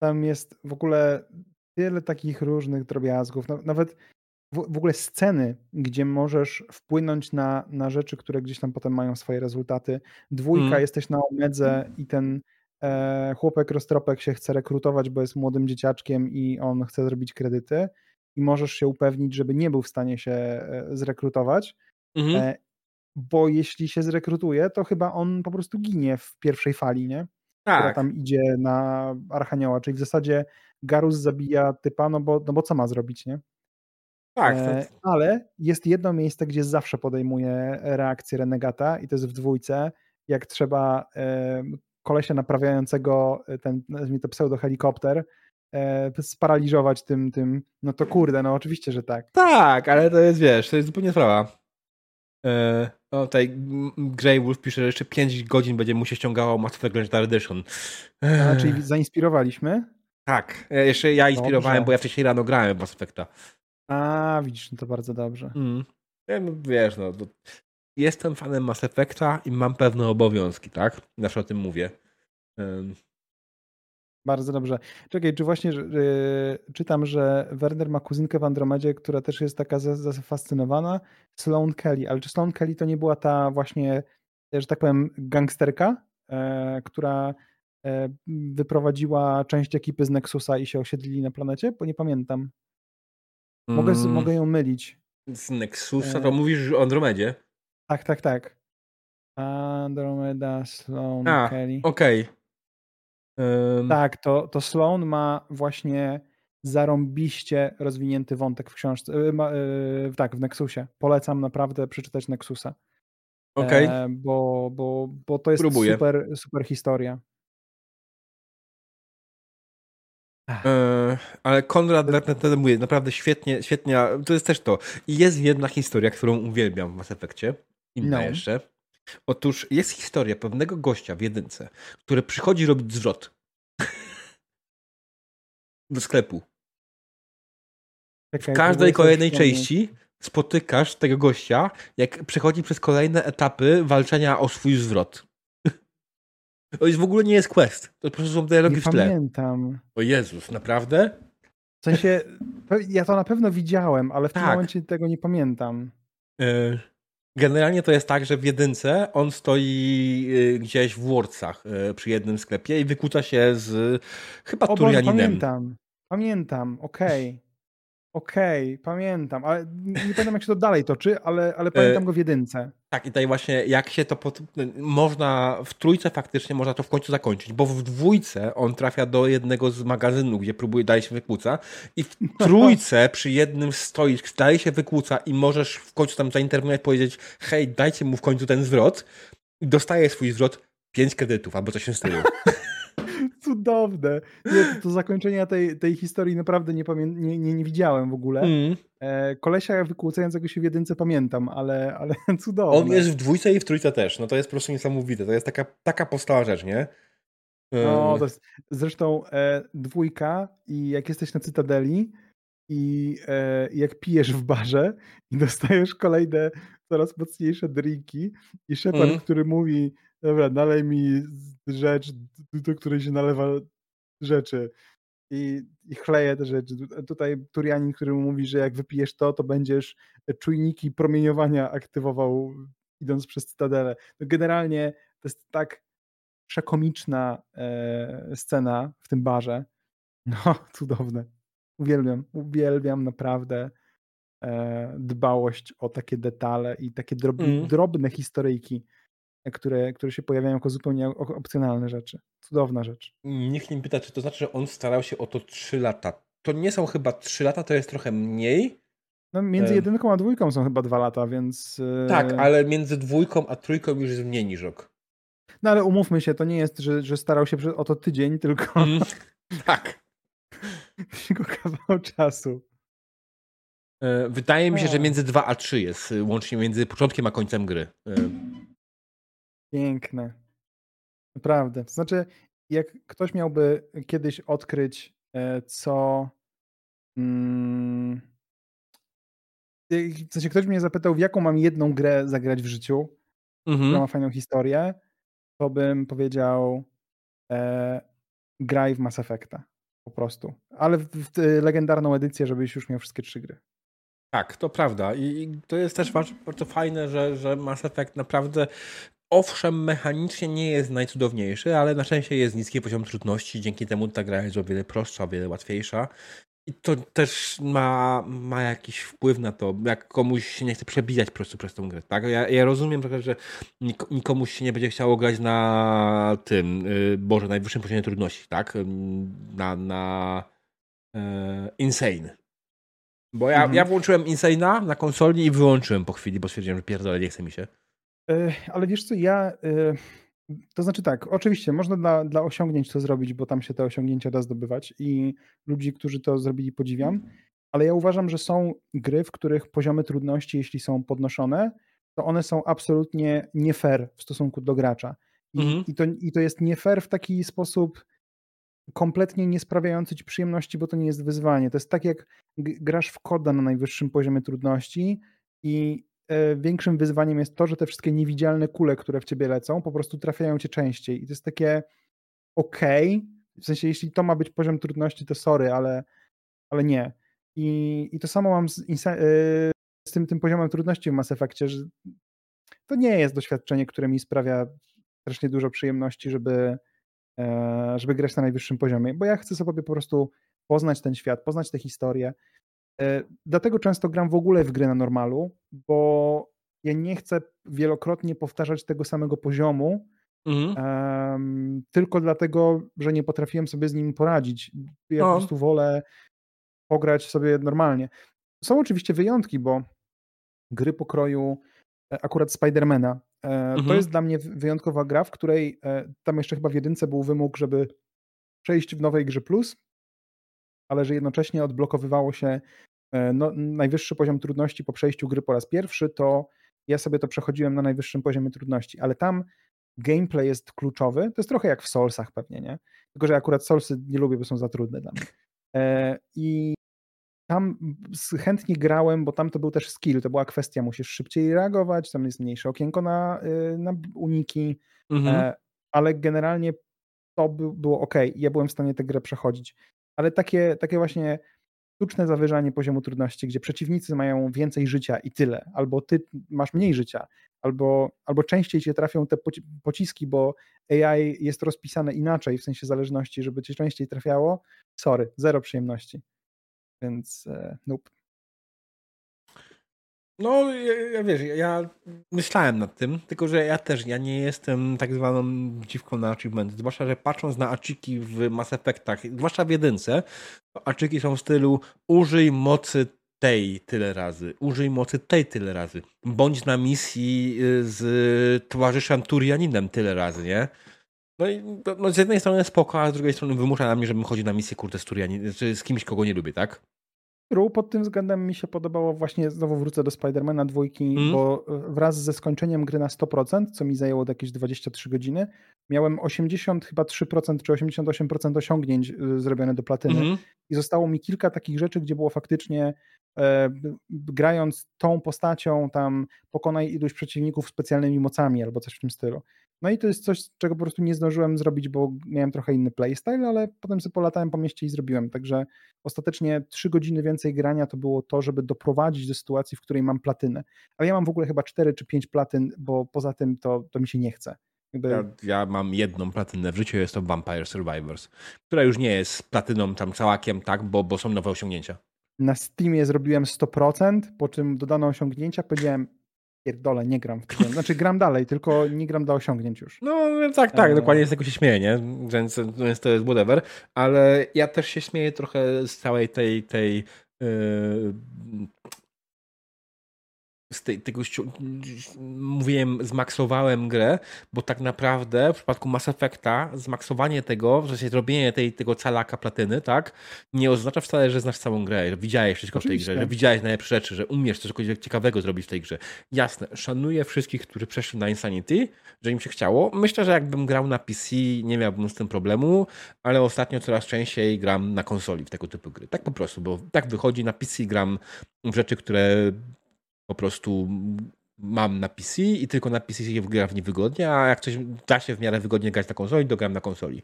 Tam jest w ogóle tyle takich różnych drobiazgów, nawet w, w ogóle sceny, gdzie możesz wpłynąć na, na rzeczy, które gdzieś tam potem mają swoje rezultaty. Dwójka, mm. jesteś na omedze i ten e, chłopek roztropek się chce rekrutować, bo jest młodym dzieciaczkiem i on chce zrobić kredyty i możesz się upewnić, żeby nie był w stanie się e, zrekrutować, mhm. E, bo jeśli się zrekrutuje, to chyba on po prostu ginie w pierwszej fali, nie? Tak. Która tam idzie na Archanioła, czyli w zasadzie Garus zabija typa, no bo, no bo co ma zrobić, nie? Tak. E, ale jest jedno miejsce, gdzie zawsze podejmuje reakcję renegata i to jest w dwójce, jak trzeba kolesia naprawiającego ten, nazwijmy to pseudo-helikopter, e, sparaliżować tym, tym, no to kurde, no oczywiście, że tak. Tak, ale to jest, wiesz, to jest zupełnie sprawa. E, no tutaj Grey Wolf pisze, że jeszcze 5 godzin będzie mu się ściągało Mass Effect Legendary Edition. E, A, czyli zainspirowaliśmy? Tak, e, jeszcze ja inspirowałem, dobrze. bo ja wcześniej rano grałem w Mass Effecta. A, widzisz, no to bardzo dobrze. Mm. Ja, no, wiesz, no, jestem fanem Mass Effecta i mam pewne obowiązki, tak? Zawsze o tym mówię. Bardzo dobrze. Czekaj, czy właśnie yy, czytam, że Werner ma kuzynkę w Andromedzie, która też jest taka zafascynowana, Sloan Kelly, ale czy Sloan Kelly to nie była ta właśnie, że tak powiem, gangsterka, yy, która yy, wyprowadziła część ekipy z Nexusa i się osiedlili na planecie? Bo nie pamiętam. Mogę, mm. mogę ją mylić. Z Nexusa? To mówisz o Andromedzie? Tak, tak, tak. Andromeda, Sloan A, Kelly. okej. Okay. Tak, to, to Sloan ma właśnie zarąbiście rozwinięty wątek w książce, yy, yy, tak, w Nexusie. Polecam naprawdę przeczytać Nexusa. Okej. Okay. E, bo, bo, bo to jest super, super historia. E, ale Konrad Lerner mówi, naprawdę świetnie, świetnie, to jest też to. I jest jedna historia, którą uwielbiam w Mass Effectie, inna no. jeszcze. Otóż jest historia pewnego gościa w jedynce, który przychodzi robić zwrot do sklepu. w każdej kolejnej części spotykasz tego gościa, jak przechodzi przez kolejne etapy walczenia o swój zwrot. To już w ogóle nie jest quest. To po prostu są dialogi nie w tle. pamiętam. O Jezus, naprawdę? W sensie, ja to na pewno widziałem, ale w tak. tym momencie tego nie pamiętam. E, generalnie to jest tak, że w jedynce on stoi e, gdzieś w Worcach e, przy jednym sklepie i wykłóca się z chyba o, Turianinem. Pamiętam, pamiętam, okej. Okay. Okej, okay, pamiętam, ale nie pamiętam jak się to dalej toczy, ale, ale pamiętam e, go w jedynce. Tak, i tutaj właśnie jak się to pod... można, w trójce faktycznie można to w końcu zakończyć, bo w dwójce on trafia do jednego z magazynów, gdzie próbuje, dalej się wykłóca i w trójce przy jednym stoi, dalej się wykłóca i możesz w końcu tam zainterweniować, powiedzieć hej, dajcie mu w końcu ten zwrot i dostaje swój zwrot 5 kredytów albo coś w tym stylu. Cudowne. Nie, to, to zakończenia tej, tej historii naprawdę nie, pamię- nie, nie, nie widziałem w ogóle. Mm. E, kolesia wykłócającego się w jedynce pamiętam, ale, ale cudowne. On jest w dwójce i w trójce też. No to jest po prostu niesamowite. To jest taka, taka powstała rzecz, nie? No, to jest, zresztą e, dwójka i jak jesteś na Cytadeli i e, jak pijesz w barze i dostajesz kolejne coraz mocniejsze drinki i Shepard, mm. który mówi dobra, nalej mi rzecz, do której się nalewa rzeczy i, i chleje te rzeczy. Tutaj Turianin, który mówi, że jak wypijesz to, to będziesz czujniki promieniowania aktywował idąc przez cytadelę. No generalnie to jest tak przekomiczna e, scena w tym barze. No, cudowne. Uwielbiam, uwielbiam naprawdę e, dbałość o takie detale i takie drob, mm. drobne historyjki które, które się pojawiają jako zupełnie opcjonalne rzeczy. Cudowna rzecz. Nikt nie pyta, czy to znaczy, że on starał się o to 3 lata. To nie są chyba 3 lata, to jest trochę mniej. No, między jedynką a dwójką są chyba dwa lata, więc. E, tak, ale między dwójką a trójką już jest mniej niż rok. No ale umówmy się, to nie jest, że, że starał się o to tydzień, tylko. Mm, tak. tylko kawał czasu. E, wydaje mi się, że między 2 a 3 jest e, łącznie między początkiem a końcem gry. Piękne. Naprawdę. Znaczy, jak ktoś miałby kiedyś odkryć, e, co. Mm, w sensie ktoś mnie zapytał, w jaką mam jedną grę zagrać w życiu, mhm. która ma fajną historię, to bym powiedział e, graj w Mass Effecta. Po prostu. Ale w, w legendarną edycję, żebyś już miał wszystkie trzy gry. Tak, to prawda. I to jest też bardzo, bardzo fajne, że, że Mass Effect naprawdę owszem, mechanicznie nie jest najcudowniejszy, ale na szczęście jest niski poziom trudności, dzięki temu ta gra jest o wiele prostsza, o wiele łatwiejsza. I to też ma, ma jakiś wpływ na to, jak komuś się nie chce przebijać po prostu przez tą grę. Tak? Ja, ja rozumiem trochę, że nikomuś się nie będzie chciało grać na tym, yy, Boże, najwyższym poziomie trudności, tak? Na, na yy, Insane. Bo ja, mhm. ja włączyłem Insane'a na konsoli i wyłączyłem po chwili, bo stwierdziłem, że pierdolę, nie chce mi się. E, ale wiesz co, ja. E, to znaczy tak, oczywiście można dla, dla osiągnięć to zrobić, bo tam się te osiągnięcia da zdobywać i ludzi, którzy to zrobili, podziwiam, ale ja uważam, że są gry, w których poziomy trudności, jeśli są podnoszone, to one są absolutnie nie fair w stosunku do gracza. I, mhm. i, to, I to jest nie fair w taki sposób kompletnie nie sprawiający ci przyjemności, bo to nie jest wyzwanie. To jest tak, jak grasz w koda na najwyższym poziomie trudności i większym wyzwaniem jest to, że te wszystkie niewidzialne kule, które w ciebie lecą, po prostu trafiają cię częściej. I to jest takie okej, okay. w sensie jeśli to ma być poziom trudności, to sorry, ale, ale nie. I, I to samo mam z, e, z tym, tym poziomem trudności w Mass Effectie, że to nie jest doświadczenie, które mi sprawia strasznie dużo przyjemności, żeby, e, żeby grać na najwyższym poziomie, bo ja chcę sobie po prostu poznać ten świat, poznać tę historię, E, dlatego często gram w ogóle w gry na normalu, bo ja nie chcę wielokrotnie powtarzać tego samego poziomu, mhm. um, tylko dlatego, że nie potrafiłem sobie z nim poradzić. Ja no. po prostu wolę pograć sobie normalnie. Są oczywiście wyjątki, bo gry pokroju e, akurat Spidermana. E, mhm. To jest dla mnie wyjątkowa gra, w której tam jeszcze chyba w jedynce był wymóg, żeby przejść w nowej grze plus, ale że jednocześnie odblokowywało się e, no, najwyższy poziom trudności po przejściu gry po raz pierwszy, to ja sobie to przechodziłem na najwyższym poziomie trudności, ale tam gameplay jest kluczowy. To jest trochę jak w Soulsach pewnie, nie? Tylko, że akurat Soulsy nie lubię, bo są za trudne dla mnie. E, I tam chętnie grałem, bo tam to był też skill, to była kwestia, musisz szybciej reagować, tam jest mniejsze okienko na, y, na uniki, mhm. E, ale generalnie to by, było ok. Ja byłem w stanie tę grę przechodzić. Ale takie, takie właśnie sztuczne zawyżanie poziomu trudności, gdzie przeciwnicy mają więcej życia i tyle, albo ty masz mniej życia, albo, albo częściej cię trafią te pociski, bo AI jest rozpisane inaczej, w sensie zależności, żeby cię częściej trafiało. Sorry, zero przyjemności. Więc e, nope. No, ja, ja wiesz, ja myślałem nad tym, tylko że ja też, ja nie jestem tak zwaną dziwką na achievement. Zwłaszcza, że patrząc na achiki w Mass Effectach, zwłaszcza w jedynce, to achiki są w stylu użyj mocy tej tyle razy, użyj mocy tej tyle razy, bądź na misji y, z towarzyszem Turianinem tyle razy, nie? No i no, z jednej strony spoko, a z drugiej strony wymusza na mnie, żebym chodził na misję kurde z czy z kimś, kogo nie lubię, tak? True, pod tym względem mi się podobało właśnie, znowu wrócę do Spidermana dwójki, mm. bo e, wraz ze skończeniem gry na 100%, co mi zajęło jakieś 23 godziny, miałem 80 chyba 3% czy 88% osiągnięć e, zrobione do platyny mm. i zostało mi kilka takich rzeczy, gdzie było faktycznie e, grając tą postacią tam pokonaj iluś przeciwników specjalnymi mocami albo coś w tym stylu. No i to jest coś, czego po prostu nie zdążyłem zrobić, bo miałem trochę inny playstyle, ale potem sobie polatałem po mieście i zrobiłem. Także ostatecznie trzy godziny więcej grania to było to, żeby doprowadzić do sytuacji, w której mam platynę. Ale ja mam w ogóle chyba cztery czy pięć platyn, bo poza tym to, to mi się nie chce. Jakby... Ja, ja, mam jedną platynę w życiu, jest to Vampire Survivors, która już nie jest platyną tam całakiem, tak, bo, bo są nowe osiągnięcia. Na Steamie zrobiłem 100%, po czym dodano osiągnięcia, powiedziałem, pierdolę, nie gram w to. Znaczy gram dalej, tylko nie gram dla osiągnięć już. No tak, tak, e... dokładnie z tego się śmieję, nie? Więc, więc to jest whatever, ale ja też się śmieję trochę z całej tej, tej yy z tej, tego mówiłem, zmaksowałem grę, bo tak naprawdę w przypadku Mass Effecta zmaksowanie tego, w sensie zrobienie tej, tego calaka platyny, tak, nie oznacza wcale, że znasz całą grę, że widziałeś wszystko Oczywiście. w tej grze, że widziałeś najlepsze rzeczy, że umiesz coś ciekawego zrobić w tej grze. Jasne, szanuję wszystkich, którzy przeszli na Insanity, że im się chciało. Myślę, że jakbym grał na PC, nie miałbym z tym problemu, ale ostatnio coraz częściej gram na konsoli w tego typu gry. Tak po prostu, bo tak wychodzi, na PC gram w rzeczy, które po prostu mam na PC i tylko na PC się gra w nie wygodnie, a jak coś da się w miarę wygodnie grać na konsoli, to gram na konsoli.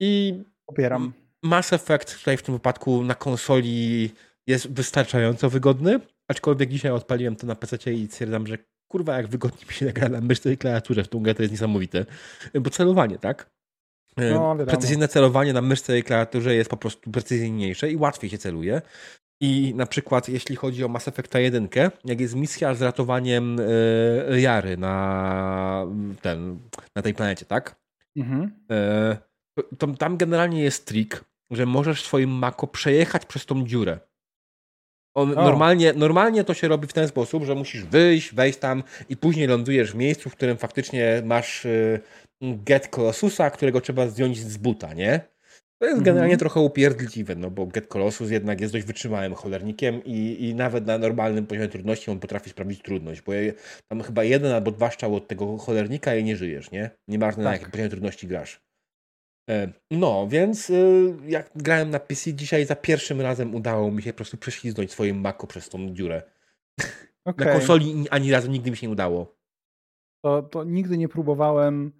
I popieram. Mass Effect tutaj w tym wypadku na konsoli jest wystarczająco wygodny, aczkolwiek dzisiaj odpaliłem to na PC i stwierdzam, że kurwa jak wygodnie mi się gra na myszce i klawiaturze w tą grę, to jest niesamowite. Bo celowanie, tak? No, Precyzyjne celowanie na myszce i klawiaturze jest po prostu precyzyjniejsze i łatwiej się celuje. I na przykład, jeśli chodzi o Mass Effecta 1, jak jest misja z ratowaniem e, Jary na, ten, na tej planecie, tak? Mhm. E, to, tam generalnie jest trik, że możesz swoim Mako przejechać przez tą dziurę. On normalnie, normalnie to się robi w ten sposób, że musisz wyjść, wejść tam i później lądujesz w miejscu, w którym faktycznie masz y, get Colossusa, którego trzeba zdjąć z buta, nie? To jest generalnie mm -hmm. trochę upierdliwe, no bo Get Colossus jednak jest dość wytrzymałym cholernikiem i, i nawet na normalnym poziomie trudności on potrafi sprawić trudność, bo tam chyba jeden albo dwa strzały od tego cholernika i nie żyjesz, nie? Nieważne tak. na jakim poziomie trudności grasz. E, no, więc y, jak grałem na PC dzisiaj, za pierwszym razem udało mi się po prostu prześliznąć swoim Mako przez tą dziurę. Okay. Na konsoli ani razu nigdy mi się nie udało. To, to nigdy nie próbowałem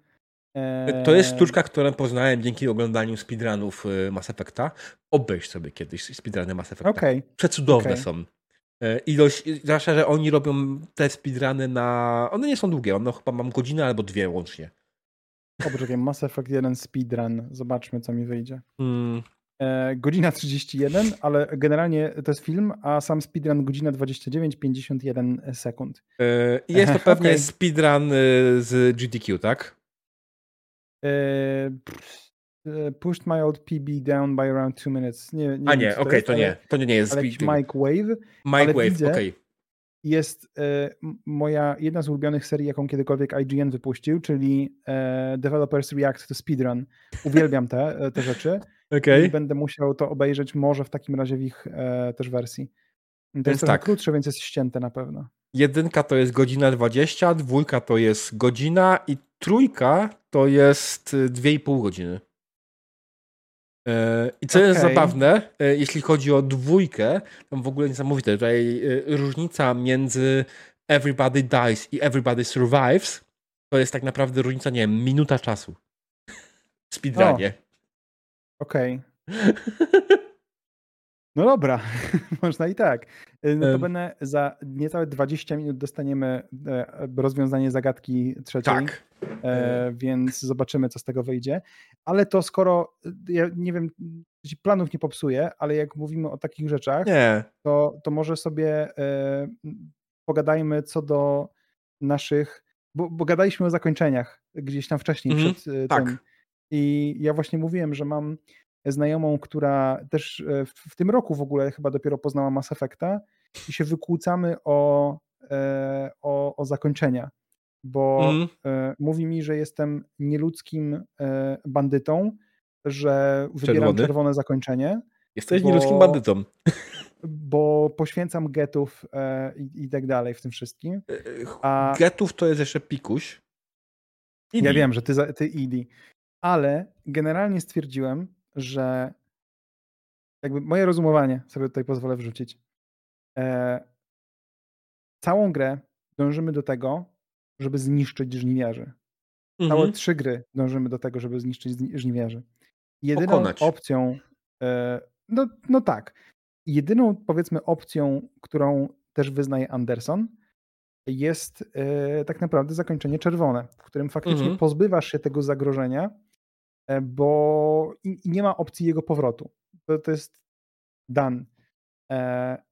to jest sztuczka, którą poznałem dzięki oglądaniu speedrunów y, Mass Effecta. Obejrz sobie kiedyś speedruny Mass Effecta. Okay. Przecudowne okay. są. E, ilość, zwłaszcza, że oni robią te speedruny na... One nie są długie, one chyba mam godzinę albo dwie łącznie. O, poczekaj, Mass Effect 1 speedrun. Zobaczmy, co mi wyjdzie. E, godzina 31, ale generalnie to jest film, a sam speedrun godzina 29-51 sekund. E, jest to pewnie okay. speedrun y, z GDQ, tak? E, pushed my old PB down by around two minutes. Nie, nie A nie, okej, okay, to, nie. To nie jest. Ale Mike Wave. Mike Wave, okej. Okay. Jest e, moja jedna z ulubionych serii, jaką kiedykolwiek IGN wypuścił, czyli e, Developers React to Speedrun. Uwielbiam te, te rzeczy. Okay. I będę musiał to obejrzeć może w takim razie w ich e, też wersji. To jest tak. krótsze, więc jest ścięte na pewno. Jedynka to jest godzina 20, dwójka to jest godzina i trójka to jest 2,5 godziny. E, I co okay. jest zabawne, e, jeśli chodzi o dwójkę, tam w ogóle niesamowite, tutaj e, różnica między Everybody Dies i Everybody Survives to jest tak naprawdę różnica, nie wiem, minuta czasu. Speedrunie. Okej. Okay. No dobra, można i tak. No to będę za niecałe 20 minut dostaniemy rozwiązanie zagadki trzeciej. Tak. E, więc zobaczymy, co z tego wyjdzie. Ale to skoro, ja nie wiem, planów nie popsuję, ale jak mówimy o takich rzeczach, nie. To, to może sobie e, pogadajmy co do naszych, bo, bo gadaliśmy o zakończeniach gdzieś tam wcześniej mhm. przed e, tak. tym. I ja właśnie mówiłem, że mam znajomą, która też e, w, tym roku w ogóle chyba dopiero poznała Mass Effecta i się wykłócamy o, e, o, o zakończenia bo mm. mówi mi, że jestem nieludzkim bandytą, że wybieram Czerwony. czerwone zakończenie. Jesteś bo, nieludzkim bandytą. Bo poświęcam getów i, i, tak dalej w tym wszystkim. A... Getów to jest jeszcze pikuś. Idi. Ja wiem, że ty, ty idi. Ale generalnie stwierdziłem, że jakby moje rozumowanie sobie tutaj pozwolę wrzucić. E, całą grę dążymy do tego, żeby zniszczyć żniwiarzy. Całe mhm. trzy gry dążymy do tego, żeby zniszczyć żniwiarzy. Jedyną Pokonać. opcją, e, no, no tak, jedyną powiedzmy opcją, którą też wyznaje Anderson, jest e, tak naprawdę zakończenie czerwone, w którym faktycznie mhm. pozbywasz się tego zagrożenia, bo i, i nie ma opcji jego powrotu. To, to jest done.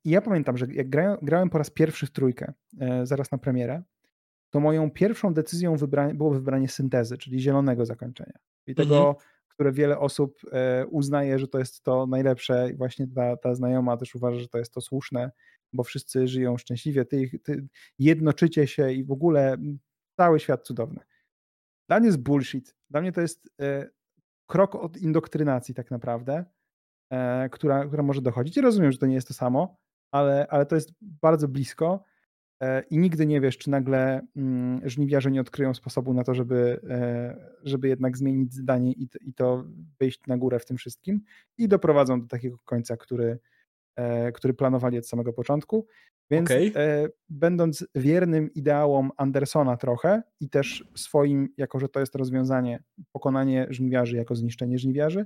I ja pamiętam, że jak grałem, grałem po raz pierwszy w trójkę, zaraz na premierę, to moją pierwszą decyzją wybranie, było wybranie syntezy, czyli zielonego zakończenia. I tego, mhm. które wiele osób e, uznaje, że to jest to najlepsze, i właśnie ta, ta znajoma też uważa, że to jest to słuszne, bo wszyscy żyją szczęśliwie, ty, ty jednoczycie się i w ogóle cały świat cudowny. Dla mnie jest bullshit. Dla mnie to jest e, krok od indoktrynacji tak naprawdę, e, która, która może dochodzić. I rozumiem, że to nie jest to samo, ale, ale to jest bardzo blisko E, i nigdy nie wiesz, czy nagle mm, żniwiarze nie odkryją sposobu na to, żeby, e, żeby jednak zmienić zdanie i to wyjść na górę w tym wszystkim i doprowadzą do takiego końca, który, który planowali od samego początku. Więc okay. będąc wiernym ideałom Andersona trochę i też swoim, jako że to jest rozwiązanie, pokonanie żniwiarzy jako zniszczenie żniwiarzy,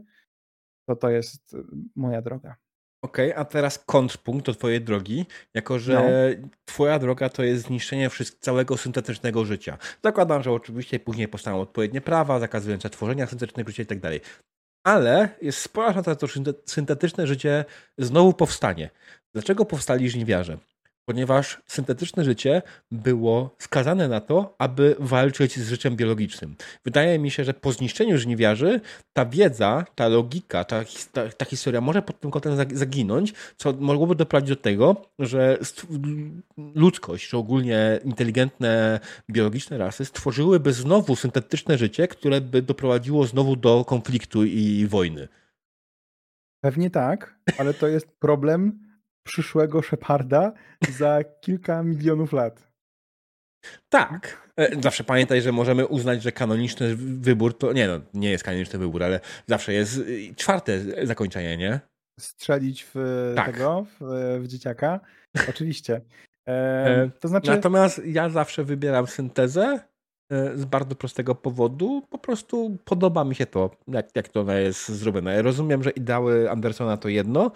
to to jest moja droga. Okej, okay, a teraz kontrpunkt do twojej drogi, jako że no. twoja droga to jest zniszczenie całego syntetycznego życia. Zakładam, że oczywiście później powstaną odpowiednie prawa zakazujące tworzenia syntetycznego życia i tak dalej. Ale jest spora szansa, że to syntetyczne życie znowu powstanie. Dlaczego powstali żniwiarze? Ponieważ syntetyczne życie było skazane na to, aby walczyć z życiem biologicznym. Wydaje mi się, że po zniszczeniu żniwiarzy ta wiedza, ta logika, ta, ta, ta historia może pod tym kątem zaginąć, co mogłoby doprowadzić do tego, że ludzkość, czy ogólnie inteligentne biologiczne rasy stworzyłyby znowu syntetyczne życie, które by doprowadziło znowu do konfliktu i wojny. Pewnie tak, ale to jest problem przyszłego Sheparda za kilka milionów lat. Tak. E, zawsze pamiętaj, że możemy uznać, że kanoniczny wybór to. Nie, no, nie jest kanoniczny wybór, ale zawsze jest y, czwarte zakończenie, nie? Strzelić w tak. tego, w, w dzieciaka. Oczywiście. E, to znaczy... Natomiast ja zawsze wybieram syntezę e, z bardzo prostego powodu. Po prostu podoba mi się to, jak, jak to jest zrobione. Ja rozumiem, że ideały Andersona to jedno,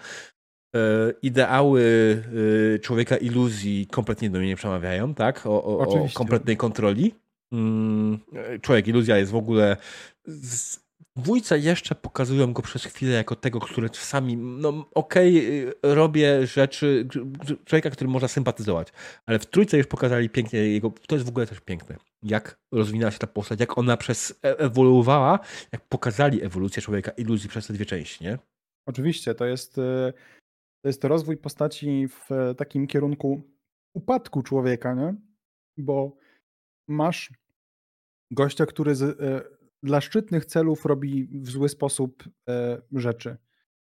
ideały e, człowieka iluzji kompletnie do mnie nie przemawiają, tak? O, o, o kompletnej kontroli. Mm, człowiek iluzja jest w ogóle. W dwójce jeszcze pokazują go przez chwilę jako tego, który czasami, no okej, okay, robię rzeczy, człowieka, który można sympatyzować, ale w trójce już pokazali pięknie jego, to jest w ogóle też piękne, jak rozwinęła się ta postać, jak ona przez e, ewoluowała, jak pokazali ewolucję człowieka iluzji przez te dwie części, nie? Oczywiście, to jest to jest rozwój postaci w e, takim kierunku upadku człowieka, nie? Bo masz gościa, który z, e, dla szczytnych celów robi w zły sposób e, rzeczy.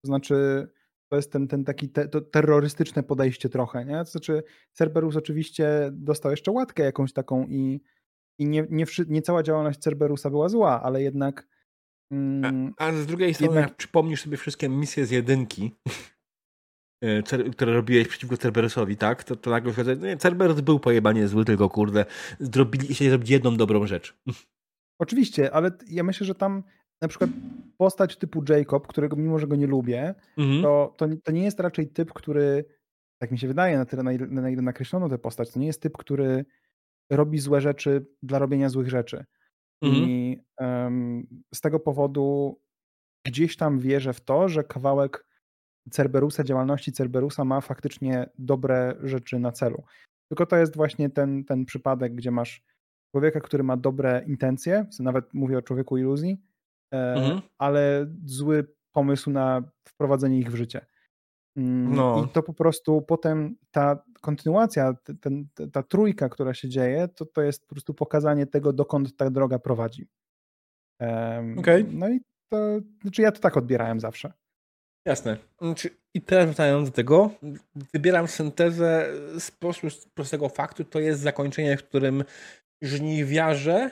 To znaczy, to jest ten, ten taki te, terrorystyczne podejście trochę, nie? To znaczy, Cerberus oczywiście dostał jeszcze łatkę jakąś taką i, i nie, nie, nie cała działalność Cerberusa była zła, ale jednak mm, a, a, z drugiej strony, jednak... jak przypomnisz sobie wszystkie misje z jedynki, które robiłeś przeciwko Cerberusowi, tak? To, to nagle się nie, Cerberus był pojebanie zły, tylko kurde, zrobili się zrobić jedną dobrą rzecz. Oczywiście, ale ja myślę, że tam na przykład postać typu Jacob, którego mimo, że go nie lubię, mhm. to, to, to, nie jest raczej typ, który, tak mi się wydaje, na tyle, na ile, na ile nakreślono tę postać, to nie jest typ, który robi złe rzeczy dla robienia złych rzeczy. Mhm. I um, z tego powodu gdzieś tam wierzę w to, że kawałek Cerberusa, działalności Cerberusa ma faktycznie dobre rzeczy na celu. Tylko to jest właśnie ten, ten przypadek, gdzie masz człowieka, który ma dobre intencje, nawet mówię o człowieku iluzji, e, mhm. ale zły pomysł na wprowadzenie ich w życie. Mm, no. I to po prostu potem ta kontynuacja, ten, ta trójka, która się dzieje, to, to jest po prostu pokazanie tego, dokąd ta droga prowadzi. Um, okay. No i to, znaczy ja to tak odbierałem zawsze. Jasne. Znaczy, I teraz wracając do tego, wybieram syntezę z prostego faktu, to jest zakończenie, w którym żniwiarze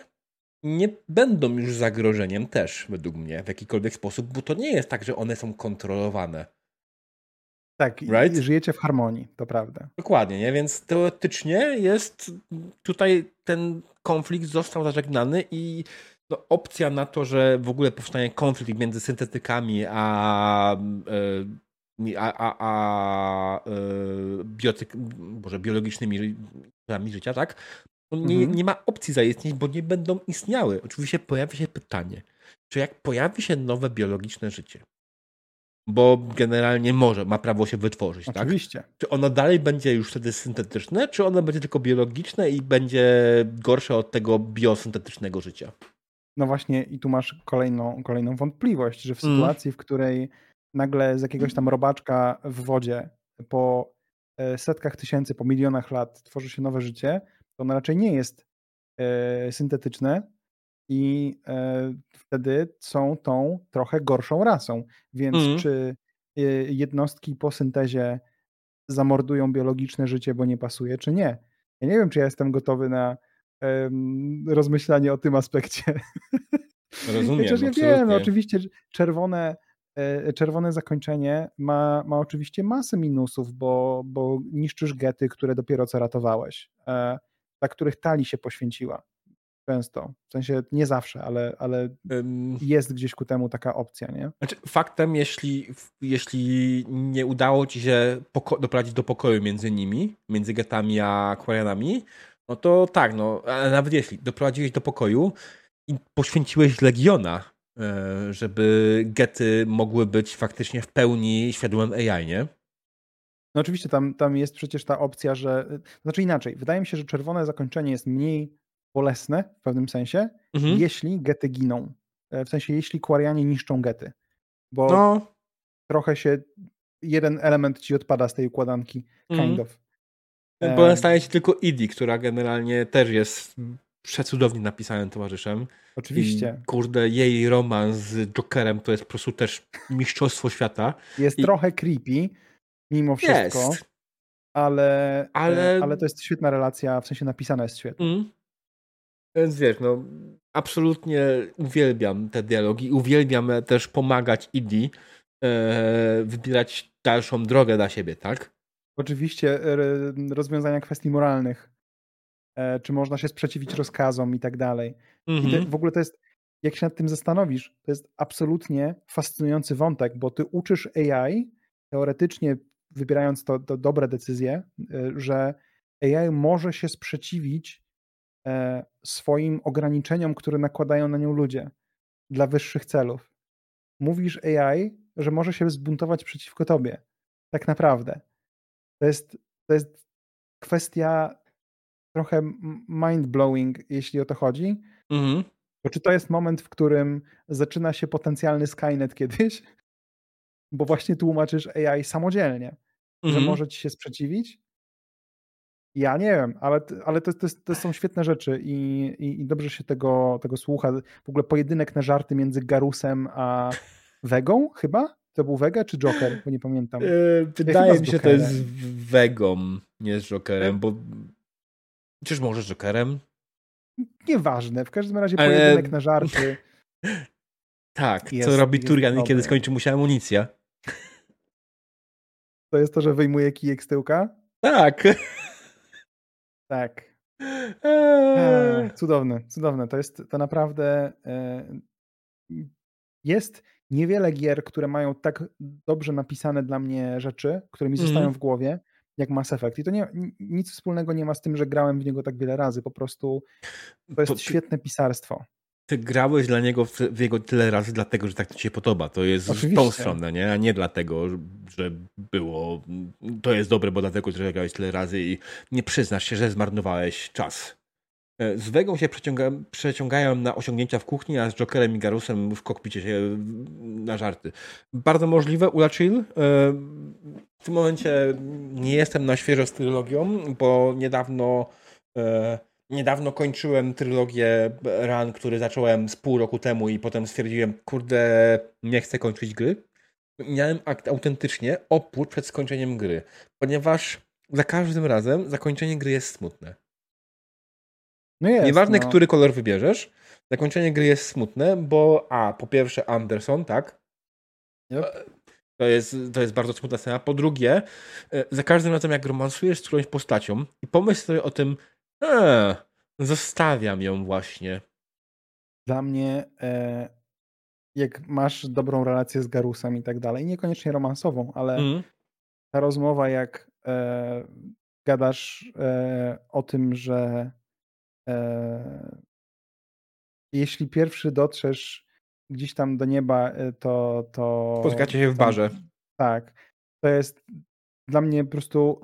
nie będą już zagrożeniem też, według mnie, w jakikolwiek sposób, bo to nie jest tak, że one są kontrolowane. Tak, right? i żyjecie w harmonii, to prawda. Dokładnie, nie? więc teoretycznie jest tutaj ten konflikt został zażegnany i no, opcja na to, że w ogóle powstanie konflikt między syntetykami a, e, a, a, a e, biotyk, boże, biologicznymi życia, tak? No nie, mhm. nie ma opcji zaistnieć, bo nie będą istniały. Oczywiście pojawia się pytanie, czy jak pojawi się nowe biologiczne życie, bo generalnie może, ma prawo się wytworzyć, tak? Oczywiście. tak? Czy ono dalej będzie już wtedy syntetyczne, czy ono będzie tylko biologiczne i będzie gorsze od tego biosyntetycznego życia? No właśnie i tu masz kolejną, kolejną wątpliwość, że w mm. sytuacji, w której nagle z jakiegoś tam robaczka w wodzie po e, setkach tysięcy, po milionach lat tworzy się nowe życie, to ono raczej nie jest e, syntetyczne i e, wtedy są tą trochę gorszą rasą. Więc mm. czy jednostki po syntezie zamordują biologiczne życie, bo nie pasuje, czy nie? Ja nie wiem, czy ja jestem gotowy na rozmyślanie o tym aspekcie. Rozumiem. Chociaż ja wiem, no, oczywiście czerwone, czerwone zakończenie ma, ma oczywiście masę minusów, bo, bo niszczysz gety, które dopiero co ratowałeś dla których Tali się poświęciła. Często. W sensie nie zawsze, ale, ale um, jest gdzieś ku temu taka opcja, nie? Znaczy, faktem, jeśli, jeśli nie udało ci się doprowadzić do pokoju między nimi, między getami a akwarianami, no to tak, no, ale nawet jeśli doprowadziłeś do pokoju i poświęciłeś Legiona, e, żeby gety mogły być faktycznie w pełni świadomym AI, nie? No oczywiście tam, tam jest przecież ta opcja, że. Znaczy inaczej, wydaje mi się, że czerwone zakończenie jest mniej bolesne w pewnym sensie, mhm. jeśli gety giną. E, w sensie, jeśli kwarianie niszczą gety. Bo no. trochę się jeden element ci odpada z tej układanki, kind mhm. of. Bo staje się tylko Idi, która generalnie też jest przecudownie napisanym towarzyszem. Oczywiście. I, kurde, jej romans z Jokerem to jest po prostu też mistrzostwo świata. Jest I... trochę creepy, mimo wszystko. Jest. Ale, e, ale... ale to jest świetna relacja, w sensie napisana jest świetnie. Mm. Więc wiesz, no absolutnie uwielbiam te dialogi, uwielbiam też pomagać Idi e, wybierać dalszą drogę dla siebie, tak? Oczywiście e, rozwiązania kwestii moralnych. E, czy można się sprzeciwić rozkazom i tak dalej. -hmm. I mhm. w ogóle to jest, jak się nad tym zastanowisz, to jest absolutnie fascynujący wątek, bo ty uczysz AI teoretycznie wybierając to, to dobre decyzje, y, że AI może się sprzeciwić e, swoim ograniczeniom, które nakładają na nią ludzie dla wyższych celów. Mówisz AI, że może się zbuntować przeciwko tobie. Tak naprawdę. To jest, to jest kwestia trochę mind-blowing, jeśli o to chodzi. Mhm. Bo czy to jest moment, w którym zaczyna się potencjalny Skynet kiedyś? bo właśnie tłumaczysz AI samodzielnie, mhm. że może ci się sprzeciwić Ja nie wiem, ale, ale to, to, to są świetne rzeczy i, i, i, dobrze się tego, tego słucha. W ogóle pojedynek na żarty między Garusem a Wegą chyba? To był Vega czy Joker? Bo nie pamiętam. Yy, wydaje ja mi się, to jest Vegą, nie z Jokerem, bo czyż może z Jokerem? Nieważne, w każdym razie pojedynek ale... na żarty. tak, jest, co robi Turian, kiedy skończy mu się amunicja? To jest to, że wyjmuje kijek z tyłka? Tak. Tak. Eee, cudowne, cudowne. To jest to naprawdę. E, jest niewiele gier, które mają tak dobrze napisane dla mnie rzeczy, które mi mm. zostają w głowie, jak Mass Effect. I to nie, nic wspólnego nie ma z tym, że grałem w niego tak wiele razy. Po prostu to jest to, świetne pisarstwo. Ty grałeś dla niego w, w, jego tyle razy, dlatego że tak ci się podoba. To jest Oczywiście. w tą stronę, nie? a nie dlatego, że było. To jest dobre, bo dlatego, że grałeś tyle razy i nie przyznasz się, że zmarnowałeś czas. E, z Wegą się przeciąga, przeciągają na osiągnięcia w kuchni, a z Jokerem i Garusem w kokpicie się na żarty. Bardzo możliwe, Ulachill. E, w tym momencie nie jestem na świeżo z trylogią, bo niedawno e, niedawno kończyłem trylogię Run, który zacząłem z pół roku temu i potem stwierdziłem, kurde, nie chcę kończyć gry. Miałem autentycznie opór przed skończeniem gry, ponieważ za każdym razem zakończenie gry jest smutne. No jest, Nieważne, no. który kolor wybierzesz, zakończenie gry jest smutne, bo a, po pierwsze Anderson, tak? Yep. To jest, to jest bardzo smutna scena. Po drugie, e, za każdym razem jak romansujesz z którąś postacią i pomyśl sobie o tym, a, zostawiam ją właśnie. Dla mnie, e, jak masz dobrą relację z Garusem i tak dalej, niekoniecznie romansową, ale mm. ta rozmowa, jak e, gadasz e, o tym, że jeśli pierwszy dotrzesz gdzieś tam do nieba, e, to. to Spotkacie się w barze. tak. To jest dla mnie po prostu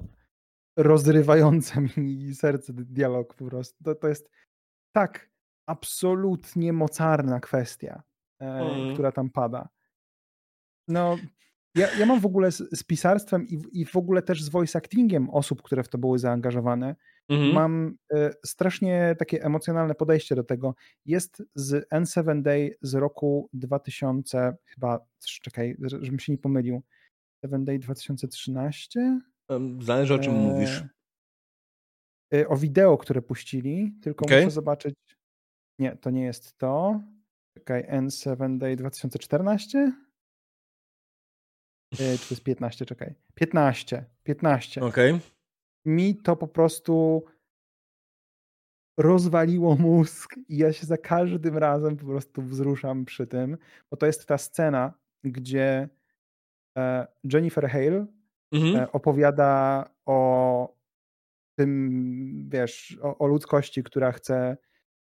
rozrywające mi serce dialog po prostu. To, to jest tak absolutnie mocarna kwestia, e, mm. która tam pada. No, ja, ja mam w ogóle z, z pisarstwem i, i, w ogóle też z voice actingiem osób, które w to były zaangażowane. -hmm. Mam e, strasznie takie emocjonalne podejście do tego. Jest z N7 Day z roku 2000, chyba, czekaj, żebym się nie pomylił. 7 Day 2013? Zależy o czym e... mówisz. E, o wideo, które puścili, tylko okay. muszę zobaczyć. Nie, to nie jest to. Czekaj, N7 Day 2014? E, czy to jest 15? Czekaj. 15. 15. Okej. Okay. Mi to po prostu rozwaliło mózg i ja się za każdym razem po prostu wzruszam przy tym, bo to jest ta scena, gdzie e, Jennifer Hale mhm. opowiada o tym, wiesz, o, o ludzkości, która chce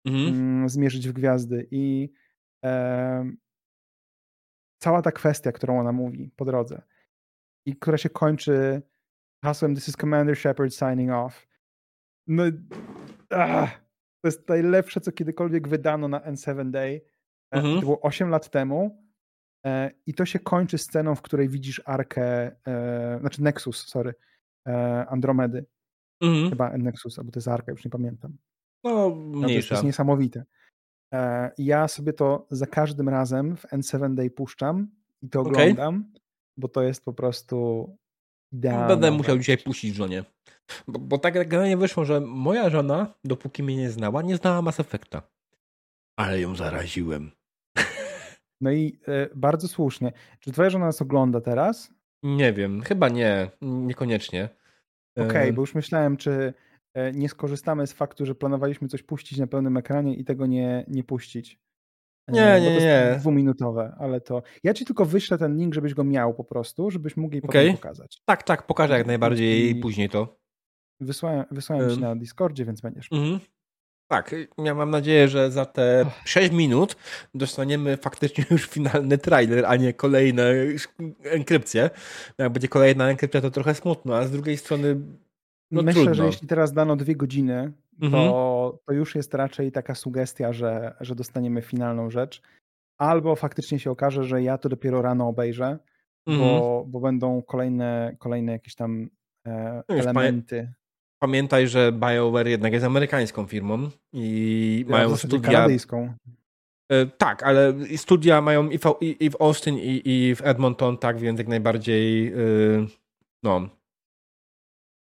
mhm. Mm, zmierzyć w gwiazdy i e, cała ta kwestia, którą ona mówi po drodze i która się kończy hasłem This is Commander Shepard signing off. No, ach, to jest najlepsze, co kiedykolwiek wydano na N7 Day. E, mhm. To było 8 lat temu e, i to się kończy sceną, w której widzisz arkę, e, znaczy Nexus, sorry, Andromedy. Mhm. Chyba Nexus, albo to jest Arka, już nie pamiętam. No, mniejsza. No, to, jest, niesamowite. Ja sobie to za każdym razem w N7 Day puszczam i to okay. oglądam, bo to jest po prostu idealne. Będę musiał dzisiaj puścić żonie. Bo, bo tak generalnie wyszło, że moja żona, dopóki mnie nie znała, nie znała Mass Effecta. Ale ją zaraziłem. No i e, bardzo słusznie. Czy twoja żona nas ogląda teraz? Nie wiem, chyba nie, niekoniecznie. Okej, okay, bo już myślałem, czy e, nie skorzystamy z faktu, że planowaliśmy coś puścić na pełnym ekranie i tego nie, nie puścić. Nie, nie, nie. Dwuminutowe, ale to. Ja ci tylko wyślę ten link, żebyś go miał po prostu, żebyś mógł jej okay. pokazać. Tak, tak, pokażę jak najbardziej I później to. Wysłałem, wysłałem um. ci na Discordzie, więc będziesz. Mhm. Tak, ja mam nadzieję, że za te 6 minut dostaniemy faktycznie już finalny trailer, a nie kolejne enkrypcje. Jak będzie kolejna enkrypcja, to trochę smutno, a z drugiej strony. No Myślę, trudno. że jeśli teraz dano dwie godziny, mhm. to już jest raczej taka sugestia, że, że dostaniemy finalną rzecz. Albo faktycznie się okaże, że ja to dopiero rano obejrzę, mhm. bo, bo będą kolejne, kolejne jakieś tam e, elementy pamiętaj, że BioWare jednak jest amerykańską firmą i ja mają studia... kanadyjską. E, tak, ale studia mają i w, i, w Austin, i, i, w Edmonton, tak, więc jak najbardziej yy, no.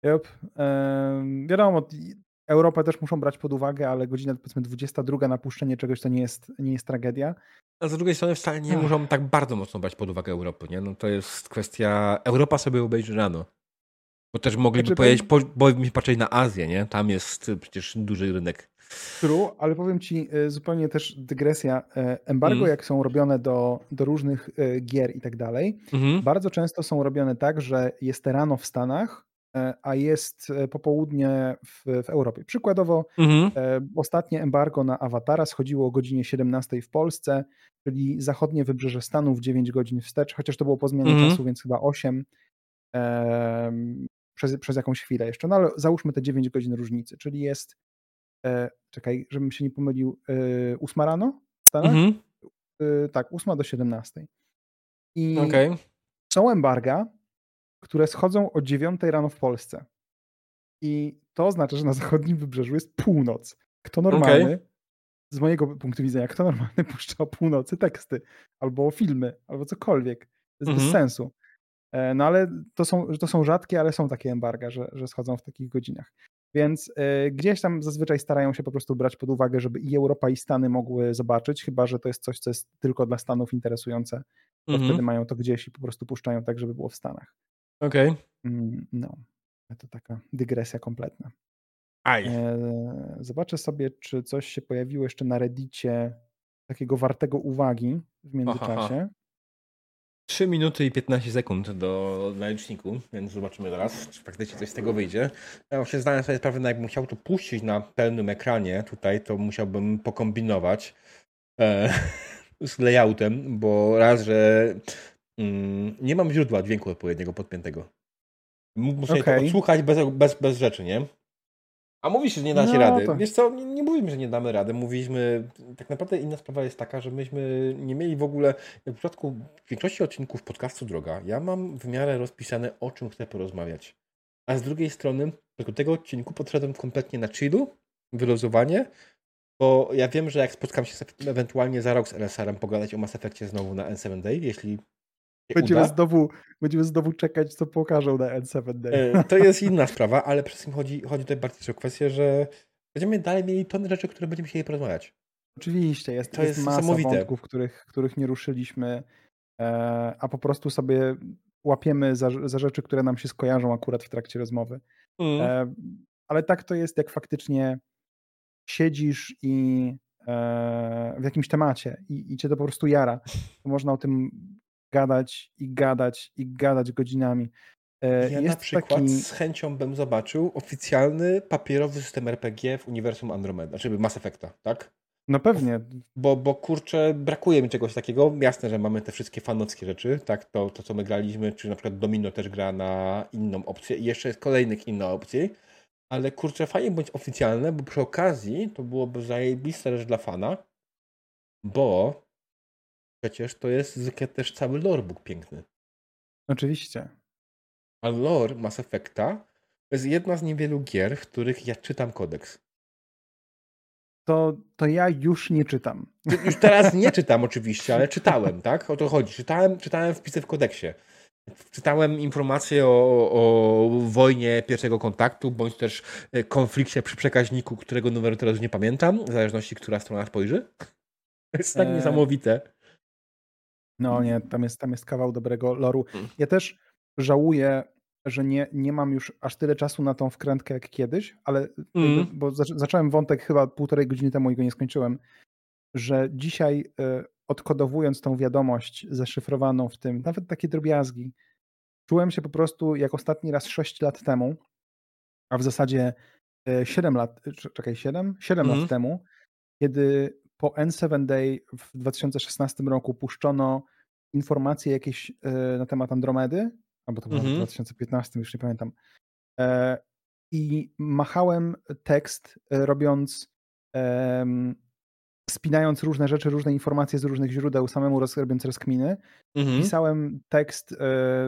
Yep. Yy, wiadomo, Europę też muszą brać pod uwagę, ale godzina powiedzmy 22 na puszczenie czegoś to nie jest, nie jest tragedia. A z drugiej strony wcale nie muszą tak bardzo mocno brać pod uwagę Europy, nie? No to jest kwestia, Europa sobie obejrzy rano. Bo też mogliby znaczy, powiedzieć, po, bo mi patrzeć na Azję, nie? Tam jest przecież duży rynek. True, ale powiem ci e, zupełnie też dygresja. E, embargo, mm. jak są robione do, do różnych e, gier i tak dalej, mm. bardzo często są robione tak, że jest rano w Stanach, a jest popołudnie w, w Europie. Przykładowo mm. ostatnie embargo na Awatara schodziło o godzinie 17 w Polsce, czyli zachodnie wybrzeże Stanów 9 godzin wstecz, chociaż to było po zmianie mhm. czasu, więc chyba 8 przez, przez jakąś chwilę jeszcze, no ale załóżmy te 9 godzin różnicy, czyli jest, e, czekaj, żebym się nie pomylił, e, 8 rano w Stanach? Mhm. E, tak, 8 do 17. I okay. są embarga, które schodzą o 9 rano w Polsce. I to oznacza, że na zachodnim wybrzeżu jest północ. Kto normalny, okay. z mojego punktu widzenia, kto normalny puszcza o północy teksty, albo filmy, albo cokolwiek. To jest bez mhm. sensu. E, no ale to są, to są rzadkie, ale są takie embarga, że, że schodzą w takich godzinach. Więc y, gdzieś tam zazwyczaj starają się po prostu brać pod uwagę, żeby i Europa, i Stany mogły zobaczyć, chyba że to jest coś, co jest tylko dla Stanów interesujące, to -hmm. wtedy mają to gdzieś i po prostu puszczają tak, żeby było w Stanach. Okej. Okay. Mm, no, to taka dygresja kompletna. Aj. E, zobaczę sobie, czy coś się pojawiło jeszcze na Reddicie takiego wartego uwagi w międzyczasie. Aha. 3 minuty i 15 sekund do, na liczniku, więc zobaczymy teraz, czy faktycznie coś z tego wyjdzie. Ja się zdałem sobie sprawę, jakbym chciał to puścić na pełnym ekranie tutaj, to musiałbym pokombinować e, z layoutem, bo raz, że mm, nie mam źródła dźwięku odpowiedniego podpiętego. Muszę okay. to odsłuchać bez, bez, bez rzeczy, nie? A mówisz, że nie da się no, rady. To... Wiesz co, nie, nie mówimy, że nie damy rady. Mówiliśmy, tak naprawdę inna sprawa jest taka, że myśmy nie mieli w ogóle, w przypadku większości odcinków podcastu Droga, ja mam w miarę rozpisane, o czym chcę porozmawiać. A z drugiej strony, do tego odcinku podszedłem kompletnie na chillu, wyluzowanie, bo ja wiem, że jak spotkam się ewentualnie za rok z LSR-em pogadać o Mass Effectie znowu na N7 Day, jeśli Będziemy znowu, będziemy znowu czekać, co pokażą na N7 Day. E, to jest inna sprawa, ale przede wszystkim chodzi, chodzi tutaj bardziej o kwestię, że będziemy dalej mieli tony rzeczy, które będziemy chcieli porozmawiać. Oczywiście, jest, to jest, jest masa wątków, których, których nie ruszyliśmy, e, a po prostu sobie łapiemy za, za rzeczy, które nam się skojarzą akurat w trakcie rozmowy. Mm. E, ale tak to jest, jak faktycznie siedzisz i w jakimś temacie i, i cię to po prostu jara. To można o tym gadać i gadać i gadać godzinami. E, ja na przykład taki... z chęcią bym zobaczył oficjalny papierowy system RPG w uniwersum Andromeda, znaczy Mass Effecta, tak? No pewnie. Bo, bo kurczę, brakuje mi czegoś takiego. Jasne, że mamy te wszystkie fanowskie rzeczy, tak? To, to co my graliśmy, czy na przykład Domino też gra na inną opcję i jeszcze jest kolejnych inna opcji. Ale kurczę, fajnie bądź oficjalne, bo przy okazji to byłoby zajebiste rzecz dla fana, bo Przecież to jest zwykle też cały lorebook piękny. Oczywiście. A lore Mass Effecta to jest jedna z niewielu gier, w których ja czytam kodeks. To, to ja już nie czytam. Już teraz nie czytam oczywiście, ale czytałem, tak? O to chodzi. Czytałem, czytałem wpisy w kodeksie. Czytałem informacje o, o wojnie pierwszego kontaktu, bądź też e, konflikcie przy przekaźniku, którego numeru teraz nie pamiętam, w zależności, która strona spojrzy. To jest tak e... niesamowite. No nie, tam jest, tam jest kawał dobrego loru. Mm. Ja też żałuję, że nie, nie mam już aż tyle czasu na tą wkrętkę jak kiedyś, ale mm. bo zacząłem wątek chyba półtorej godziny temu i go nie skończyłem, że dzisiaj y, odkodowując tą wiadomość zaszyfrowaną w tym, nawet takie drobiazgi, czułem się po prostu jak ostatni raz 6 lat temu, a w zasadzie 7 y, lat, czekaj, 7? 7 mm. lat mhm. temu, kiedy po N7 Day w 2016 roku puszczono informacje jakieś e, na temat Andromedy, albo to było mhm. w 2015, już nie pamiętam. E, I machałem tekst, e, robiąc, spinając różne rzeczy, różne informacje z różnych źródeł, samemu robiąc rozkminy. Mhm. Pisałem tekst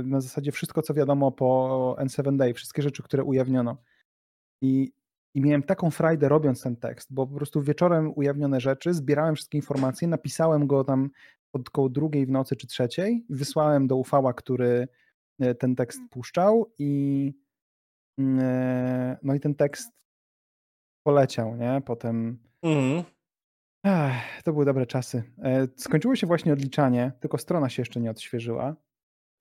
na zasadzie wszystko, co wiadomo po N7 Day, wszystkie rzeczy, które ujawniono. I, I miałem taką frajdę robiąc ten tekst, bo po prostu wieczorem ujawnione rzeczy, zbierałem wszystkie informacje, napisałem go tam od koło drugiej w nocy czy trzeciej, wysłałem do Ufała, który e, ten tekst puszczał i mm, e, no i ten tekst poleciał, nie? Potem mhm. Ach, to były dobre czasy. E, skończyło się właśnie odliczanie, tylko strona się jeszcze nie odświeżyła.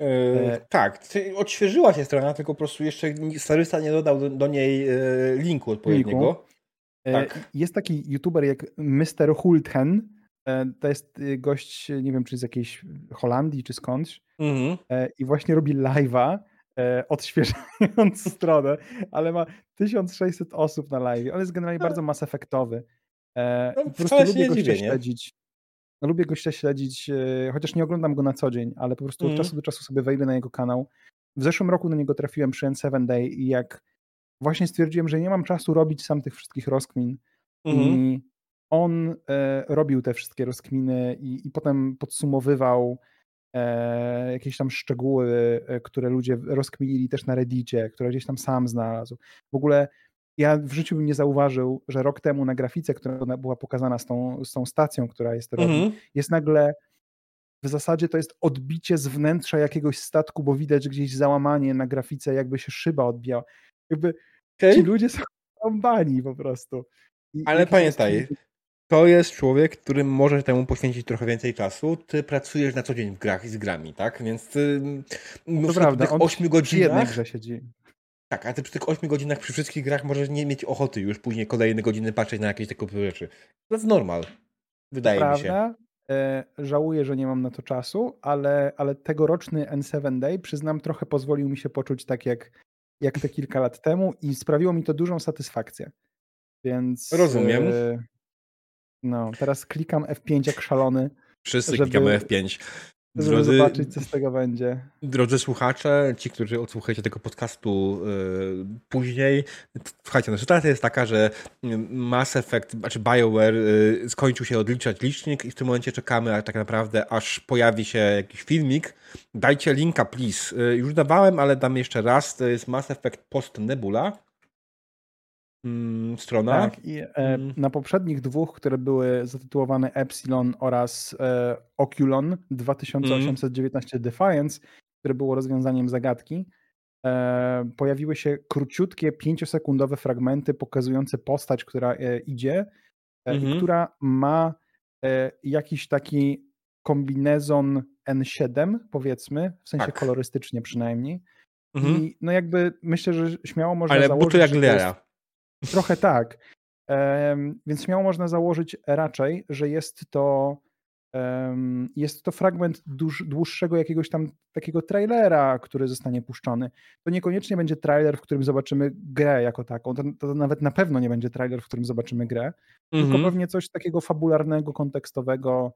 E, tak, odświeżyła się strona, tylko po prostu jeszcze Starysta nie dodał do, do niej e, linku odpowiedniego. Linku. Tak. Jest taki youtuber jak Mr. Hulthen. To jest gość, nie wiem czy z jakiejś Holandii czy skądś. Mhm. I właśnie robi live'a, odświeżając stronę, ale ma 1600 osób na live. On jest generalnie no. bardzo mass efektowy. No, po prostu lubię go dziwię, śledzić. No, lubię go śledzić, chociaż nie oglądam go na co dzień, ale po prostu mm. od mhm. czasu do czasu sobie wejdę na jego kanał. W zeszłym roku na niego trafiłem przy N7 Day i jak właśnie stwierdziłem, że nie mam czasu robić sam tych wszystkich rozkmin mm. i mhm. on e, robił te wszystkie rozkminy i, i potem podsumowywał e, jakieś tam szczegóły, e, które ludzie rozkminili też na Reddicie, które gdzieś tam sam znalazł. W ogóle ja w życiu bym nie zauważył, że rok temu na grafice, która była pokazana z tą, z tą stacją, która jest robi, -hmm. jest nagle w zasadzie to jest odbicie z wnętrza jakiegoś statku, bo widać gdzieś załamanie na grafice, jakby się szyba odbijała. Jakby okay. ci ludzie są bani po prostu. I, Ale pamiętaj, to jest człowiek, który może temu poświęcić trochę więcej czasu. Ty pracujesz na co dzień w grach i z grami, tak? Więc ty, to prawda, tych 8 godzinach. W jednej grze siedzi. Tak, a ty przy tych 8 godzinach przy wszystkich grach możesz nie mieć ochoty już później kolejne godziny patrzeć na jakieś tego rzeczy. To jest normal. Wydaje to mi się. Prawda? E, żałuję, że nie mam na to czasu, ale, ale tegoroczny N7 Day, przyznam, trochę pozwolił mi się poczuć tak jak, jak te kilka lat temu i sprawiło mi to dużą satysfakcję. Więc. Rozumiem. E, no, teraz klikam F5 jak szalony. Wszyscy żeby... klikamy F5. Drodzy, żeby zobaczyć, co z tego będzie. Drodzy słuchacze, ci, którzy odsłuchajcie tego podcastu yy, później, słuchajcie, no sytuacja jest taka, że Mass Effect, znaczy BioWare yy, skończył się odliczać licznik i w tym momencie czekamy a tak naprawdę, aż pojawi się jakiś filmik. Dajcie linka, please. Yy, już dawałem, ale dam jeszcze raz. To jest Mass Effect Post Nebula mm, strona. Tak, i e, mm. na poprzednich dwóch, które były zatytułowane Epsilon oraz e, Oculon 2819 mm. Defiance, które było rozwiązaniem zagadki, e, pojawiły się króciutkie, pięciosekundowe fragmenty pokazujące postać, która idzie mm -hmm. i która ma jakiś taki kombinezon N7, powiedzmy, w sensie tak. kolorystycznie przynajmniej. Mm -hmm. I no jakby myślę, że śmiało można Ale założyć, buty jak Lera. Trochę tak. Więc śmiało można założyć raczej, że jest to jest to fragment dłuższego jakiegoś tam takiego trailera, który zostanie puszczony. To niekoniecznie będzie trailer, w którym zobaczymy grę jako taką. To, to nawet na pewno nie będzie trailer, w którym zobaczymy grę, -hmm. tylko mhm. pewnie coś takiego fabularnego, kontekstowego,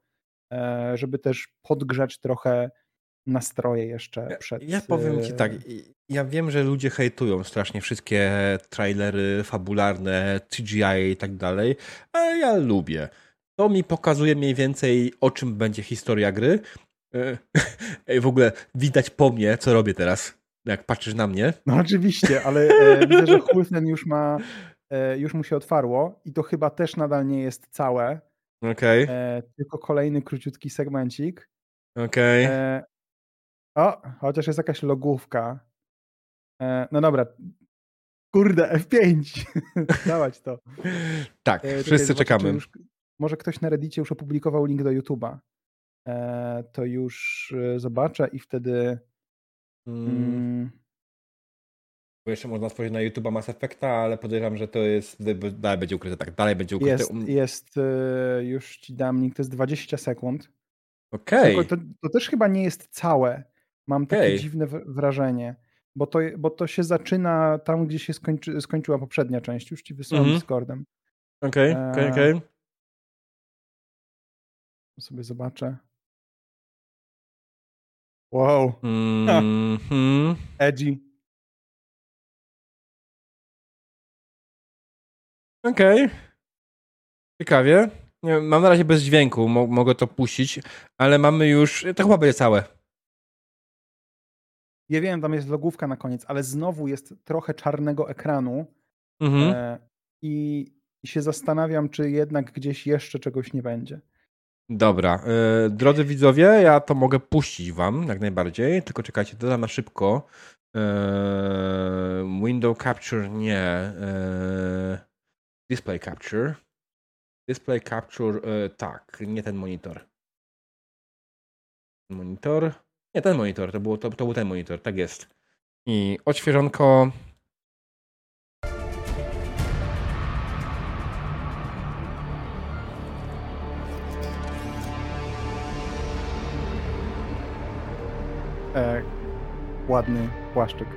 e, żeby też podgrzać trochę nastroje jeszcze przed... Ja powiem ci tak, ja wiem, że ludzie hejtują strasznie wszystkie trailery fabularne, CGI i tak dalej, ale ja lubię. To mi pokazuje mniej więcej o czym będzie historia gry. E, ej, w ogóle widać po mnie, co robię teraz, jak patrzysz na mnie. No oczywiście, ale e, widzę, że Hulfnen już ma, e, już mu się otwarło i to chyba też nadal nie jest całe. Okej. Okay. tylko kolejny króciutki segmencik. Okej. Okay. O, chociaż jest jakaś logówka. E, no dobra. Kurde, F5. Dawać to. tak, e, wszyscy czekamy. Już, może ktoś na Reddicie już opublikował link do YouTube'a. E, to już e, zobaczę i wtedy. Mm. Mm, bo jeszcze można spojrzeć na YouTube'a Mass Effecta, ale podejrzewam, że to jest. Dalej będzie ukryte, tak. Dalej będzie ukryte. Jest, jest e, już ci dam link, to jest 20 sekund. Okej. Okay. To, to, też chyba nie jest całe. Mam takie okay. dziwne wrażenie, bo to, bo to się zaczyna tam, gdzie się skończy, skończyła poprzednia część. Już ci wysłałem mm -hmm. Discordem. Okej, okay, okej, okay, okej. Sobie zobaczę. Wow. Mm -hmm. Edgy. Okej. Okay. Ciekawie. Mam na razie bez dźwięku, mogę to puścić, ale mamy już. To chyba będzie całe. Ja wiem, tam jest logówka na koniec, ale znowu jest trochę czarnego ekranu Mhm. E, I się zastanawiam, czy jednak gdzieś jeszcze czegoś nie będzie. Dobra. E, drodzy widzowie, ja to mogę puścić wam jak najbardziej, tylko czekajcie, dodam na szybko. E, window Capture nie. E, display Capture. Display Capture, tak, nie ten monitor. Monitor. Nie, ten monitor, to, było, to, to był ten monitor, tak jest. I odświeżonko. E, ładny płaszczyk.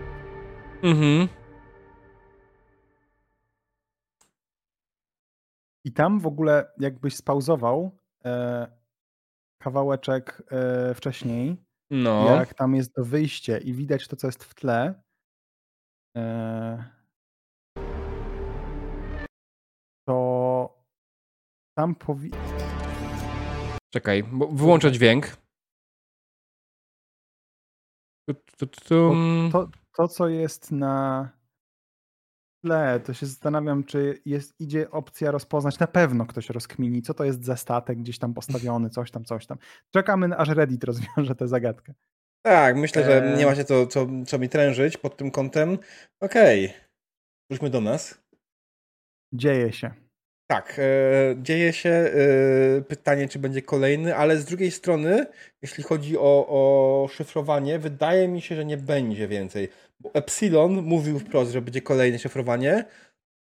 Mhm. I tam w ogóle, jakbyś spauzował e, kawałeczek e, wcześniej, no. jak tam jest to wyjście i widać to, co jest w tle. E, to tam powinno. Czekaj, wyłączę dźwięk. To, to, co jest na tle, to się zastanawiam, czy jest, idzie opcja rozpoznać. Na pewno ktoś rozkmini, co to jest za statek gdzieś tam postawiony, coś tam, coś tam. Czekamy, aż Reddit rozwiąże tę zagadkę. Tak, myślę, że nie ma się co, co, co mi trężyć pod tym kątem. Okej, okay. wróćmy do nas. Dzieje się. Tak, e, dzieje się. E, pytanie, czy będzie kolejny, ale z drugiej strony, jeśli chodzi o, o szyfrowanie, wydaje mi się, że nie będzie więcej. Bo Epsilon mówił wprost, że będzie kolejne szyfrowanie.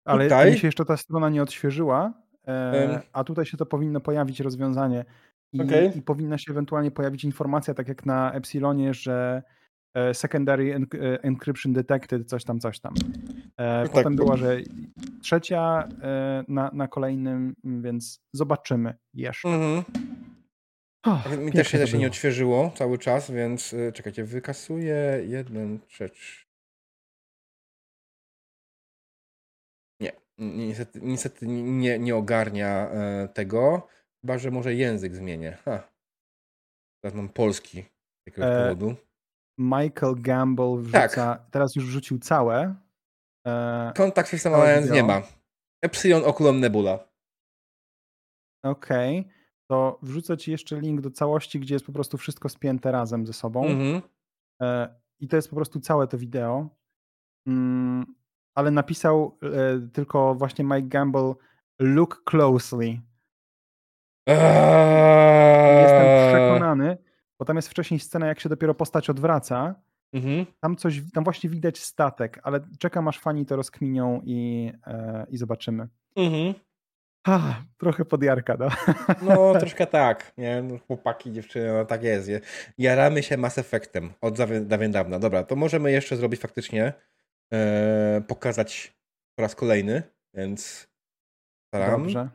Ale tutaj... mi się jeszcze ta strona nie odświeżyła, e, a tutaj się to powinno pojawić rozwiązanie. I, okay. I powinna się ewentualnie pojawić informacja, tak jak na Epsilonie, że E, secondary e, Encryption Detected, coś tam, coś tam. E, no potem tak, była, że trzecia na, na kolejnym, więc zobaczymy jeszcze. Mhm. Oh, Mi też się, też się nie odświeżyło cały czas, więc czekajcie, wykasuję jeden rzecz. Niestety, niestety nie, nie ogarnia tego, chyba że może język zmienię. Ha. Teraz mam polski z jakiegoś e, powodu. Michael Gamble wrzuca, tak. teraz już wrzucił całe. E, Kontakt System Alliance nie ma. Epsilon Oculum Nebula. Okej. Okay. To wrzucę ci jeszcze link do całości, gdzie jest po prostu wszystko spięte razem ze sobą. Mm-hmm. E, I to jest po prostu całe to wideo. Mm, ale napisał e, tylko właśnie Mike Gamble look closely. Eee... Jestem przekonany, bo tam jest wcześniej scena, jak się dopiero postać odwraca. Mhm. Tam coś, tam właśnie widać statek, ale czekam aż fani to rozkminią i, e, i zobaczymy. Mhm. Ah, trochę podjarka, no. No, troszkę tak, nie? No, chłopaki, dziewczyny, no tak jest. Jaramy się Mass Effectem od dawien dawna. Dobra, to możemy jeszcze zrobić faktycznie, e, pokazać po raz kolejny, więc staram. Dobrze.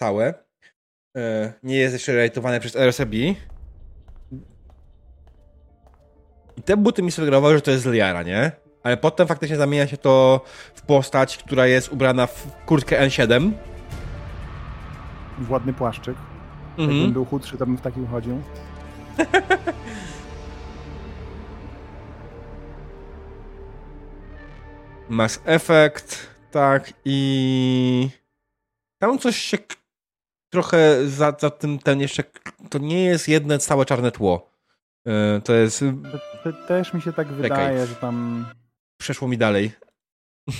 Całe. E, nie jest jeszcze rejtowane przez RSB. I te buty mi sugerowały, że to jest Liara, nie? Ale potem faktycznie zamienia się to w postać, która jest ubrana w kurtkę N7. W ładny płaszczyk. Mhm. Jakbym był chudszy, to bym w takim chodził. Mass Effect, tak i tam coś się trochę za, za tym ten jeszcze, to nie jest jedno całe czarne tło. E, to jest... To, to też mi się tak Czekaj. wydaje, że tam... Przeszło mi dalej.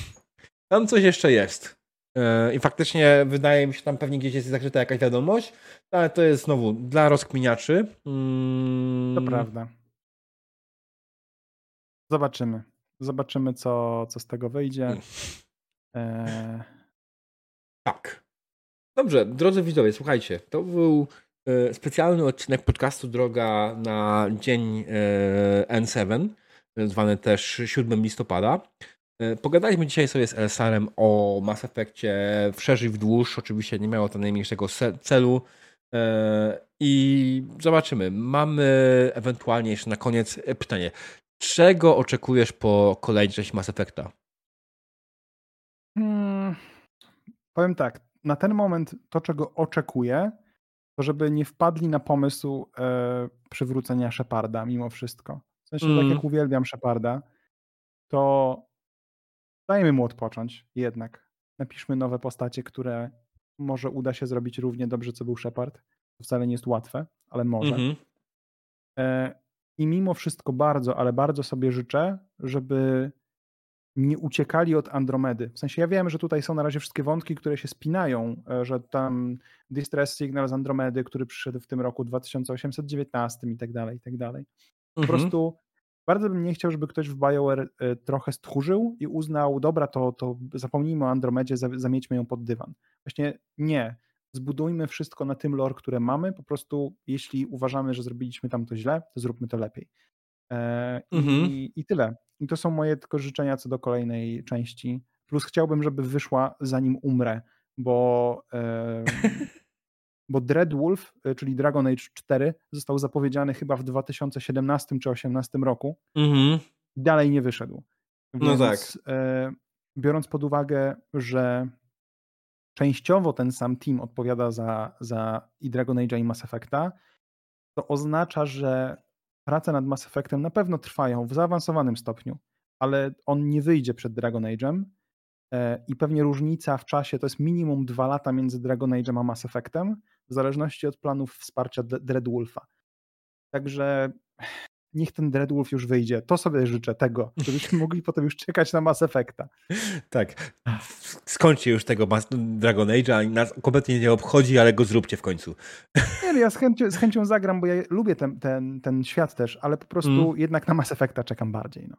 Tam coś jeszcze jest. E, I faktycznie wydaje mi się, tam pewnie gdzieś jest zakryta jakaś wiadomość, ale to jest znowu dla rozkminiaczy. Mm. To prawda. Zobaczymy. Zobaczymy, co, co z tego wyjdzie. Mm. E... Tak. Dobrze, drodzy widzowie, słuchajcie, to był e, specjalny odcinek podcastu Droga na dzień e, N7, zwany też 7 listopada. E, pogadaliśmy dzisiaj sobie z Elsarem o Mass Effectie wszerzej w dłuż. Oczywiście nie miało to najmniejszego celu. I zobaczymy. Mamy ewentualnie jeszcze na koniec pytanie. Czego oczekujesz po kolejnej części Mass Effecta? Hmm, powiem tak na ten moment to, czego oczekuję, to żeby nie wpadli na pomysł e, przywrócenia Sheparda mimo wszystko. W sensie, mm. tak jak mm. uwielbiam Sheparda, to dajmy mu odpocząć jednak. Napiszmy nowe postacie, które może uda się zrobić równie dobrze, co był Shepard. To wcale nie jest łatwe, ale może. Mhm. E, I mimo wszystko bardzo, ale bardzo sobie życzę, żeby nie uciekali od Andromedy. W sensie ja wiem, że tutaj są na razie wszystkie wątki, które się spinają, e, że tam Distress Signal z Andromedy, który przyszedł w tym roku 2819 i tak dalej, i tak dalej. Po mhm. prostu bardzo bym nie chciał, żeby ktoś w BioWare e, trochę stchórzył i uznał, dobra, to, to zapomnijmy o Andromedzie, zamiećmy ją pod dywan. Właśnie nie. Zbudujmy wszystko na tym lore, które mamy. Po prostu, jeśli uważamy, że zrobiliśmy tam to źle, to zróbmy to lepiej. E, mhm. i, I tyle. I to są moje tylko życzenia co do kolejnej części. Plus chciałbym, żeby wyszła zanim umrę, bo, e, bo Dreadwolf, e, czyli Dragon Age 4, został zapowiedziany chyba w 2017 czy 2018 roku. Mhm. Dalej nie wyszedł. No Więc, no tak. E, biorąc pod uwagę, że częściowo ten sam team odpowiada za, za i Dragon Age i Mass Effecta, to oznacza, że prace nad Mass Effectem na pewno trwają w zaawansowanym stopniu, ale on nie wyjdzie przed Dragon Age'em e, i pewnie różnica w czasie to jest minimum dwa lata między Dragon Age'em a Mass Effectem, w zależności od planów wsparcia Dreadwolfa. Także niech ten Dreadwolf już wyjdzie. To sobie życzę tego, żebyśmy mogli potem już czekać na Mass Effecta. Tak. Skończcie już tego Dragon Age'a, nas kompletnie nie obchodzi, ale go zróbcie w końcu. Nie, no ja z chęcią, z chęcią zagram, bo ja lubię ten, ten, ten świat też, ale po prostu mm. jednak na Mass Effecta czekam bardziej. No.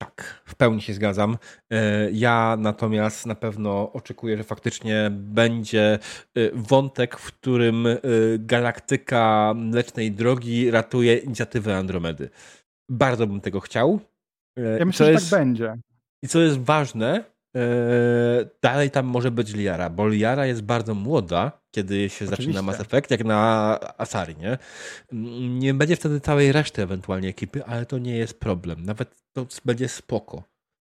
Tak, w pełni się zgadzam. E, ja natomiast na pewno oczekuję, że faktycznie będzie e, wątek, w którym e, galaktyka Mlecznej Drogi ratuje inicjatywę Andromedy. Bardzo bym tego chciał. Ja myślę, że tak będzie. I co jest ważne, dalej tam może być Liara, bo Liara jest bardzo młoda, kiedy się Oczywiście. zaczyna Mass Effect, jak na Asari, nie? Nie będzie wtedy całej reszty ewentualnie ekipy, ale to nie jest problem. Nawet to będzie spoko.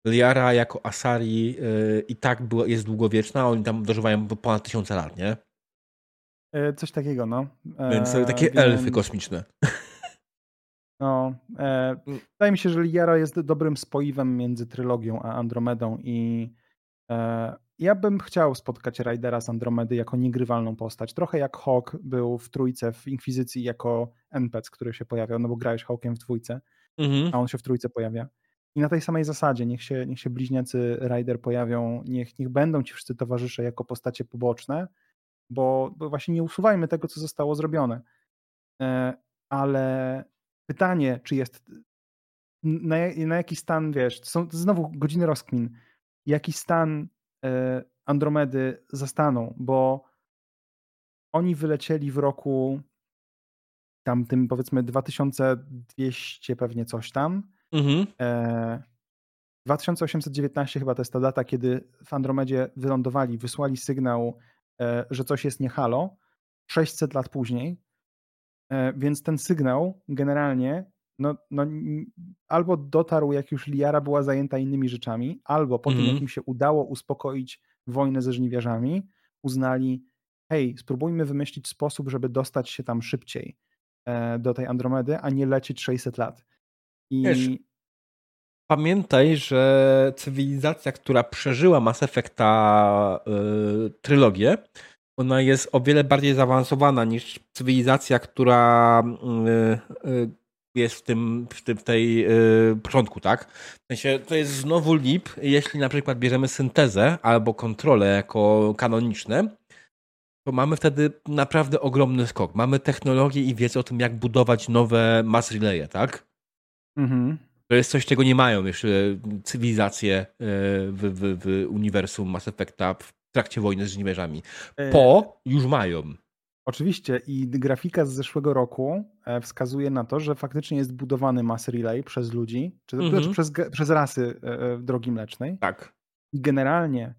Liara jako Asari yy, i tak jest długowieczna, oni tam dożywają ponad tysiące lat, nie? E, coś takiego, no. Więc takie elfy kosmiczne. No, e, wydaje mi się, że Liara jest dobrym spoiwem między trylogią a Andromedą i e, ja bym chciał spotkać Raidera z Andromedy jako niegrywalną postać. Trochę jak Hawk był w trójce w Inkwizycji jako NPC, który się pojawiał, no bo grałeś Hawkiem w dwójce, mhm. a on się w trójce pojawia. I na tej samej zasadzie niech się, niech się bliźniacy Rider pojawią, niech, niech będą ci wszyscy towarzysze jako postacie poboczne, bo, bo właśnie nie usuwajmy tego, co zostało zrobione. E, ale pytanie, czy jest na, na jaki stan, wiesz, są znowu godziny rozkmin, jaki stan E, Andromedy zastaną, bo oni wylecieli w roku tamtym powiedzmy 2200 pewnie coś tam. Mhm. 2819 e, chyba to jest ta data, kiedy w Andromedzie wylądowali, wysłali sygnał, e, że coś jest nie halo. 600 lat później. Więc ten sygnał generalnie no, no, albo dotarł, jak już Liara była zajęta innymi rzeczami, albo po mm tym, jak mhm. im się udało uspokoić wojnę ze żniwiarzami, uznali, hej, spróbujmy wymyślić sposób, żeby dostać się tam szybciej e, do tej Andromedy, a nie lecieć 600 lat. I... Wiesz, pamiętaj, że cywilizacja, która przeżyła Mass Effecta yy, trylogię, ona jest o wiele bardziej zaawansowana niż cywilizacja, która yy, yy, jest w tym, w, tym, tej yy, początku, tak? W sensie to jest znowu lip, jeśli na przykład bierzemy syntezę albo kontrolę jako kanoniczne, to mamy wtedy naprawdę ogromny skok. Mamy technologię i wiedzę o tym, jak budować nowe mass relaye, tak? Mhm. To jest coś, czego nie mają jeszcze cywilizacje y, w, w, w uniwersum Mass Effecta w trakcie wojny z żniwierzami. E, po już mają. Oczywiście i grafika z zeszłego roku e, wskazuje na to, że faktycznie jest budowany mass relay przez ludzi, czy, mm -hmm. przez, przez rasy e, drogi mlecznej. Tak. I generalnie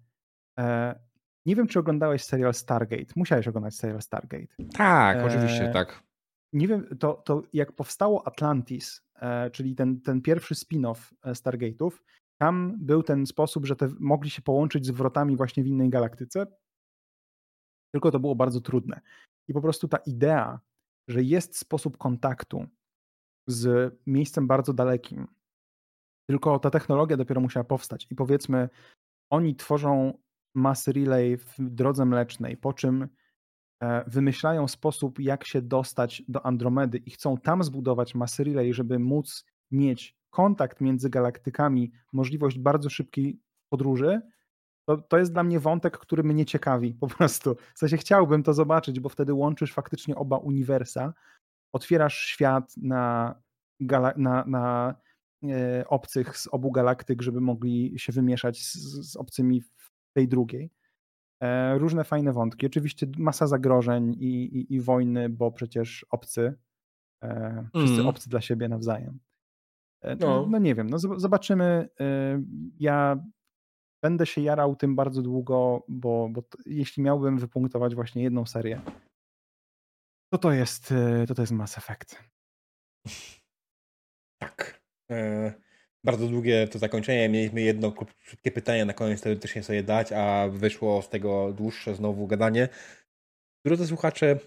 nie wiem, czy oglądałeś serial Stargate. Musiałeś oglądać serial Stargate. Tak, e, oczywiście, tak. Nie wiem, to, to jak powstało Atlantis, czyli ten, ten pierwszy spin-off Stargate'ów, tam był ten sposób, że te mogli się połączyć z wrotami właśnie w innej galaktyce, tylko to było bardzo trudne. I po prostu ta idea, że jest sposób kontaktu z miejscem bardzo dalekim, Tylko ta technologia dopiero musiała powstać i powiedzmy, oni tworzą mass relay w drodze mlecznej, po czym e, wymyślają sposób, jak się dostać do Andromedy i chcą tam zbudować mass relay, żeby móc mieć kontakt między galaktykami, możliwość bardzo szybkiej podróży, to, to jest dla mnie wątek, który mnie ciekawi po prostu. W sensie chciałbym to zobaczyć, bo wtedy łączysz faktycznie oba uniwersa, otwierasz świat na, na, na e, obcych z obu galaktyk, żeby mogli się wymieszać z, z obcymi w tej drugiej. E, różne fajne wątki. Oczywiście masa zagrożeń i, i, i wojny, bo przecież obcy, e, wszyscy mm. obcy dla siebie nawzajem. E, no. no nie wiem, no zobaczymy. E, ja będę się jarał tym bardzo długo, bo, bo jeśli miałbym wypunktować właśnie jedną serię, to to jest, e, to to jest Mass Effect. Tak. E, bardzo długie to zakończenie. Mieliśmy jedno krótkie pytanie na koniec teoretycznie sobie dać, a wyszło z tego dłuższe znowu gadanie. Drodzy słuchacze,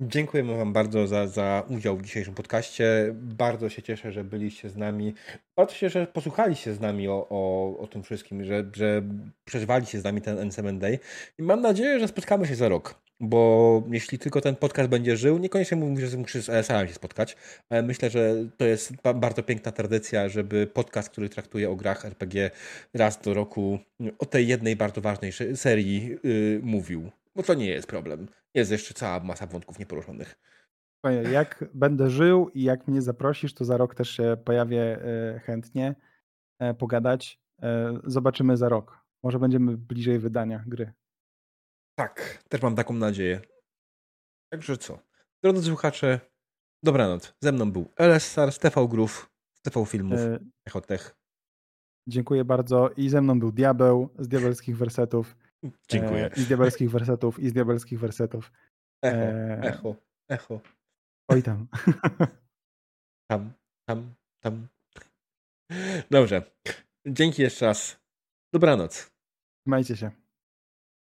Dziękujemy Wam bardzo za, za udział w dzisiejszym podcaście. Bardzo się cieszę, że byliście z nami. Bardzo się, że posłuchaliście z nami o, o, o tym wszystkim, że, że przeżywaliście z nami ten NCMN Day. I mam nadzieję, że spotkamy się za rok. Bo jeśli tylko ten podcast będzie żył, niekoniecznie mówię, że muszę z LSR się spotkać, ale myślę, że to jest bardzo piękna tradycja, żeby podcast, który traktuje o grach RPG raz do roku o tej jednej bardzo ważnej serii yy, mówił. Bo to nie jest problem. Jest jeszcze cała masa wątków nieporuszonych. Jak będę żył i jak mnie zaprosisz, to za rok też się pojawię e, chętnie e, pogadać. E, zobaczymy za rok. Może będziemy bliżej wydania gry. Tak, też mam taką nadzieję. Także co? Drodzy słuchacze, dobranoc. Ze mną był LSR, Stefał Grów, Stefał Filmów, Echotech. Dziękuję bardzo. I ze mną był Diabeł z Diabelskich Wersetów. Dziękuję. E, I z diabelskich wersetów, i z diabelskich wersetów. Echo, e... echo, echo. Oj tam. Tam, tam, tam. Dobrze. Dzięki jeszcze raz. Dobranoc. Trzymajcie się.